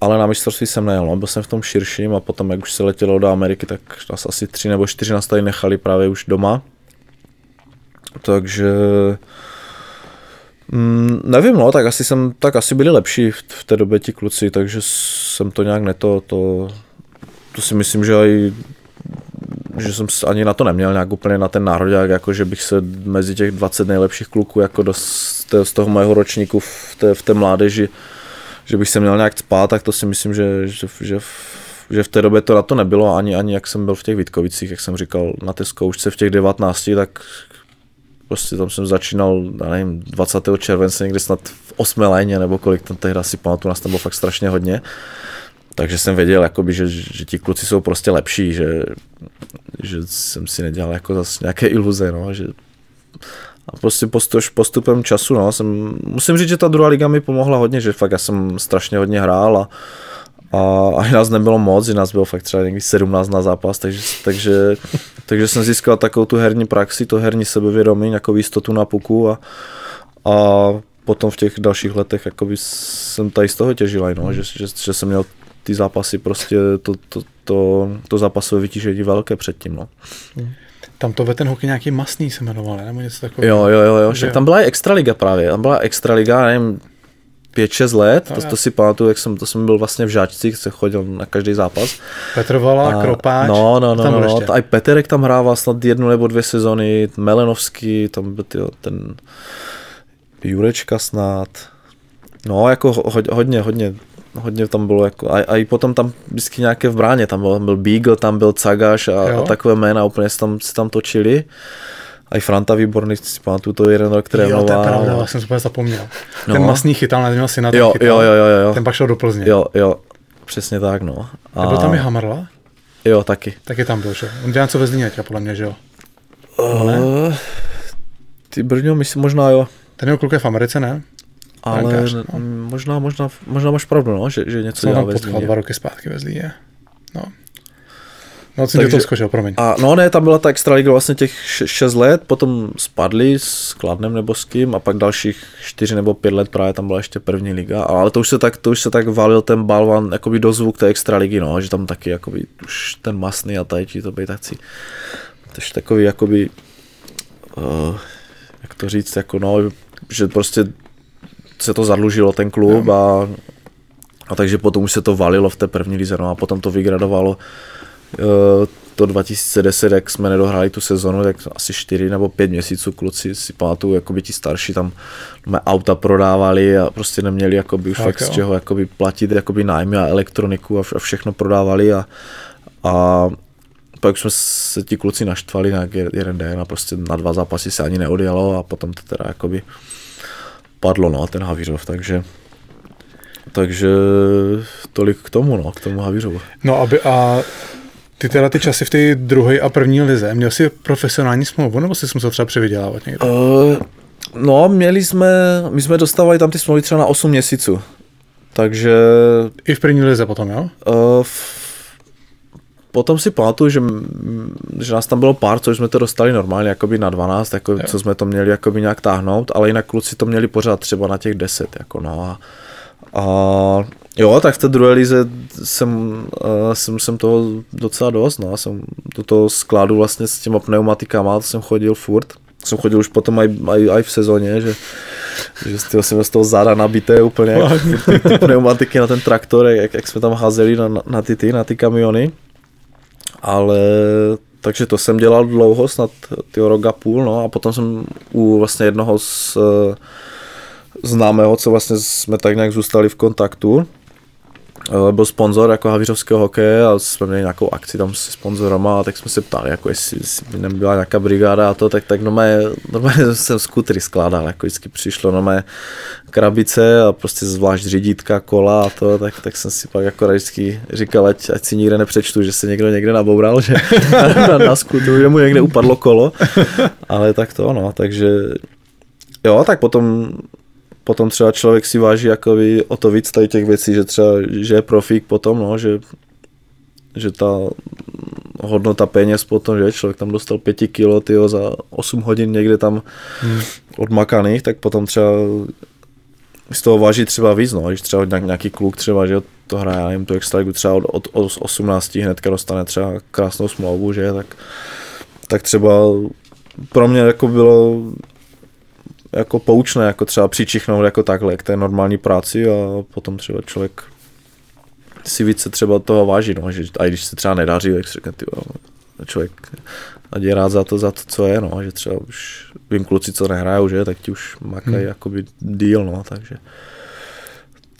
ale na mistrovství jsem nejel, no. byl jsem v tom širším a potom, jak už se letělo do Ameriky, tak nás asi tři nebo čtyři nás tady nechali právě už doma. Takže Mm, nevím, no, tak asi jsem, tak asi byli lepší v, v té době ti kluci, takže jsem to nějak neto, to, to si myslím, že i že jsem ani na to neměl nějak úplně na ten národák, jako že bych se mezi těch 20 nejlepších kluků jako do, z, z toho mého ročníku v té, v té mládeži, že bych se měl nějak spát, tak to si myslím, že, že, že, že v té době to na to nebylo, ani, ani jak jsem byl v těch Vítkovicích, jak jsem říkal, na té zkoušce v těch 19, tak prostě tam jsem začínal, já nevím, 20. července někdy snad v 8 léně, nebo kolik tam tehdy asi pamatuju, nás tam bylo fakt strašně hodně. Takže jsem věděl, jakoby, že, že ti kluci jsou prostě lepší, že, že jsem si nedělal jako zase nějaké iluze, no, že a prostě postup, postupem času, no, jsem, musím říct, že ta druhá liga mi pomohla hodně, že fakt já jsem strašně hodně hrál a, a ani nás nebylo moc, že nás bylo fakt třeba někdy 17 na zápas, takže, takže, takže jsem získal takovou tu herní praxi, to herní sebevědomí, nějakou jistotu na puku a, a potom v těch dalších letech jakoby jsem tady z toho těžil, no, že, že, že jsem měl ty zápasy prostě to, to, to, to zápasové vytížení velké předtím. No. Tam to ve ten hokej nějaký masný se jmenoval, nebo něco takového. Jo, jo, jo, jo. Však tam byla i extraliga právě. Tam byla extraliga, nevím, 5-6 let, to, to si pamatuju, jak jsem, to jsem byl vlastně v žáčcích, se chodil na každý zápas. Petr Vala, a, Kropáč. No, no, no, tam no, no a i Peterek tam hrával snad jednu nebo dvě sezony, Melenovský, tam byl tyjo, ten Jurečka snad. No, jako ho, hodně, hodně, hodně tam bylo, jako, a, a i potom tam vždycky nějaké v bráně, tam byl, tam byl Beagle, tam byl Cagaš a, a takové jména úplně se tam, se tam točili. A i Franta výborný, si pamatuju, to jeden rok trénoval. Jo, to je pravda, já jsem úplně zapomněl. No. Ten masný chytal, neměl si na jo, chytal, jo, jo, jo, jo. Ten pak šel do Plzně. Jo, jo, přesně tak, no. A... Byl tam i Hamerla? Jo, taky. Taky tam byl, že? On dělá co ve Zlíně, podle mě, že jo? Uh, ty Brňo, myslím, možná jo. Ten jeho kluk je v Americe, ne? Ale Brankář, no. možná, možná, možná máš pravdu, no, že, že něco dělá ve Zlíně. dva roky zpátky ve Zlíně. No. No, jsem Takže, to skočil, promiň. A, no ne, tam byla ta extraliga vlastně těch 6 let, potom spadli s Kladnem nebo s kým a pak dalších 4 nebo 5 let právě tam byla ještě první liga, ale to už se tak, to už se tak valil ten balvan jakoby do zvuk té extraligy, no, že tam taky jakoby už ten masný a tajčí to být taci. Takže takový jakoby, uh, jak to říct, jako no, že prostě se to zadlužilo ten klub a, a takže potom už se to valilo v té první lize, no a potom to vygradovalo to 2010, jak jsme nedohráli tu sezonu, tak asi 4 nebo 5 měsíců kluci si pamatuju, jako by ti starší tam mé auta prodávali a prostě neměli jakoby už tak fakt jo. z čeho jakoby platit jakoby nájmy a elektroniku a všechno prodávali a, a pak jsme se ti kluci naštvali na jeden den a prostě na dva zápasy se ani neodjelo a potom to teda jakoby padlo no, ten Havířov, takže takže tolik k tomu, no, k tomu Havířovu. No aby a ty teda ty časy v té druhé a první lize, měl jsi profesionální smlouvu, nebo jsi musel třeba převydělávat někdo? Uh, no, měli jsme, my jsme dostávali tam ty smlouvy třeba na 8 měsíců. Takže... I v první lize potom, jo? Uh, v, potom si pamatuju, že, že nás tam bylo pár, což jsme to dostali normálně jakoby na 12, jako, co jsme to měli jakoby nějak táhnout, ale jinak kluci to měli pořád třeba na těch 10. Jako no a, a Jo, tak v té druhé lize jsem, uh, jsem, jsem toho docela dost, no. Jsem do toho skladu vlastně s těma pneumatikama, to jsem chodil furt. Jsem chodil už potom aj, aj, aj v sezóně, že, že tyho, jsem z toho záda nabité úplně, jak, ty, ty pneumatiky na ten traktor, jak, jak jsme tam házeli na, na, ty, ty, na ty kamiony. Ale takže to jsem dělal dlouho, snad ty rok a půl, no a potom jsem u vlastně jednoho z uh, známého, co vlastně jsme tak nějak zůstali v kontaktu, Eh, byl sponzor jako havířovského hokeje a jsme měli nějakou akci tam se sponzorama a tak jsme se ptali, jako jestli, jestli nebyla nějaká brigáda a to, tak, tak normálně, normálně jsem skutry skládal, jako vždycky přišlo normálně krabice a prostě zvlášť řídítka, kola a to, tak, tak jsem si pak jako vždycky říkal, ať, ať si nikde nepřečtu, že se někdo někde naboural, že na, na skutru, že mu někde upadlo kolo, ale tak to no, takže jo, tak potom potom třeba člověk si váží jakoby o to víc tady těch věcí, že třeba, že je profík potom, no, že, že ta hodnota peněz potom, že člověk tam dostal 5 kilo tyjo, za 8 hodin někde tam hmm. odmakaných, tak potom třeba z toho váží třeba víc, no, když třeba nějaký kluk třeba, že to hraje, já nevím, tu extraligu třeba od, od, od 18 hnedka dostane třeba krásnou smlouvu, že, tak, tak třeba pro mě jako bylo jako poučné, jako třeba přičichnout jako takhle k té normální práci a potom třeba člověk si více třeba toho váží, no, že a když se třeba nedaří, tak si říká, ty, člověk ať je rád za to, za to, co je, no, že třeba už vím kluci, co nehrajou, že, tak ti už makají hmm. jakoby deal, no, takže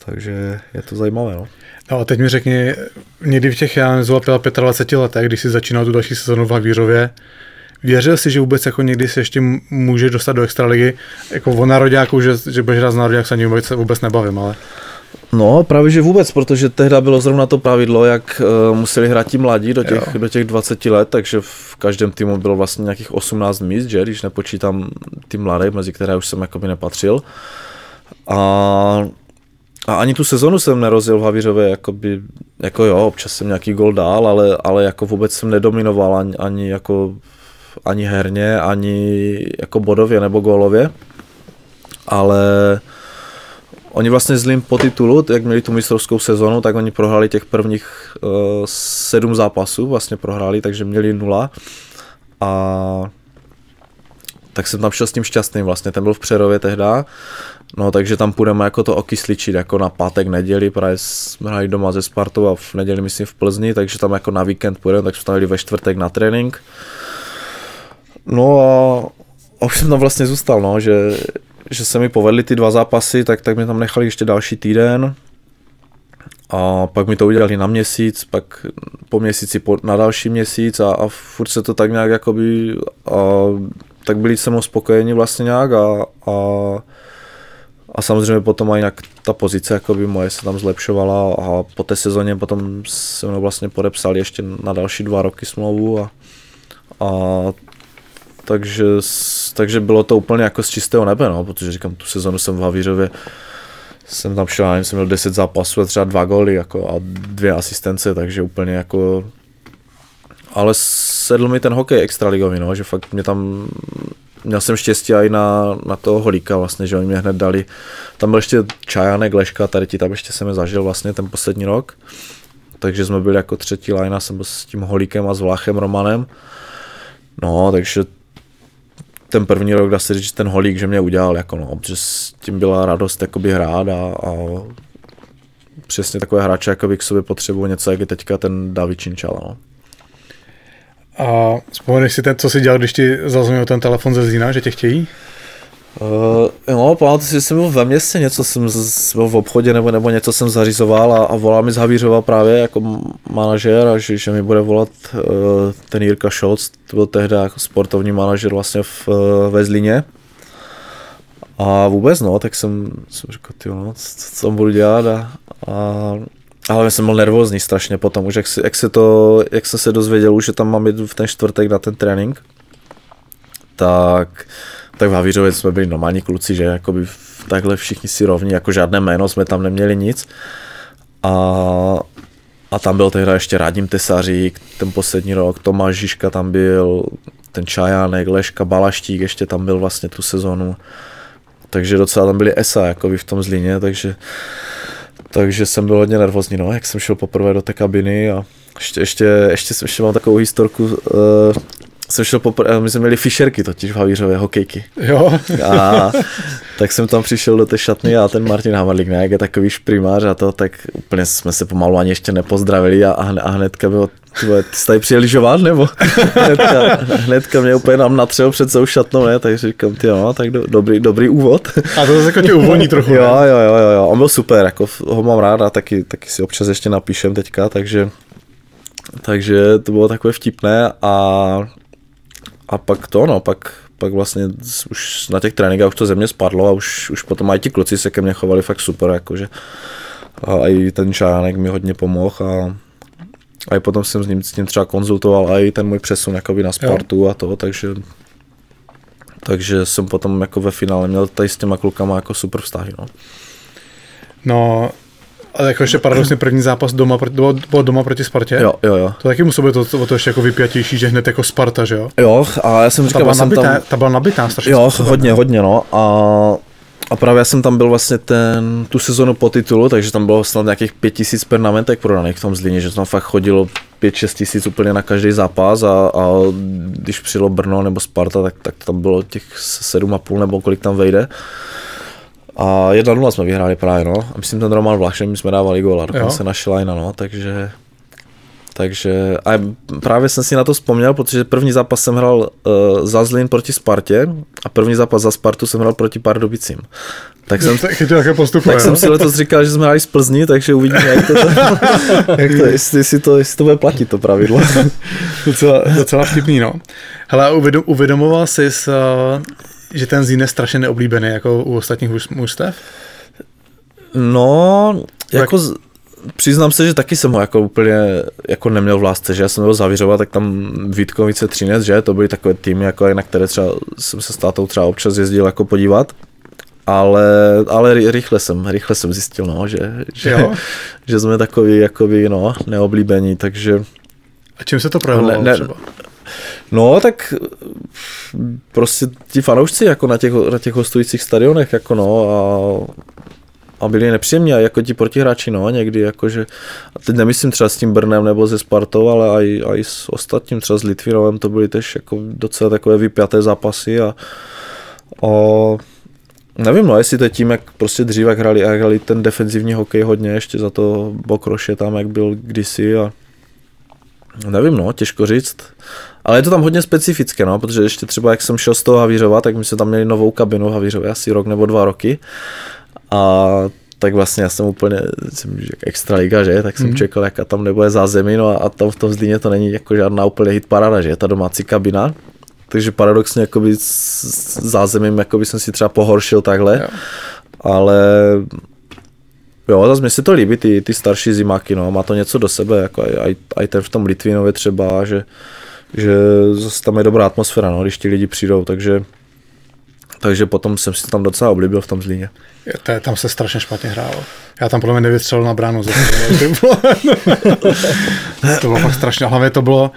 takže je to zajímavé, no. No a teď mi řekni, někdy v těch, já nevím, 25 letech, když si začínal tu další sezonu v Havířově, Věřil jsi, že vůbec jako někdy se ještě může dostat do extraligy? Jako o nároďáku, že, že budeš hrát z nároďák, se ani vůbec, vůbec nebavím, ale... No, právě že vůbec, protože tehdy bylo zrovna to pravidlo, jak uh, museli hrát ti mladí do těch, do těch 20 let, takže v každém týmu bylo vlastně nějakých 18 míst, že, když nepočítám ty mladé, mezi které už jsem jakoby nepatřil. A, a ani tu sezonu jsem nerozjel v Havířově, jakoby, jako jo, občas jsem nějaký gol dál, ale, ale jako vůbec jsem nedominoval ani, ani jako ani herně, ani jako bodově nebo gólově, ale oni vlastně zlým po titulu, jak měli tu mistrovskou sezonu, tak oni prohráli těch prvních uh, sedm zápasů, vlastně prohráli, takže měli nula. A tak jsem tam šel s tím šťastným vlastně, ten byl v Přerově tehda, no takže tam půjdeme jako to okysličit, jako na pátek, neděli, právě jsme hráli doma ze Spartou a v neděli myslím v Plzni, takže tam jako na víkend půjdeme, tak jsme tam jeli ve čtvrtek na trénink, No a, a už jsem tam vlastně zůstal, no, že, že se mi povedly ty dva zápasy, tak, tak mě tam nechali ještě další týden. A pak mi to udělali na měsíc, pak po měsíci po, na další měsíc a, a furt se to tak nějak jakoby, a, tak byli se mnou spokojeni vlastně nějak a, a, a samozřejmě potom i nějak ta pozice jakoby moje se tam zlepšovala a po té sezóně potom se mnou vlastně podepsali ještě na další dva roky smlouvu a, a takže, takže bylo to úplně jako z čistého nebe, no, protože říkám, tu sezonu jsem v Havířově jsem tam šel, nevím, jsem měl 10 zápasů a třeba dva góly jako, a dvě asistence, takže úplně jako ale sedl mi ten hokej extraligový, no, že fakt mě tam měl jsem štěstí i na, na toho holíka vlastně, že oni mě hned dali, tam byl ještě Čajanek, Leška, tady ti tam ještě jsem je zažil vlastně ten poslední rok, takže jsme byli jako třetí line, jsem byl s tím holíkem a s Vlachem Romanem, no, takže ten první rok, dá se říct, ten holík, že mě udělal, jako no, protože s tím byla radost jakoby hrát a, a přesně takové hráče, jako k sobě potřebuji něco, jak je teďka ten David Činčala, no. A vzpomeneš si ten, co jsi dělal, když ti zazvonil ten telefon ze Zína, že tě chtějí? Uh, no, pamatuju si, že jsem byl ve městě, něco jsem z, byl v obchodě nebo, nebo něco jsem zařizoval a, a volal mi z Havířova právě jako manažer a že, že mi bude volat uh, ten Jirka Šolc, to byl tehdy jako sportovní manažer vlastně v, uh, ve Zlíně. A vůbec no, tak jsem, jsem řekl, ty no, co, co budu dělat a, a ale jsem byl nervózní strašně potom, už jak, si, jak, se to, jak jsem se dozvěděl, už že tam mám jít v ten čtvrtek na ten trénink, tak tak v Havířově jsme byli normální kluci, že jakoby takhle všichni si rovní, jako žádné jméno jsme tam neměli nic. A, a tam byl tehdy ještě Radim Tesařík, ten poslední rok, Tomáš Žižka tam byl, ten Čajánek, Leška, Balaštík ještě tam byl vlastně tu sezonu. Takže docela tam byli ESA jakoby v tom Zlíně, takže, takže jsem byl hodně nervózní, no, jak jsem šel poprvé do té kabiny a ještě, ještě, ještě, ještě mám takovou historku, uh, jsem šel popr- my jsme měli fišerky totiž v Havířově, hokejky. Jo. a tak jsem tam přišel do té šatny a ten Martin Hamadlík, ne, jak je takový šprimář a to, tak úplně jsme se pomalu ani ještě nepozdravili a, a hnedka bylo, tyhle, ty jsi tady přijel lyžovat, nebo? hnedka, hnedka mě úplně nám natřel před celou šatnou, ne, takže říkám, ty no, tak do, dobrý, dobrý úvod. a to zase jako tě uvolní trochu, jo, jo, jo, jo, jo, on byl super, jako ho mám rád a taky, taky si občas ještě napíšem teďka, takže takže to bylo takové vtipné a a pak to, no, pak, pak vlastně už na těch tréninkách už to ze mě spadlo a už, už potom i ti kluci se ke mně chovali fakt super, jakože a i ten Čánek mi hodně pomohl a, a i potom jsem s ním, s ním třeba konzultoval a i ten můj přesun jakoby na Spartu jo. a to, takže takže jsem potom jako ve finále měl tady s těma klukama jako super vztahy, no. No, Ale jako ještě paradoxně první zápas doma, bylo doma proti Spartě. Jo, jo, jo. To taky muselo být to, to, to ještě jako vypjatější, že hned jako Sparta, že jo? Jo, a já jsem Ta říkal, byla, nabitá, tam... ta byla nabitá strašně. Jo, způsobem, hodně, ne? hodně, no. A, a právě já jsem tam byl vlastně ten, tu sezonu po titulu, takže tam bylo snad nějakých pět tisíc pernamentek prodaných v tom Zlíně, že tam fakt chodilo 5-6 tisíc úplně na každý zápas a, a když přijelo Brno nebo Sparta, tak, tak tam bylo těch 7,5 nebo kolik tam vejde. A 1-0 jsme vyhráli právě, no. A myslím ten Roman Vlach, že my jsme dávali góla, dokonce na Šilajna, no, takže... Takže a právě jsem si na to vzpomněl, protože první zápas jsem hrál uh, za Zlín proti Spartě a první zápas za Spartu jsem hrál proti Pardubicím. Tak jsem, postupuje, tak jsem jo? si letos říkal, že jsme hráli z Plzni, takže uvidíme, jak to, jak to jestli, jestli, to, jestli to bude platit to pravidlo. docela, docela vtipný, no. Hele, uvědom, uvědomoval jsi, uh, že ten Zlín je strašně neoblíbený jako u ostatních muž- mužstev? No, jako z, přiznám se, že taky jsem ho jako úplně jako neměl v lásce, že já jsem byl zavířovat, tak tam Vítkovice Třinec, že to byly takové týmy, jako na které třeba jsem se s tátou třeba občas jezdil jako podívat. Ale, ale ry- rychle jsem, rychle jsem zjistil, no, že, že, Jo? že jsme takový jakoby, no, neoblíbení, takže A čím se to projevovalo Ne- ne- třeba? No, tak prostě ti fanoušci jako na těch, na těch hostujících stadionech, jako no, a, a byli nepříjemní, a jako ti protihráči, no, někdy, jakože, a teď nemyslím třeba s tím Brnem nebo se Spartou, ale aj, aj s ostatním, třeba s Litvinovem, to byly tež jako docela takové vypjaté zápasy a, a Nevím, no, jestli to je tím, jak prostě dřív, jak hrali, jak hrali ten defenzivní hokej hodně, ještě za to Bokroše tam, jak byl kdysi a Nevím, no, těžko říct. Ale je to tam hodně specifické, no, protože ještě třeba jak jsem šel z toho Havířova, tak my jsme tam měli novou kabinu v Havířově asi rok nebo dva roky. A tak vlastně já jsem úplně jsem, že extra liga, že, tak jsem mm. čekal, jaká tam nebude zázemí, no a, a tam v tom Zlíně to není jako žádná úplně hit paráda, že je ta domácí kabina. Takže paradoxně jakoby s s zázemím jakoby jsem si třeba pohoršil takhle, Jo. ale Jo, zase mi se to líbí, ty, ty starší zimáky, no, má to něco do sebe, jako aj, aj, aj ten v tom Litvinově třeba, že, že zase tam je dobrá atmosféra, no, když ti lidi přijdou, takže, takže potom jsem si tam docela oblíbil v tom Zlíně. Je, tam se strašně špatně hrálo. Já tam podle mě nevytřelil na bránu. Zase, to, bylo, to bylo fakt strašně. Hlavně to bylo,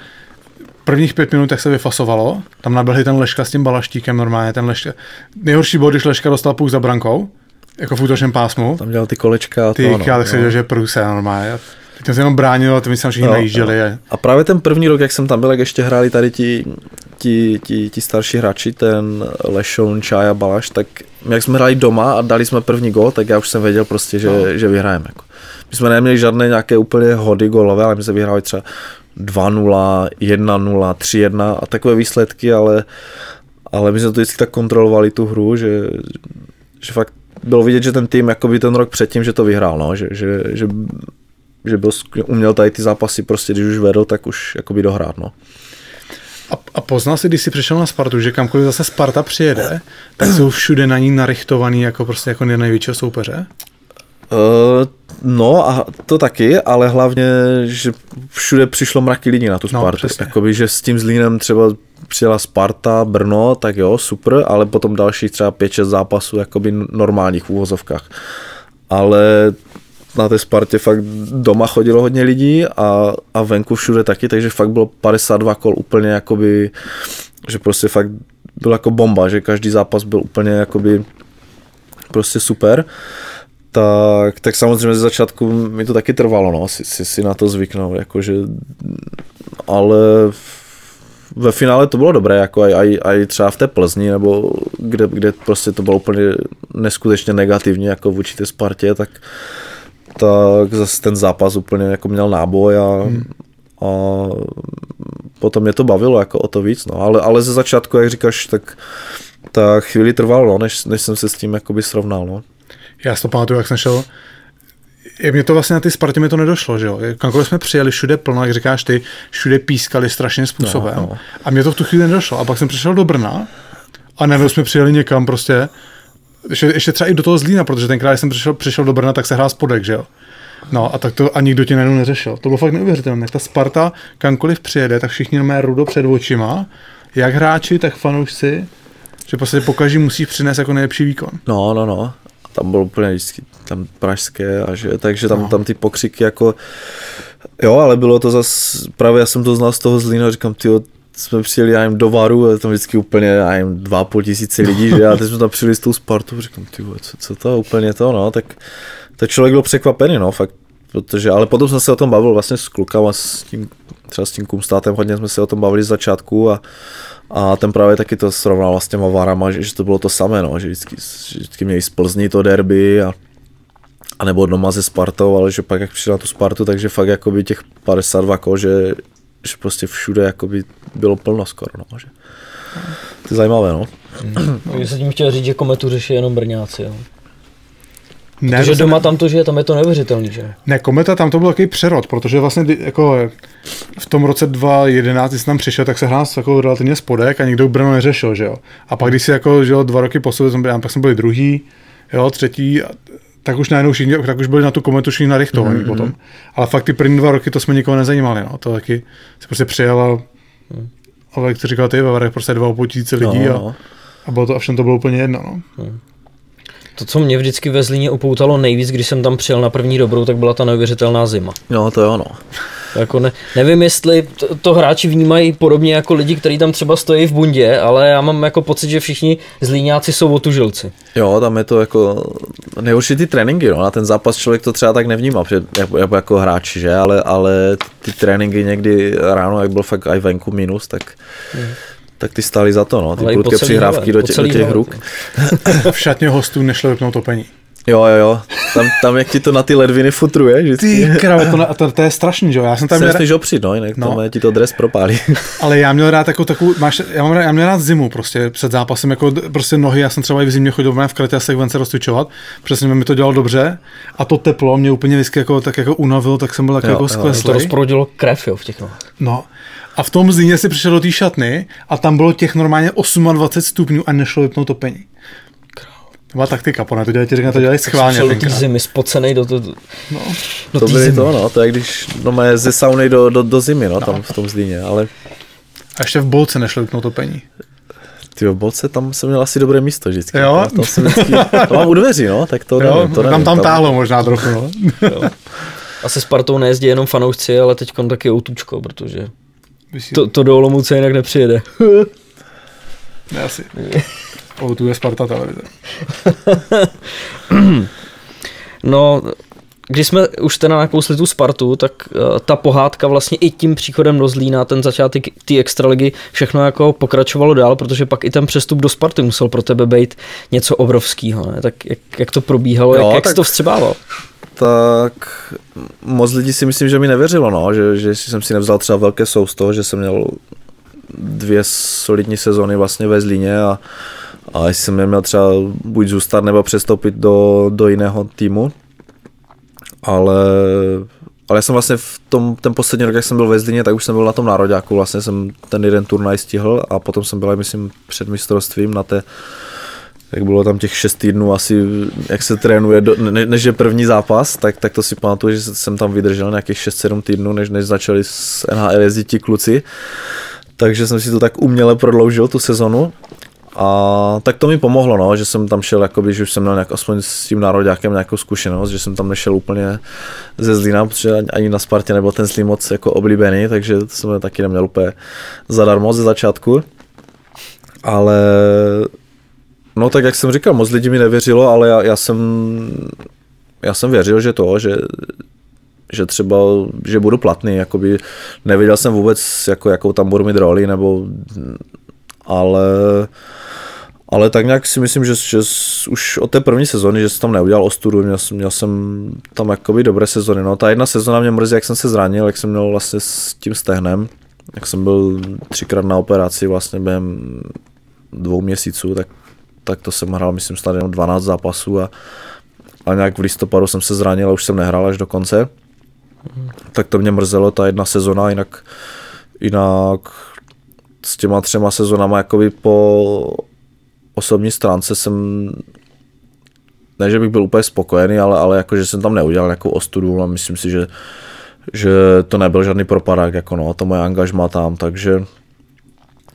prvních pět minut, jak se vyfasovalo, tam naběhli ten Leška s tím balaštíkem normálně, ten Leška. Nejhorší bylo, když Leška dostal puk za brankou, jako v útočném pásmu. Tam dělal ty kolečka a Ty, to, no, no, já tak se no. dělal, že je průse normálně. Teď jsem se jenom bránil a ty mi tam všichni Jo, najížděli. jo. a- právě ten první rok, jak jsem tam byl, jak ještě hráli tady ti, ti, ti, ti starší hráči, ten Lešoun, Čája, Balaš, tak jak jsme hráli doma a dali jsme první gol, tak já už jsem věděl prostě, že, no. že vyhrajeme. Jako. My jsme neměli žádné nějaké úplně hody golové, ale my jsme vyhráli třeba 2-0, 1-0, 3-1 a takové výsledky, ale, ale my jsme to vždycky tak kontrolovali tu hru, že, že fakt bylo vidět, že ten tým jakoby ten rok předtím, že to vyhrál, no, že, že, že, že byl, uměl tady ty zápasy prostě, když už vedl, tak už jakoby dohrát, no. A, a poznal si, když jsi přišel na Spartu, že kamkoliv zase Sparta přijede, tak jsou všude na ní narychtovaný jako prostě jako největšího soupeře? Uh, no a to taky, ale hlavně, že všude přišlo mraky lidí na tu No, Spartu. přesně. Jakoby, že s tím Zlínem třeba přijela Sparta, Brno, tak jo, super, ale potom dalších třeba 5-6 zápasů jakoby normálních v úvozovkách. Ale na té Spartě fakt doma chodilo hodně lidí a, a venku všude taky, takže fakt bylo 52 kol úplně jakoby, že prostě fakt byl jako bomba, že každý zápas byl úplně jakoby prostě super. Tak, tak samozřejmě ze začátku mi to taky trvalo, no, si, si, si na to zvyknout, jakože, ale ve finále to bylo dobré, jako aj, aj, aj třeba v té Plzni, nebo kde, kde prostě to bylo úplně neskutečně negativní, jako v určité Spartě, tak, tak zase ten zápas úplně jako měl náboj a, hmm. a potom mě to bavilo jako o to víc, no, ale, ale ze začátku, jak říkáš, tak, tak chvíli trvalo, no, než, než jsem se s tím jakoby srovnal, no. Já si to pamatuju, jak jsem šel, je, mě to vlastně na ty Spartě mi to nedošlo, že jo. Kamkoliv jsme přijeli, všude plno, jak říkáš ty, všude pískali strašným způsobem. No, no. A mě to v tu chvíli nedošlo. A pak jsem přišel do Brna a najednou jsme přijeli někam prostě, ještě, ještě třeba i do toho Zlína, protože tenkrát, když jsem přišel, přišel do Brna, tak se hrál spodek, že jo. No a tak to a nikdo tě najednou neřešil. To bylo fakt neuvěřitelné. Jak ta Sparta kamkoliv přijede, tak všichni máme rudo před očima, jak hráči, tak fanoušci, že prostě pokaží musí přinést jako nejlepší výkon. No, no, no. tam bylo úplně vždycky tam pražské a že, takže tam, tam ty pokřiky jako, jo, ale bylo to zas, právě já jsem to znal z toho Zlína, říkám, ty jsme přijeli, já jim do Varu, a tam vždycky úplně, já jim dva půl tisíce lidí, že? A teď jsme tam přijeli s tou Spartou, říkám, ty vole, co, co to, úplně to, no, tak, tak člověk byl překvapený, no, fakt, protože, ale potom jsem se o tom bavil vlastně s klukama, s tím, třeba s tím Kumstátem, hodně jsme se o tom bavili z začátku a, a ten právě taky to srovnal vlastně s Varama, že, že, to bylo to samé, no, že vždycky, že vždycky měli z Plzní to derby a, a nebo doma se Spartou, ale že pak jak přišel na tu Spartu, takže fakt jakoby těch 52 kol, že, že prostě všude jakoby bylo plno skoro, no, že to je zajímavé, no. Já jsem tím chtěl říct, že kometu řeší jenom Brňáci, jo. Ne, Protože doma ne, tam to žije, tam je to neuvěřitelný, že? ne, Kometa tam to byl takový přerod, protože vlastně jako v tom roce 2011, když jsem tam přišel, tak se hrál jako relativně spodek a nikdo Brno neřešil, že jo. A pak když si jako, že jo, dva roky po sobě, byl, pak jsme byli druhý, jo, třetí, a- tak už najednou všichni, tak už byli na tu kometu všichni narichtovaní mm-hmm. potom. Ale fakt ty první dva roky to jsme nikoho nezajímali, no. To taky se prostě přijel a, a jak to říkal ty, ve Varech prostě dva a půl tisíce lidí No, a, no. a bylo to, a všem to bylo úplně jedno, no. To, co mě vždycky ve Zlíně upoutalo nejvíc, když jsem tam přijel na první dobrou, tak byla ta neuvěřitelná zima. No, to jo, no. Jako ne, nevím, jestli to, to hráči vnímají podobně jako lidi, kteří tam třeba stojí v bundě, ale já mám jako pocit, že všichni zlíňáci jsou otužilci. Jo, tam je to jako nejhorší ty tréninky, no, na ten zápas člověk to třeba tak nevnímá, protože jako, jako, jako hráč, že, ale, ale ty tréninky někdy ráno, jak byl fakt i venku minus, tak, tak ty stály za to, no, ty prudké přihrávky do, tě, do těch ruk. V šatně hostů nešlo vypnout topení. Jo, jo, jo, tam, tam jak ti to na ty ledviny futruje, vždycky. Ty krave, to, na- to, to, je strašný, že jo? Já jsem tam měl, nesmíš opřít, no, jinak No. tam ti to dres propálí. ale já měl rád takovou, takovou máš, já, mám, rád- já měl rád zimu prostě před zápasem, jako prostě nohy, já jsem třeba i v zimě chodil v kratiasech ven se rozcvičovat, přesně mi to dělalo dobře a to teplo mě úplně vždycky jako, tak jako unavilo, tak jsem byl tak Jo, jako jo, To skleslej. rozproudilo krev jo, v těch nohách. No. A v tom zíně si přišel do té šatny a tam bylo těch normálně 28 stupňů a nešlo vypnout topení. To byla taktika, po to dělají, ti říkám, to dělají schválně. Přišel do té zimy, spocenej do, do, do, No. do to byly zimy. to, no, to je když no, má ze sauny do, do, do zimy, no, tam v tom Zlíně, ale A ještě v bolce nešlo vypnout topení. ty v bolce, tam jsem měl asi dobré místo vždycky. Jo? Tam, tam jsem vždycky, to mám u dveří, no, tak to Jo, nevím, to tam, nevím, tam táhlo možná trochu. No. A se Spartou nejezdí jenom fanoušci, ale teď taky outučko, protože to, to do Olomouce jinak nepřijede. Ne, asi. O, tu je Sparta televize. No, když jsme už teda nakousli tu Spartu, tak uh, ta pohádka vlastně i tím příchodem do Zlína, ten začátek té extraligy, všechno jako pokračovalo dál, protože pak i ten přestup do Sparty musel pro tebe být něco obrovského. Ne? Tak jak, jak to probíhalo, Jo, jak, jak jsi to vstřebával? tak moc lidí si myslím, že mi nevěřilo, no, že, že jsem si nevzal třeba velké sousto, že jsem měl dvě solidní sezony vlastně ve Zlíně a, a jestli jsem neměl třeba buď zůstat nebo přestoupit do, do jiného týmu, ale, ale já jsem vlastně v tom, ten poslední rok, jak jsem byl ve Zlíně, tak už jsem byl na tom nároďáku, vlastně jsem ten jeden turnaj stihl a potom jsem byl, myslím, před mistrovstvím na té jak bylo tam těch šest týdnů asi, jak se trénuje, do, ne, než je první zápas, tak, tak to si pamatuju, že jsem tam vydržel nějakých 6-7 týdnů, než, než začali s NHL jezdit ti kluci. Takže jsem si to tak uměle prodloužil, tu sezonu. A tak to mi pomohlo, no, že jsem tam šel, jakoby, že už jsem měl nějak, aspoň s tím nároďákem nějakou zkušenost, že jsem tam nešel úplně ze Zlína, protože ani- na Spartě nebyl ten Zlín moc jako oblíbený, takže to jsem taky neměl úplně zadarmo ze začátku. Ale No tak jak jsem říkal, moc lidí mi nevěřilo, ale já, já jsem já jsem věřil, že to, že, že třeba, že budu platný, jakoby nevěděl jsem vůbec, jako, jakou tam budu mít roli, nebo, ale, ale tak nějak si myslím, že, že už od té první sezóny, že jsem tam neudělal ostudu, měl, měl jsem tam jakoby dobré sezony. No ta jedna sezona mě mrzí, jak jsem se zranil, jak jsem měl vlastně s tím stehnem, jak jsem byl třikrát na operaci vlastně během dvou měsíců, tak, tak to jsem hrál, myslím, snad jenom 12 zápasů a, a nějak v listopadu jsem se zranil a už jsem nehrál až do konce. Tak to mě mrzelo, ta jedna sezona, jinak, jinak s těma třema sezonama jakoby po osobní stránce jsem ne, že bych byl úplně spokojený, ale, ale jako, že jsem tam neudělal nějakou ostudu a myslím si, že, že to nebyl žádný propadák, jako no, to moje angažma tam, takže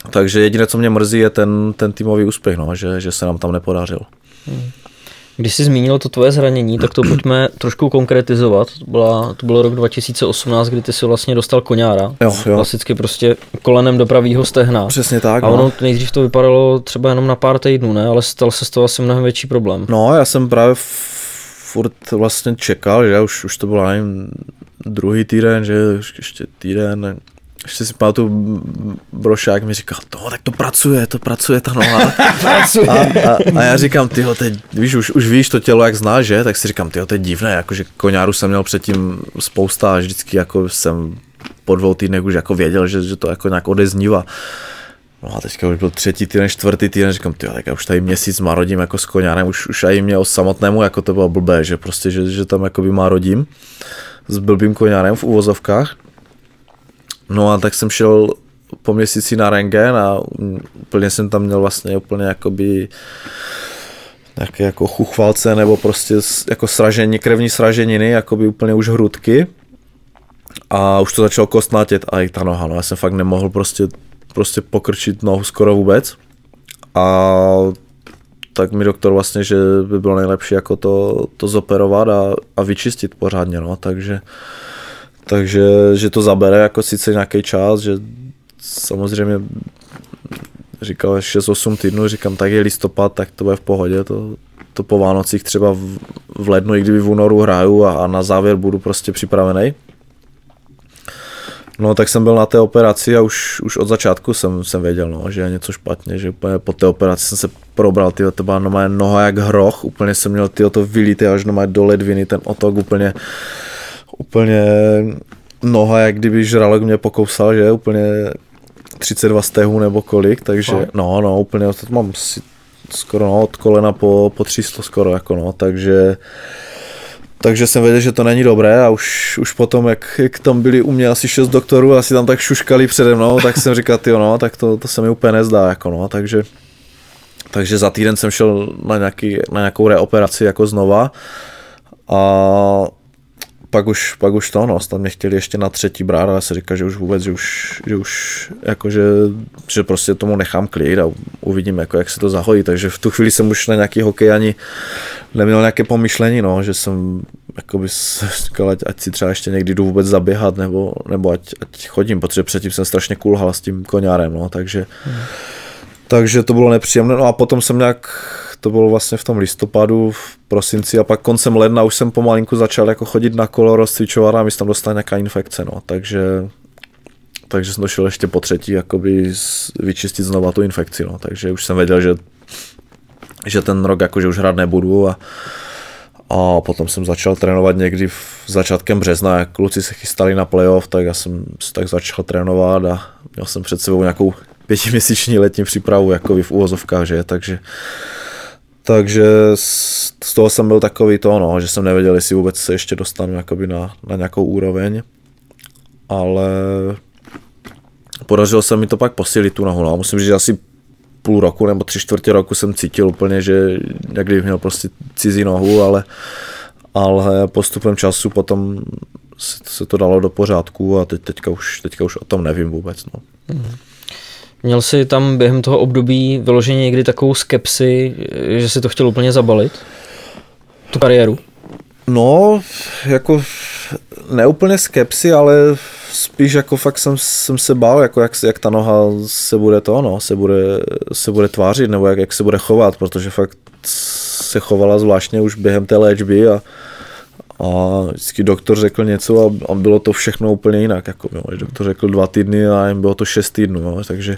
takže jediné, co mě mrzí, je ten, ten týmový úspěch, no, že, že se nám tam nepodařil. Když jsi zmínil to tvoje zranění, tak to pojďme trošku konkretizovat. To, byla, to byl rok 2018, kdy ty si vlastně dostal koňára. Jo, jo. Klasicky prostě kolenem do pravýho stehna. Přesně tak, A no. ono nejdřív to vypadalo třeba jenom na pár týdnů, ne? Ale stal se z toho asi mnohem větší problém. No, já jsem právě furt vlastně čekal, že už, už to byl, nevím, druhý týden, že ještě týden, ještě si pamatuju, brošák mi říkal, to, tak to pracuje, to pracuje ta noha. Pracuje. A, a, a, já říkám, tyjo, teď, víš, už, už víš to tělo, jak znáš, že? Tak si říkám, tyjo, to je divné, jakože koňáru jsem měl předtím spousta a vždycky jako jsem po dvou týdnech už jako věděl, že, že to jako nějak odeznívá. No a teďka už byl třetí týden, čtvrtý týden, říkám, tyjo, tak já už tady měsíc má rodím jako s koňárem, už, už i mě o samotnému, jako to bylo blbé, že prostě, že, že tam jako by má rodím s blbým koňárem v uvozovkách. No a tak jsem šel po měsíci na rengen a úplně jsem tam měl vlastně úplně jakoby nějaké jako chuchvalce nebo prostě jako sražení, krevní sraženiny, jakoby úplně už hrudky. A už to začalo kostnatět a i ta noha, no. Já jsem fakt nemohl prostě, prostě pokrčit nohu skoro vůbec. A tak mi doktor vlastně, že by bylo nejlepší jako to, to zoperovat a, a vyčistit pořádně, no, takže takže že to zabere jako sice nějaký čas, že samozřejmě říkal 6-8 týdnů, říkám, tak je listopad, tak to bude v pohodě, to, to po Vánocích třeba v, v lednu, i kdyby v únoru hraju a, a na závěr budu prostě připravený. No tak jsem byl na té operaci a už, už od začátku jsem, jsem věděl, no, že je něco špatně, že úplně po té operaci jsem se probral, tyjo, to byla noha jak hroch, úplně jsem měl tyjo, to vylité až normálně do ledviny, ten otok úplně, úplně noha, jak kdyby žralok mě pokousal, že úplně 32 stehů nebo kolik, takže Fakt? no, no, úplně, to mám si skoro no, od kolena po, po 300 skoro, jako no, takže takže jsem věděl, že to není dobré a už, už potom, jak, jak tam byli u mě asi šest doktorů, asi tam tak šuškali přede mnou, tak jsem říkal, ty no, tak to, to se mi úplně nezdá, jako no, takže, takže za týden jsem šel na, nějaký, na nějakou reoperaci jako znova a pak už, pak už to, no, tam mě chtěli ještě na třetí brát, ale já si říkal, že už vůbec, že už, že už jako, že, že prostě tomu nechám klid a uvidím, jako, jak se to zahojí, takže v tu chvíli jsem už na nějaký hokej ani neměl nějaké pomyšlení, no, že jsem jakoby s- říkal, ať, ať si třeba ještě někdy jdu vůbec zaběhat, nebo, nebo ať, ať chodím, protože předtím jsem strašně kulhal s tím koňárem, no, takže, takže to bylo nepříjemné, no a potom jsem nějak, to bylo vlastně v tom listopadu, v prosinci a pak koncem ledna už jsem pomalinku začal jako chodit na kolo, rozcvičovat a mi tam dostala nějaká infekce, no, takže takže jsem došel ještě po třetí jakoby vyčistit znova tu infekci, no, takže už jsem věděl, že že ten rok jakože už hrát nebudu a, a potom jsem začal trénovat někdy v začátkem března, jak kluci se chystali na playoff, tak já jsem tak začal trénovat a měl jsem před sebou nějakou pětiměsíční letní přípravu, jako v úvozovkách, že, takže takže z, toho jsem byl takový to, no, že jsem nevěděl, jestli vůbec se ještě dostanu jakoby na, na nějakou úroveň, ale podařilo se mi to pak posílit tu nohu, no. musím říct, že asi půl roku nebo tři čtvrtě roku jsem cítil úplně, že jak kdybych měl prostě cizí nohu, ale, ale postupem času potom se, se to dalo do pořádku a teď, teďka, už, teďka už o tom nevím vůbec. No. Měl jsi tam během toho období vyloženě někdy takovou skepsi, že si to chtěl úplně zabalit? Tu kariéru? No, jako neúplně skepsy, ale spíš jako fakt jsem, jsem se bál, jako jak, jak ta noha se bude to, no, se bude, se bude tvářit, nebo jak, jak se bude chovat, protože fakt se chovala zvláštně už během té léčby a, a vždycky doktor řekl něco a, a bylo to všechno úplně jinak, jako, jo, doktor řekl dva týdny a jim bylo to šest týdnů, jo, takže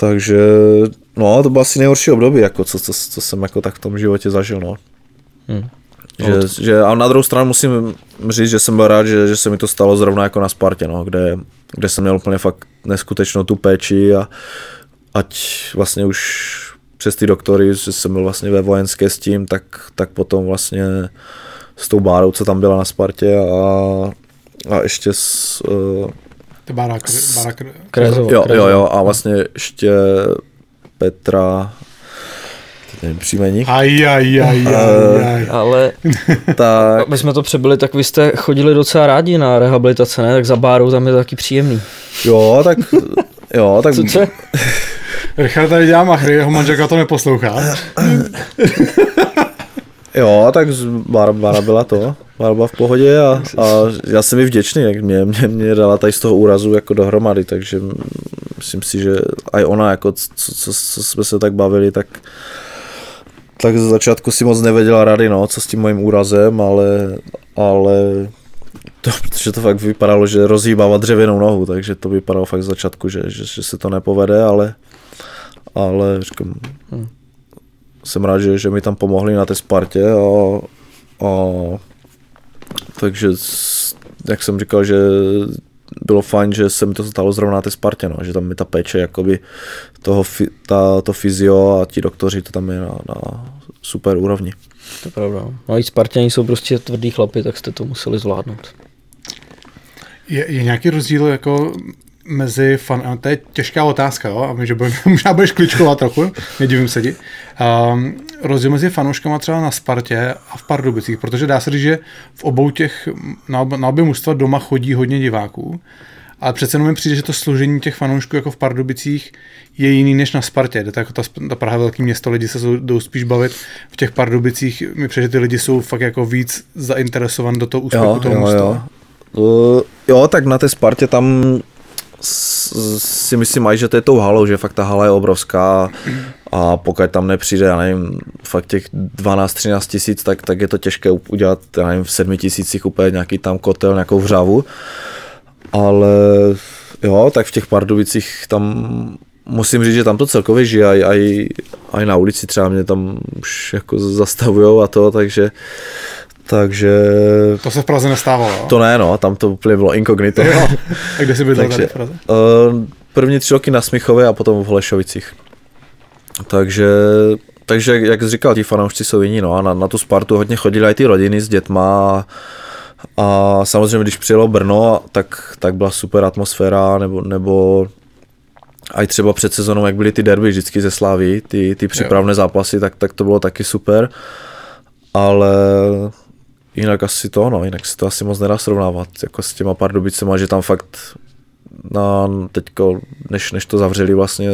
takže, no, to bylo asi nejhorší období, jako, co, co, co jsem jako tak v tom životě zažil, no. Hmm. Že, že, a na druhou stranu musím říct, že jsem byl rád, že, že se mi to stalo zrovna jako na Spartě, no, kde, kde jsem měl úplně fakt neskutečnou tu péči a ať vlastně už přes ty doktory, že jsem byl vlastně ve vojenské s tím, tak, tak potom vlastně s tou Bárou, co tam byla na Spartě a, a ještě s, uh, To Barak, Barak, Krezova. jo, jo, Krezova. jo, a vlastně ještě Petra, nevím příjmení, Aj, aj, aj, Eh, aj, aj. Ale tak aby jsme to přebyli, tak vy jste chodili docela rádi na rehabilitace, ne? Tak za bárou tam je to taky příjemný. jo, tak jo, tak Co, co? Richard tady dělá machry, jeho manželka to neposlouchá. Jo, tak Bara byla to. Bara byla v pohodě a, a já jsem mi vděčný, jak mě, mě, mě dala tady z toho úrazu jako dohromady, takže myslím si, že aj ona, jako co, co, co jsme se tak bavili, tak tak ze začátku si moc nevěděla rady, no, co s tím mojím úrazem, ale, ale to, protože to fakt vypadalo, že rozhýbává dřevěnou nohu, takže to vypadalo fakt z začátku, že, že, že se to nepovede, ale, ale říkám, jsem rád, že, že mi tam pomohli na té Spartě a, a takže jak jsem říkal, že bylo fajn, že se mi to stalo zrovna na té Spartě, no, že tam mi ta péče jakoby toho, ta, to fyzio a ti doktoři, to tam je na, na super úrovni. To je pravda. No i Spartěni jsou prostě tvrdý chlapy, tak jste to museli zvládnout. Je, je nějaký rozdíl jako mezi fan... a To je těžká otázka, jo? A my, že budeme, možná budeš kličkovat trochu, nedivím se ti. Um, rozdíl mezi fanouškama třeba na Spartě a v Pardubicích, protože dá se říct, že v obou těch, na, ob, na obě mužstva doma chodí hodně diváků, ale přece jenom mi přijde, že to složení těch fanoušků jako v Pardubicích je jiný než na Spartě. To jako ta, ta Praha velký město, lidi se jdou spíš bavit v těch Pardubicích. Mi přijde, že ty lidi jsou fakt jako víc zainteresovaní do toho úspěchu toho mužstva. Uh, jo, tak na té Spartě tam si myslím aj, že to je tou halou, že fakt ta hala je obrovská a pokud tam nepřijde, já nevím, fakt těch 12-13 tisíc, tak, tak je to těžké udělat, já nevím, v 7 tisících úplně nějaký tam kotel, nějakou vřavu, ale jo, tak v těch Pardubicích tam musím říct, že tam to celkově žije, aj, aj, aj na ulici třeba mě tam už jako zastavujou a to, takže takže To se v Praze nestávalo, to ne, no, tam to úplně bylo inkognito. Jo. A kde jsi bydlel tady Takže, v Praze? uh, první tři roky na Smichově a potom v Holešovicích. Takže, takže jak jsi říkal, ti fanoušci jsou jiní, no a na, na tu Spartu hodně chodili i ty rodiny s dětma a, a samozřejmě, když přijelo Brno, tak, tak byla super atmosféra, nebo, nebo a i třeba před sezónou, jak byly ty derby vždycky ze Slávy, ty, ty přípravné zápasy, tak, tak to bylo taky super. Ale jinak asi to, no, jinak se to asi moc nedá srovnávat jako s těma Pardubicema, že tam fakt na teďko, než, než to zavřeli vlastně,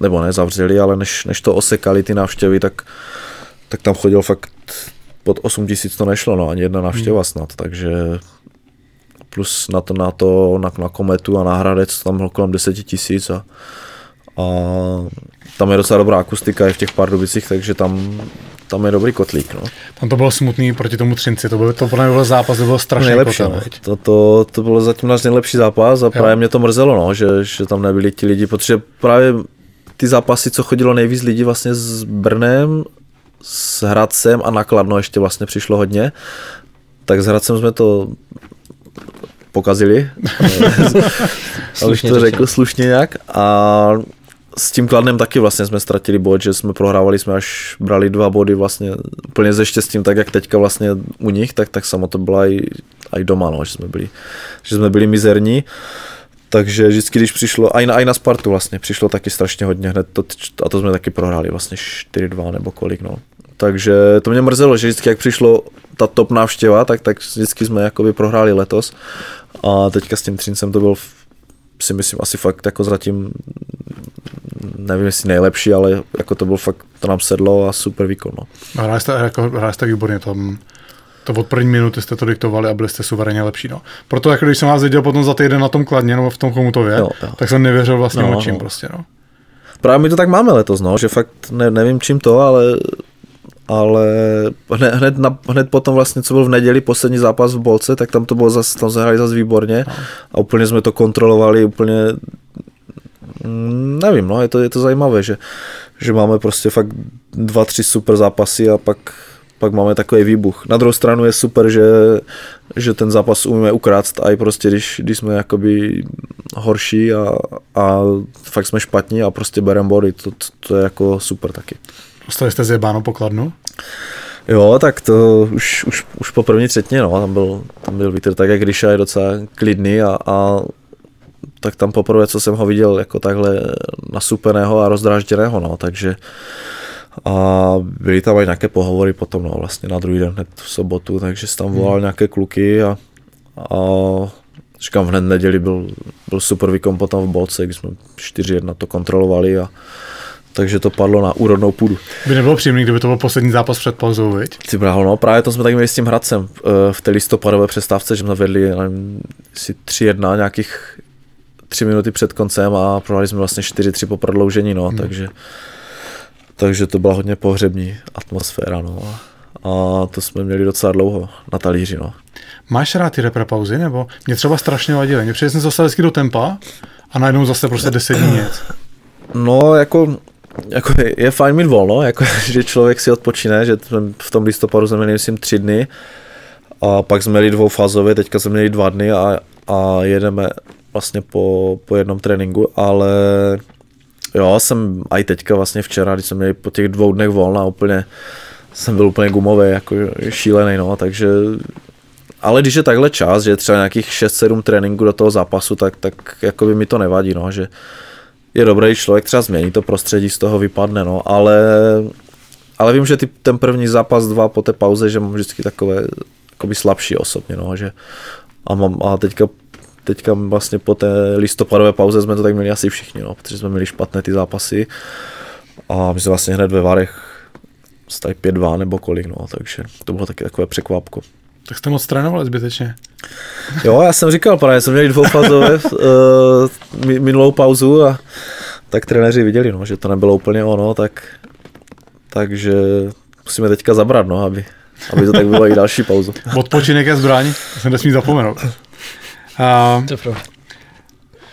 nebo ne zavřeli, ale než, než to osekali ty návštěvy, tak, tak tam chodil fakt pod 8 tisíc to nešlo, no, ani jedna návštěva snad, takže plus na to, na to, na, na kometu a na Hradec tam bylo kolem 10 tisíc a, a tam je docela dobrá akustika i v těch Pardubicích, takže tam, tam je dobrý kotlík, no. Tam to bylo smutný proti tomu Třinci, to byl, to podle mě byl zápas, to bylo strašně nejlepší. kotel, No. veď. To, to, to bylo zatím náš nejlepší zápas a právě mě to mrzelo, no, že, že tam nebyli ti lidi, protože právě ty zápasy, co chodilo nejvíc lidí vlastně s Brnem, s Hradcem a nakladno ještě vlastně přišlo hodně, tak s Hradcem jsme to pokazili, abych to řekl slušně nějak a s tím kladnem taky vlastně jsme ztratili bod, že jsme prohrávali, jsme až brali dva body vlastně úplně ze štěstím, tak jak teďka vlastně u nich, tak, tak samo to bylo i, i doma, no, že jsme byli, že jsme byli mizerní. Takže vždycky, když přišlo, a i na, na Spartu vlastně, přišlo taky strašně hodně hned, to, a to jsme taky prohráli vlastně 4-2 nebo kolik, no. Takže to mě mrzelo, že vždycky, jak přišlo ta top návštěva, tak, tak vždycky jsme jakoby prohráli letos. A teďka s tím Třincem to byl si myslím asi fakt jako zatím nevím jestli nejlepší, ale jako to byl fakt, to nám sedlo a super výkon. No. Hráli jste, jako, hráli jste výborně, tam to od první minuty jste to diktovali a byli jste suverénně lepší. No. Proto jako když jsem vás viděl potom za týden na tom kladně nebo v tom Chomutově, Jo, jo. tak jsem nevěřil vlastně No, očím no. prostě. No. Právě my to tak máme letos, no, že fakt ne, nevím čím to, ale ale hned, hned, na, hned potom vlastně, co byl v neděli poslední zápas v Bolce, tak tam to bylo zase, tam zahráli zase výborně a úplně jsme to kontrolovali, úplně nevím, no, je to, je to zajímavé, že, že máme prostě fakt dva, tři super zápasy a pak, pak máme takový výbuch. Na druhou stranu je super, že, že ten zápas umíme ukrást a i prostě, když, když jsme jakoby horší a, a fakt jsme špatní a prostě bereme body, to, to, to je jako super taky. Dostali jste zjebáno pokladnu? Jo, tak to už, už, už po první třetině, no, tam byl, tam byl vítr tak, jak když je docela klidný a, a tak tam poprvé, co jsem ho viděl jako takhle nasupeného a rozdrážděného, no, takže a byly tam i nějaké pohovory potom, no, vlastně na druhý den, hned v sobotu, takže jsem tam volal nějaké kluky a, a říkám, hned neděli byl, byl super výkon potom v bolce, když jsme 4-1 to kontrolovali a takže to padlo na úrodnou půdu. By nebylo příjemný, kdyby to byl poslední zápas před pauzou, viď? Ty bráho, no právě to jsme tak měli s tím Hradcem eh, v té listopadové přestávce, že jsme vedli nevím, si 3-1 nějakých tři minuty před koncem a prohráli jsme vlastně 4-3 po prodloužení, no, hmm. takže, takže to byla hodně pohřební atmosféra, no. A to jsme měli docela dlouho na talíři, no. Máš rád ty repre pauzy, nebo mě třeba strašně vadily. Mě přijde jsem se dostal vždycky do tempa a najednou zase prostě 10 dní nic. No, jako, jako je, fajn mít volno, jako, že člověk si odpočine, že v tom listopadu jsme měli, myslím, tři dny a pak jsme měli dvoufázově, teďka jsme měli dva dny a, a jedeme vlastně po, po jednom tréninku, ale jo, jsem i teďka vlastně včera, když jsme měli po těch dvou dnech volna, úplně jsem byl úplně gumový, jako šílený, no, takže ale když je takhle čas, že třeba nějakých 6-7 tréninků do toho zápasu, tak, tak jako by mi to nevadí, no, že je dobré, člověk třeba změní to prostředí, z toho vypadne, no, ale, ale vím, že ty, ten první zápas dva po té pauze, že mám vždycky takové jakoby slabší osobně, no, že a, mám, a teďka, teďka vlastně po té listopadové pauze jsme to tak měli asi všichni, no, protože jsme měli špatné ty zápasy a my jsme vlastně hned ve Varech stali 5-2 nebo kolik, no, takže to bylo taky takové překvapko. Tak jste moc trénovali zbytečně. Jo, já jsem říkal, právě jsme měli dvoufázové uh, minulou pauzu a tak trenéři viděli, no, že to nebylo úplně ono, tak, takže musíme teďka zabrat, no, aby, aby to tak bylo i další pauzu. Odpočinek je zbraň, to jsem nesmí zapomenout. Uh,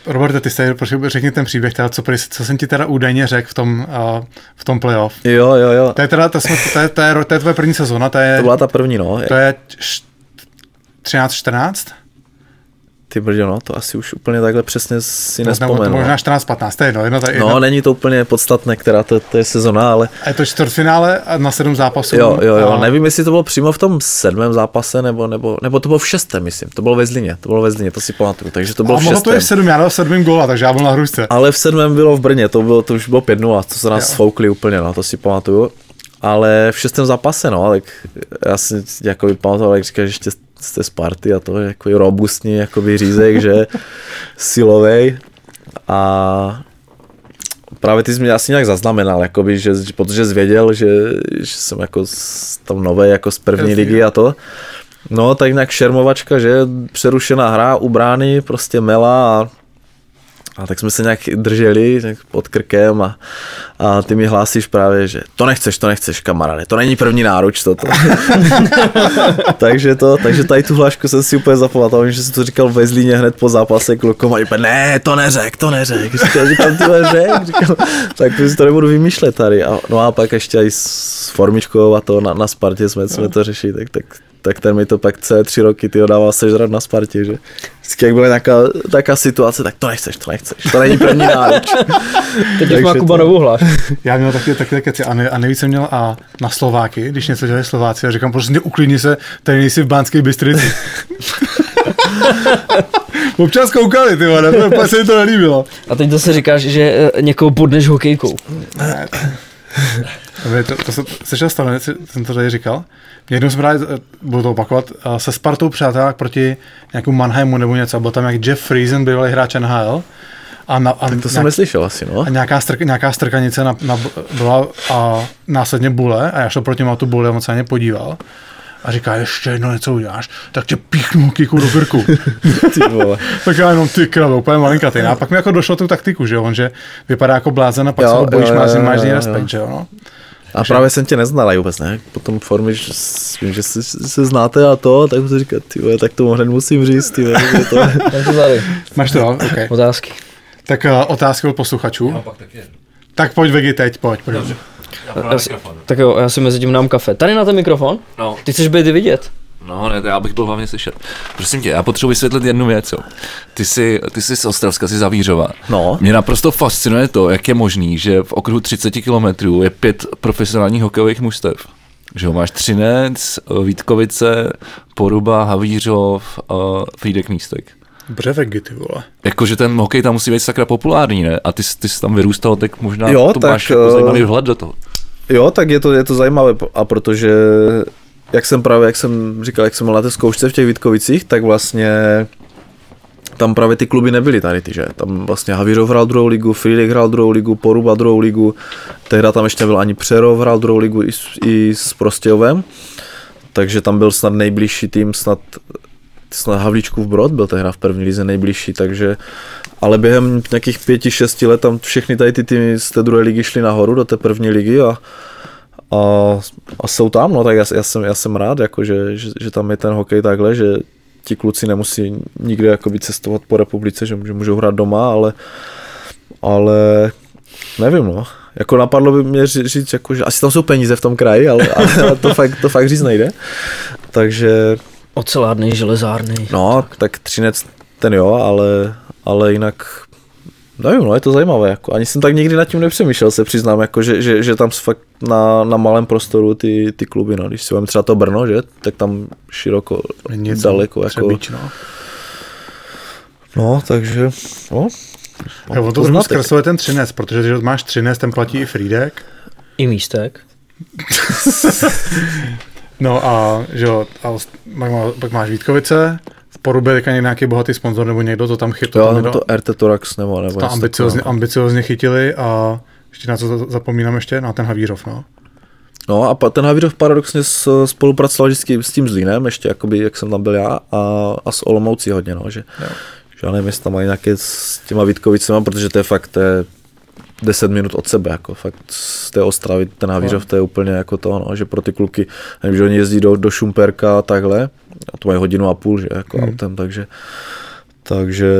Roberte, ty jste, řekni ten příběh, teda, co, co jsem ti teda údajně řekl v tom, uh, v tom playoff. Jo, jo, jo. To je teda, to, jsme, to, je, to, je, to je tvoje první sezóna, to je... To byla ta první, no. To je 13-14? Ty brďo, no, to asi už úplně takhle přesně si to nespomenu. To možná 14-15, to je jedno. je jedno. No, není to úplně podstatné, která to, to je sezona, ale... A je to čtvrtfinále na sedm zápasů? Jo, jo, jo, a... nevím, jestli to bylo přímo v tom sedmém zápase, nebo, nebo, nebo to bylo v šestém, myslím. To bylo ve Zlině, to bylo ve Zlině, to si pamatuju, takže to bylo a v šestém. to je v sedm, já dal sedmým góla, takže já byl na hrušce. Ale v sedmém bylo v Brně, to, bylo, to už bylo 5-0, to se nás jo. sfoukli úplně, no, to si pamatuju. Ale v šestém zápase, no, tak já si jako pamatoval, jak říkáš, že ještě z té Sparty a to je jako robustní jakoby řízek, že? Silovej. A právě ty jsi mě asi nějak zaznamenal, jakoby, že, protože jsi věděl, že, že jsem jako tam nový jako z první ligy a to. No, tak nějak šermovačka, že? Přerušená hra u brány, prostě mela a a tak jsme se nějak drželi tak pod krkem a, a ty mi hlásíš právě, že to nechceš, to nechceš, kamaráde, to není první náruč toto. takže to, takže tady tu hlášku jsem si úplně zapamatoval, že jsem to říkal ve Zlíně hned po zápase klukům a říkal, ne, to neřek, to neřek. Říkal, říkal, ty řek, říkal, tak si to nebudu vymýšlet tady. A, no a pak ještě i s formičkou a to na, na Spartě jsme, jsme to řešili, tak, tak tak ten mi to pak celé tři roky ty dával sežrat na Spartě, že vždycky jak byla nějaká taká situace, tak to nechceš, to nechceš, to není první náruč. Teď už má Kuba novou hlas. Já měl taky, taky keci a, ne, a nejvíc jsem měl a na Slováky, když něco dělali Slováci a říkám, prostě uklidni se, tady nejsi v Bánské Bystrici. Občas koukali, ty vole, to se mi to nelíbilo. A teď zase říkáš, že eh, někoho bodneš hokejkou. To, to, to se, slyšel stane, jsem to tady říkal? Jednou jsme právě, eh, budu to opakovat, eh, se Spartou přátelák proti nějakému Mannheimu nebo něco. Byl tam jak Jeff Friesen, bývalý hráč NHL. A, na, a tak to nějak, jsem neslyšel asi, no. A nějaká, strk, nějaká strkanice na, na, byla a následně bule a já šel proti tu bule a moc se podíval a říká, ještě jedno něco uděláš, tak tě píchnu kiku do krku. ty vole. tak já jenom ty kralo, úplně malinkatý. A pak mi jako došlo tu taktiku, že on, že vypadá jako blázen a pak jo, se ho bojíš, jo, máš, jo, máš jo, respekt, jo. že jo, no. A Takže... právě jsem tě neznal i vůbec, ne? Potom formy, že, vím, že se, se, znáte a to, tak jsem říkal, ty tak to hned musím říct, ty to... Máš to, okay. Otázky. Tak uh, otázky od posluchačů. Tak pojď Vegi teď, pojď. pojď. Dobře. Já, já, tak jo, já si mezi tím dám kafe. Tady na ten mikrofon? No. Ty chceš být vidět? No, ne, já bych byl hlavně slyšet. Prosím tě, já potřebuji vysvětlit jednu věc. Jo. Ty jsi, ty jsi z Ostravska, jsi Zavířová. No. Mě naprosto fascinuje to, jak je možný, že v okruhu 30 kilometrů je pět profesionálních hokejových mužstev. Že jo, máš Třinec, Vítkovice, Poruba, Havířov a Frídek Místek. Brevegy, ty vole. Jakože ten hokej tam musí být sakra populární, ne? A ty, ty jsi tam vyrůstal, tak možná jo, to tak, máš jako zajímavý vhled do toho. Jo, tak je to, je to zajímavé, a protože jak jsem právě, jak jsem říkal, jak jsem byl na té zkoušce v těch Vítkovicích, tak vlastně tam právě ty kluby nebyly tady ty, že? Tam vlastně Havířov hrál druhou ligu, Friedrich hrál druhou ligu, Poruba druhou ligu, tehda tam ještě byl ani Přerov hrál druhou ligu i s, i s Prostějovem, takže tam byl snad nejbližší tým, snad, snad Havlíčkův Brod byl tehda v první lize nejbližší, takže ale během nějakých pěti, šesti let tam všechny tady ty týmy z té druhé ligy šly nahoru do té první ligy a, a, a jsou tam, no tak já, já, jsem, já jsem rád, jako, že, že, že, tam je ten hokej takhle, že ti kluci nemusí nikde jakoby cestovat po republice, že, že můžou hrát doma, ale, ale nevím, no. Jako napadlo by mě říct, jako, že asi tam jsou peníze v tom kraji, ale, ale to, fakt, to fakt říct nejde. Takže... Ocelárny, železárny. No, tak Třinec ten jo, ale, ale jinak Nevím, no je to zajímavé, jako ani jsem tak nikdy nad tím nepřemýšlel, se přiznám, jako že, že, že tam fakt na, na malém prostoru ty, ty kluby, no, když si vám třeba to Brno, že, tak tam široko, Něco, daleko, jako, třebíč, no. no, takže, no, Jo, to trochu zkresluje ten třinec, protože když máš třinec, ten platí i Frídek. I místek. no a, že jo, a pak, má, pak máš Vítkovice, je nějaký bohatý sponzor nebo někdo to tam chytil. Jo, to RT Torax nebo, nebo to ambiciozně, ambiciozně chytili a ještě na co zapomínám ještě, na ten Havířov, no. No a ten Havířov paradoxně spolupracoval vždycky s tím Zlínem, ještě jakoby, jak jsem tam byl já, a, a s Olomoucí hodně, no, že, jo. že já nevím, jestli tam mají nějaké s těma Vítkovicema, protože to je fakt, to je 10 minut od sebe, jako fakt z té Ostravy, ten Havířov, to je úplně jako to, no, že pro ty kluky, nevím, že oni jezdí do, do Šumperka a takhle, a to mají hodinu a půl, že, jako hmm. autem, takže, takže,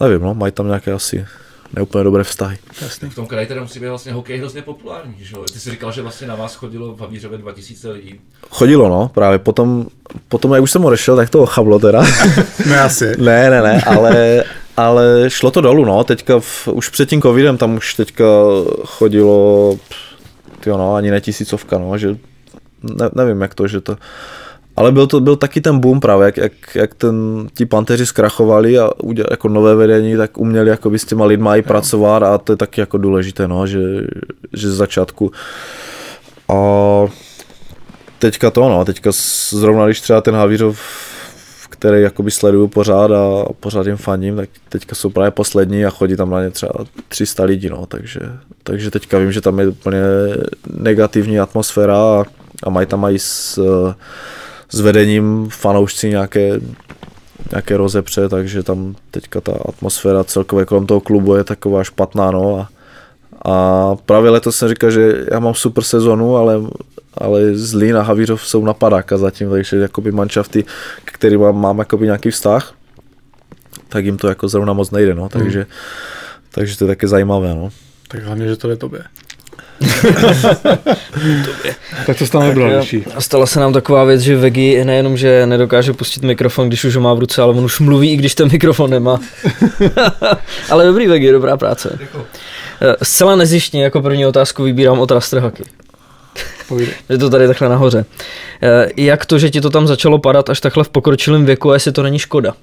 nevím, no, mají tam nějaké asi neúplně dobré vztahy. Jasný. V tom kraji teda musí být vlastně hokej hrozně populární, že Ty jsi říkal, že vlastně na vás chodilo v Havířově 2000 lidí. Chodilo, no, právě potom, potom jak už jsem odešel, tak to ochablo teda. ne asi. ne, ne, ne, ale, ale šlo to dolů, no, teďka v, už před tím covidem tam už teďka chodilo, tyjo, no, ani ne tisícovka, no, že ne, nevím jak to, že to, ale byl to byl taky ten boom právě, jak, jak, jak ten, ti panteři zkrachovali a udělali jako nové vedení, tak uměli jako s těma lidma i pracovat a to je taky jako důležité, no, že, že z začátku. A teďka to, no, teďka zrovna když třeba ten Havířov který jakoby sleduju pořád a pořád jim fandím, tak teďka jsou právě poslední a chodí tam na ně třeba 300 lidí, no, takže, takže teďka vím, že tam je úplně negativní atmosféra a, a mají tam mají s, s vedením fanoušci nějaké, nějaké rozepře, takže tam teďka ta atmosféra celkově kolem toho klubu je taková špatná, no a, a právě letos jsem říkal, že já mám super sezonu, ale, ale Zlín a Havířov jsou na padáka zatím, takže jakoby manšafty, který mám, mám jakoby nějaký vztah, tak jim to jako zrovna moc nejde, no, takže, hmm. takže to je také zajímavé, no. Tak hlavně, že to je tobě. tak to stane bylo A stala se nám taková věc, že Vegi nejenom, že nedokáže pustit mikrofon, když už ho má v ruce, ale on už mluví, i když ten mikrofon nemá. ale dobrý Vegi, dobrá práce. Eh, zcela nezištně jako první otázku vybírám od Rastrhaky. Je to tady takhle nahoře. Eh, jak to, že ti to tam začalo padat až takhle v pokročilém věku a jestli to není škoda?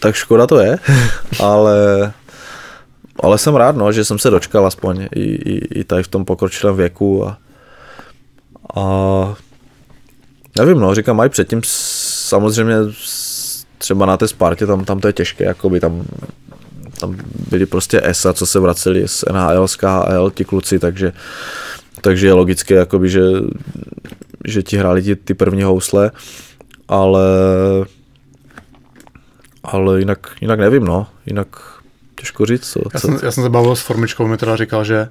Tak škoda to je, ale ale jsem rád, no, že jsem se dočkal aspoň i, i, i tady v tom pokročilém věku a, a nevím, no, říkám, mají předtím samozřejmě třeba na té Spartě, tam, tam to je těžké, jakoby tam, tam byli prostě ESA, co se vraceli z NHL, z KHL, ti kluci, takže, takže je logické, jakoby, že, že ti hráli ti, ty první housle, ale ale jinak, jinak nevím, no, jinak těžko říct. Co, já, jsem, já jsem se bavil s Formičkou, mi teda říkal, že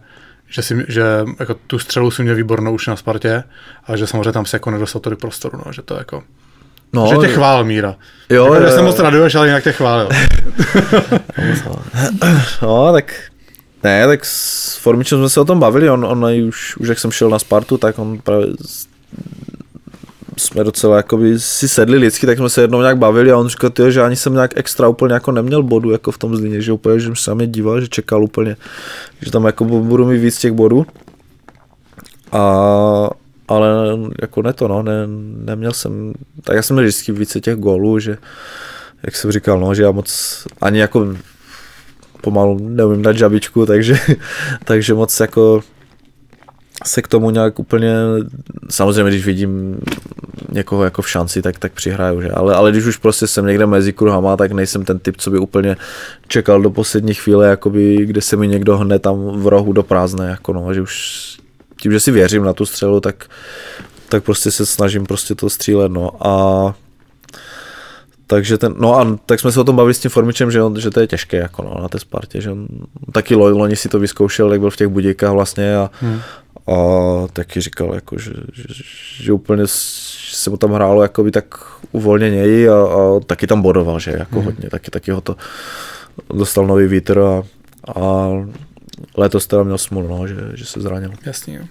že, si, že jako tu střelu si měl výbornou už na Spartě, ale že samozřejmě tam se jako nedostal tolik prostoru, no, že to jako... No, že tě chválil Míra. Jo, jako, jo, jsem moc raduješ, ale jinak tě chválil. no, tak ne, tak s Formičem jsme se o tom bavili, on, on už, už jak jsem šel na Spartu, tak on právě jsme docela jakoby si sedli lidsky, tak jsme se jednou nějak bavili a on říkal, tyjo, že ani jsem nějak extra úplně jako neměl bodu jako v tom zlíně, že úplně, že jsem se díval, že čekal úplně, že tam jako budu mít víc těch bodů. A, ale jako ne to, no, ne, neměl jsem, tak já jsem měl vždycky více těch gólů, že jak jsem říkal, no, že já moc ani jako pomalu neumím dát žabičku, takže, takže moc jako se k tomu nějak úplně, samozřejmě když vidím někoho jako v šanci, tak, tak přihraju, že? Ale, ale když už prostě jsem někde mezi kruhama, tak nejsem ten typ, co by úplně čekal do poslední chvíle, jakoby, kde se mi někdo hne tam v rohu do prázdné, jako no, že už tím, že si věřím na tu střelu, tak, tak prostě se snažím prostě to střílet, no a takže ten, no a tak jsme se o tom bavili s tím Formičem, že, on, že to je těžké jako no, na té Spartě, že on taky loni si to vyzkoušel, jak byl v těch budíkách vlastně a, hmm. a taky říkal, jako, že, že, že úplně se mu tam hrálo jakoby tak uvolněněji a, a taky tam bodoval, že jako hmm. hodně, taky, taky ho to dostal nový vítr a, a letos teda měl smůlu, no, že, že se zranil. Jasně, jo.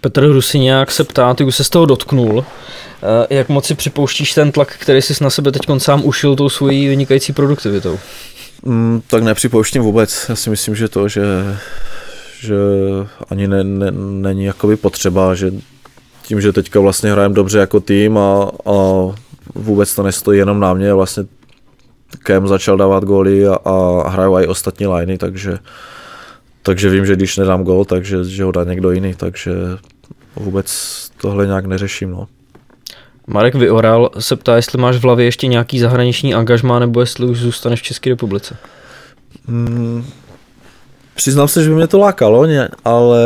Petr Hrusiňák se ptá, ty už se z toho dotknul, eh, jak moc si připouštíš ten tlak, který jsi na sebe teď sám ušil tou svojí vynikající produktivitou? Mm, tak nepřipouštím vůbec. Já si myslím, že to, že, že ani ne, ne, není jakoby potřeba, že tím, že teďka vlastně hrajem dobře jako tým a, a vůbec to nestojí jenom na mě, vlastně Kem začal dávat góly a, a hrajou i ostatní liney, takže, takže vím, že když nedám gól, takže že ho dá někdo jiný, takže vůbec tohle nějak neřeším. No. Marek Vyoral se ptá, jestli máš v hlavě ještě nějaký zahraniční angažmá, nebo jestli už zůstaneš v České republice. Hmm, přiznám se, že by mě to lákalo, ale,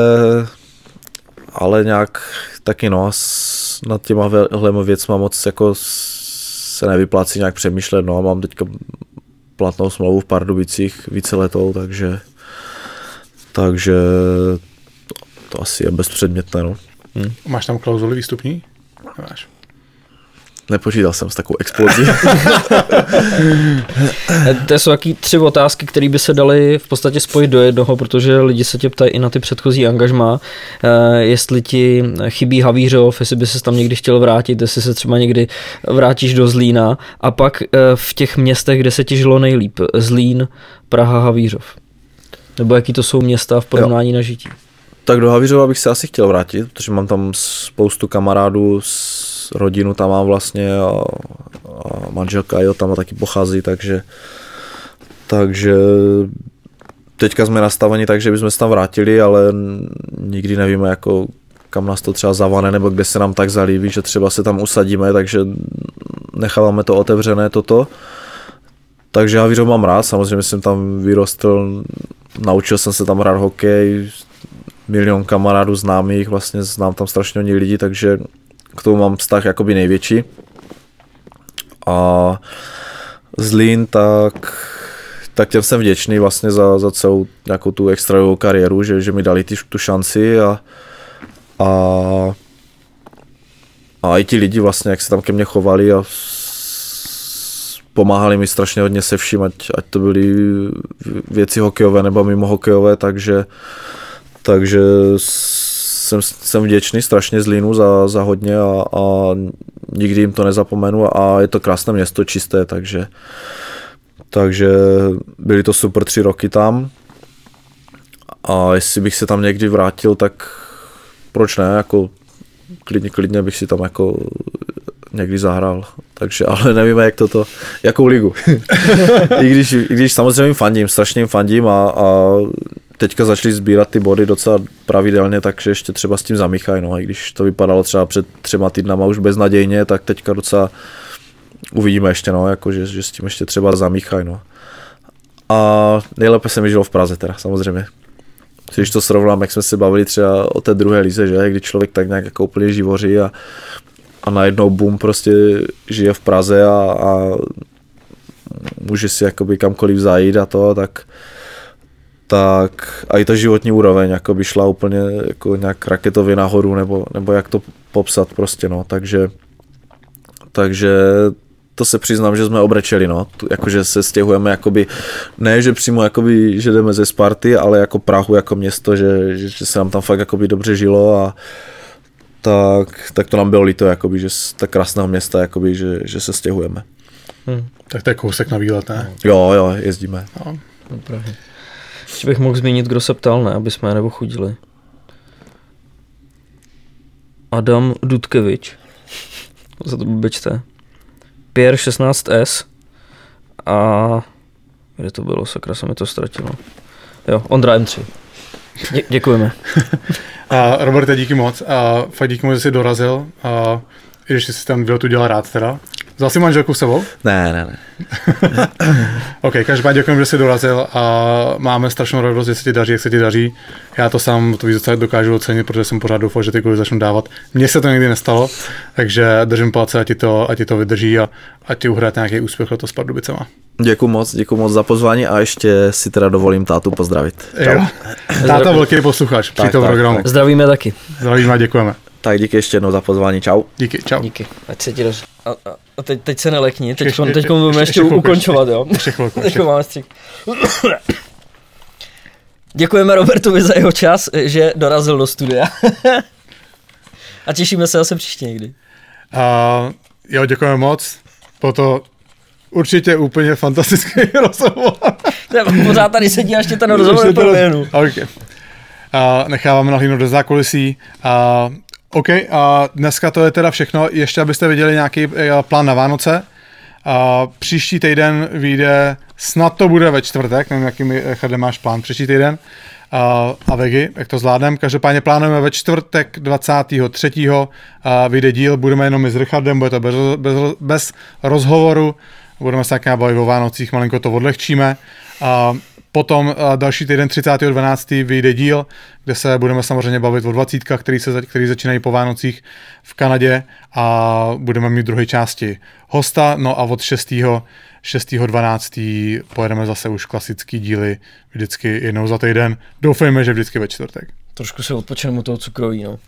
ale nějak taky no, nad těma věcma moc jako se nevyplácí nějak přemýšlet, no a mám teďka platnou smlouvu v Pardubicích více letou, takže takže to asi je bezpředmětné, no. Hmm. Máš tam klauzuli výstupní? Nemáš. Nepočítal jsem s takovou explozí. to jsou taky tři otázky, které by se daly v podstatě spojit do jednoho, protože lidi se tě ptají i na ty předchozí angažmá, eh, jestli ti chybí Havířov, jestli by se tam někdy chtěl vrátit, jestli se třeba někdy vrátíš do Zlína a pak eh, v těch městech, kde se ti žilo nejlíp, Zlín, Praha, Havířov. Nebo jaký to jsou města v porovnání jo. na žití? Tak do Havířova bych se asi chtěl vrátit, protože mám tam spoustu kamarádů s rodinu tam mám vlastně a, a manželka jo, tam taky pochází, takže takže teďka jsme nastaveni tak, že bychom se tam vrátili, ale nikdy nevíme, jako kam nás to třeba zavane, nebo kde se nám tak zalíbí, že třeba se tam usadíme, takže necháváme to otevřené toto. Takže já mám rád, samozřejmě jsem tam vyrostl, naučil jsem se tam hrát hokej, milion kamarádů známých, vlastně znám tam strašně hodně lidí, takže k tomu mám vztah jakoby největší. A Zlín, tak, tak těm jsem vděčný vlastně za, za celou nějakou tu extrajovou kariéru, že, že mi dali ty, tu šanci a, a, a i ti lidi vlastně, jak se tam ke mně chovali a pomáhali mi strašně hodně se vším, ať, ať to byly věci hokejové nebo mimo hokejové, takže, takže jsem, jsem vděčný strašně Zlínu za, za hodně a, a nikdy jim to nezapomenu a je to krásné město, čisté, takže, takže byly to super tři roky tam. A jestli bych se tam někdy vrátil, tak proč ne, jako klidně, klidně bych si tam jako někdy zahrál. Takže, ale nevíme, jak toto, jakou ligu. I, když, I když samozřejmě fandím, strašně fandím a, a teďka začali sbírat ty body docela pravidelně, takže ještě třeba s tím zamíchají. No. I když to vypadalo třeba před třema týdnama už beznadějně, tak teďka docela uvidíme ještě, no, jako, že, že s tím ještě třeba zamíchají. No. A nejlépe se mi žilo v Praze teda, samozřejmě. Když to srovnám, jak jsme se bavili třeba o té druhé lize, že kdy člověk tak nějak jako úplně živoří a, a najednou boom prostě žije v Praze a, a může si jakoby kamkoliv zajít a to, tak, tak a i ta životní úroveň jako by šla úplně jako nějak raketově nahoru, nebo, nebo jak to popsat prostě, no, takže takže to se přiznám, že jsme obrečeli, no, jakože se stěhujeme, jakoby, ne, že přímo, jakoby, že jdeme ze Sparty, ale jako Prahu, jako město, že, že, že se nám tam fakt, jakoby, dobře žilo a tak, tak to nám bylo líto, jakoby, že z tak krásného města, jakoby, že, že se stěhujeme. Hmm. Tak to je kousek na výlet, ne? Jo, jo, jezdíme. No. Ještě bych mohl zmínit, kdo se ptal, ne, aby jsme je nebo chudili. Adam Dudkevič. Za to bečte. Pierre 16S. A kde to bylo, sakra se mi to ztratilo. Jo, Ondra M3. Dě- děkujeme. Roberte, díky moc. A fakt díky moc, že jsi dorazil. A i když jsi tam tu dělal rád teda. Vzal jsi manželku s sebou? Ne, ne, ne. OK, každopádně děkujeme, že jsi dorazil a máme strašnou radost, že se ti daří, jak se ti daří. Já to sám to víc docela dokážu ocenit, protože jsem pořád doufal, že ty kurzy začnu dávat. Mně se to nikdy nestalo, takže držím palce, ať ti to, ať ti to vydrží a ať ti uhrajete nějaký úspěch letos s Pardubicema. Děkuji moc, děkuji moc za pozvání a ještě si teda dovolím tátu pozdravit. Jo. Táta velký posluchač při Tak, tom programu. tak. Zdravíme taky. Zdravíme a děkujeme. Tak díky ještě jednou za pozvání, čau. Díky, čau. Díky. Ať se ti daří. A, a, teď, teď se nelekni, teď, Ještě- teď, ještě- budeme ještě- ještě, chvilku, ukončovat, jo? Ještě chvilku. Ještě. máme střih. Děkujeme Robertovi za jeho čas, že dorazil do studia. a těšíme se zase příště někdy. A jo, děkujeme moc. Po to určitě úplně fantastický rozhovor. Ne, Pořád tady sedí a ještě ten rozhovor proběhnu. Okay. A necháváme nahlídnout do zákulisí. A, OK, a dneska to je teda všechno. Ještě abyste viděli nějaký eh, plán na Vánoce. A příští týden vyjde, snad to bude ve čtvrtek, nevím, jaký mi, Chade, máš plán příští týden. A, a Vegy, jak to zvládneme. Každopádně plánujeme ve čtvrtek 23. A vyjde díl, budeme jenom my s Richardem, bude to bez, bez, bez rozhovoru, budeme se tak nějak bavit o Vánocích, malinko to odlehčíme. A potom další týden 30.12. vyjde díl, kde se budeme samozřejmě bavit o 20, který, se, který začínají po Vánocích v Kanadě a budeme mít druhé části hosta, no a od 6. 6.12. pojedeme zase už klasický díly vždycky jednou za týden. Doufejme, že vždycky ve čtvrtek. Trošku se odpočinu u toho cukroví, no.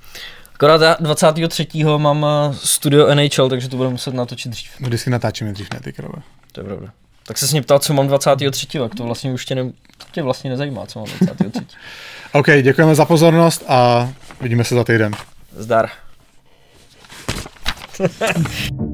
Akorát já 23. mám eh, studio NHL, takže to budeme muset natočit dřív. Vždycky natáčíme dřív, ne ty krove. To je pravda. Tak se s mě ptal, co mám 23. tak to vlastně už tě, ne, to tě vlastně nezajímá, co mám 23. OK, děkujeme za pozornost a vidíme se za týden. Zdar.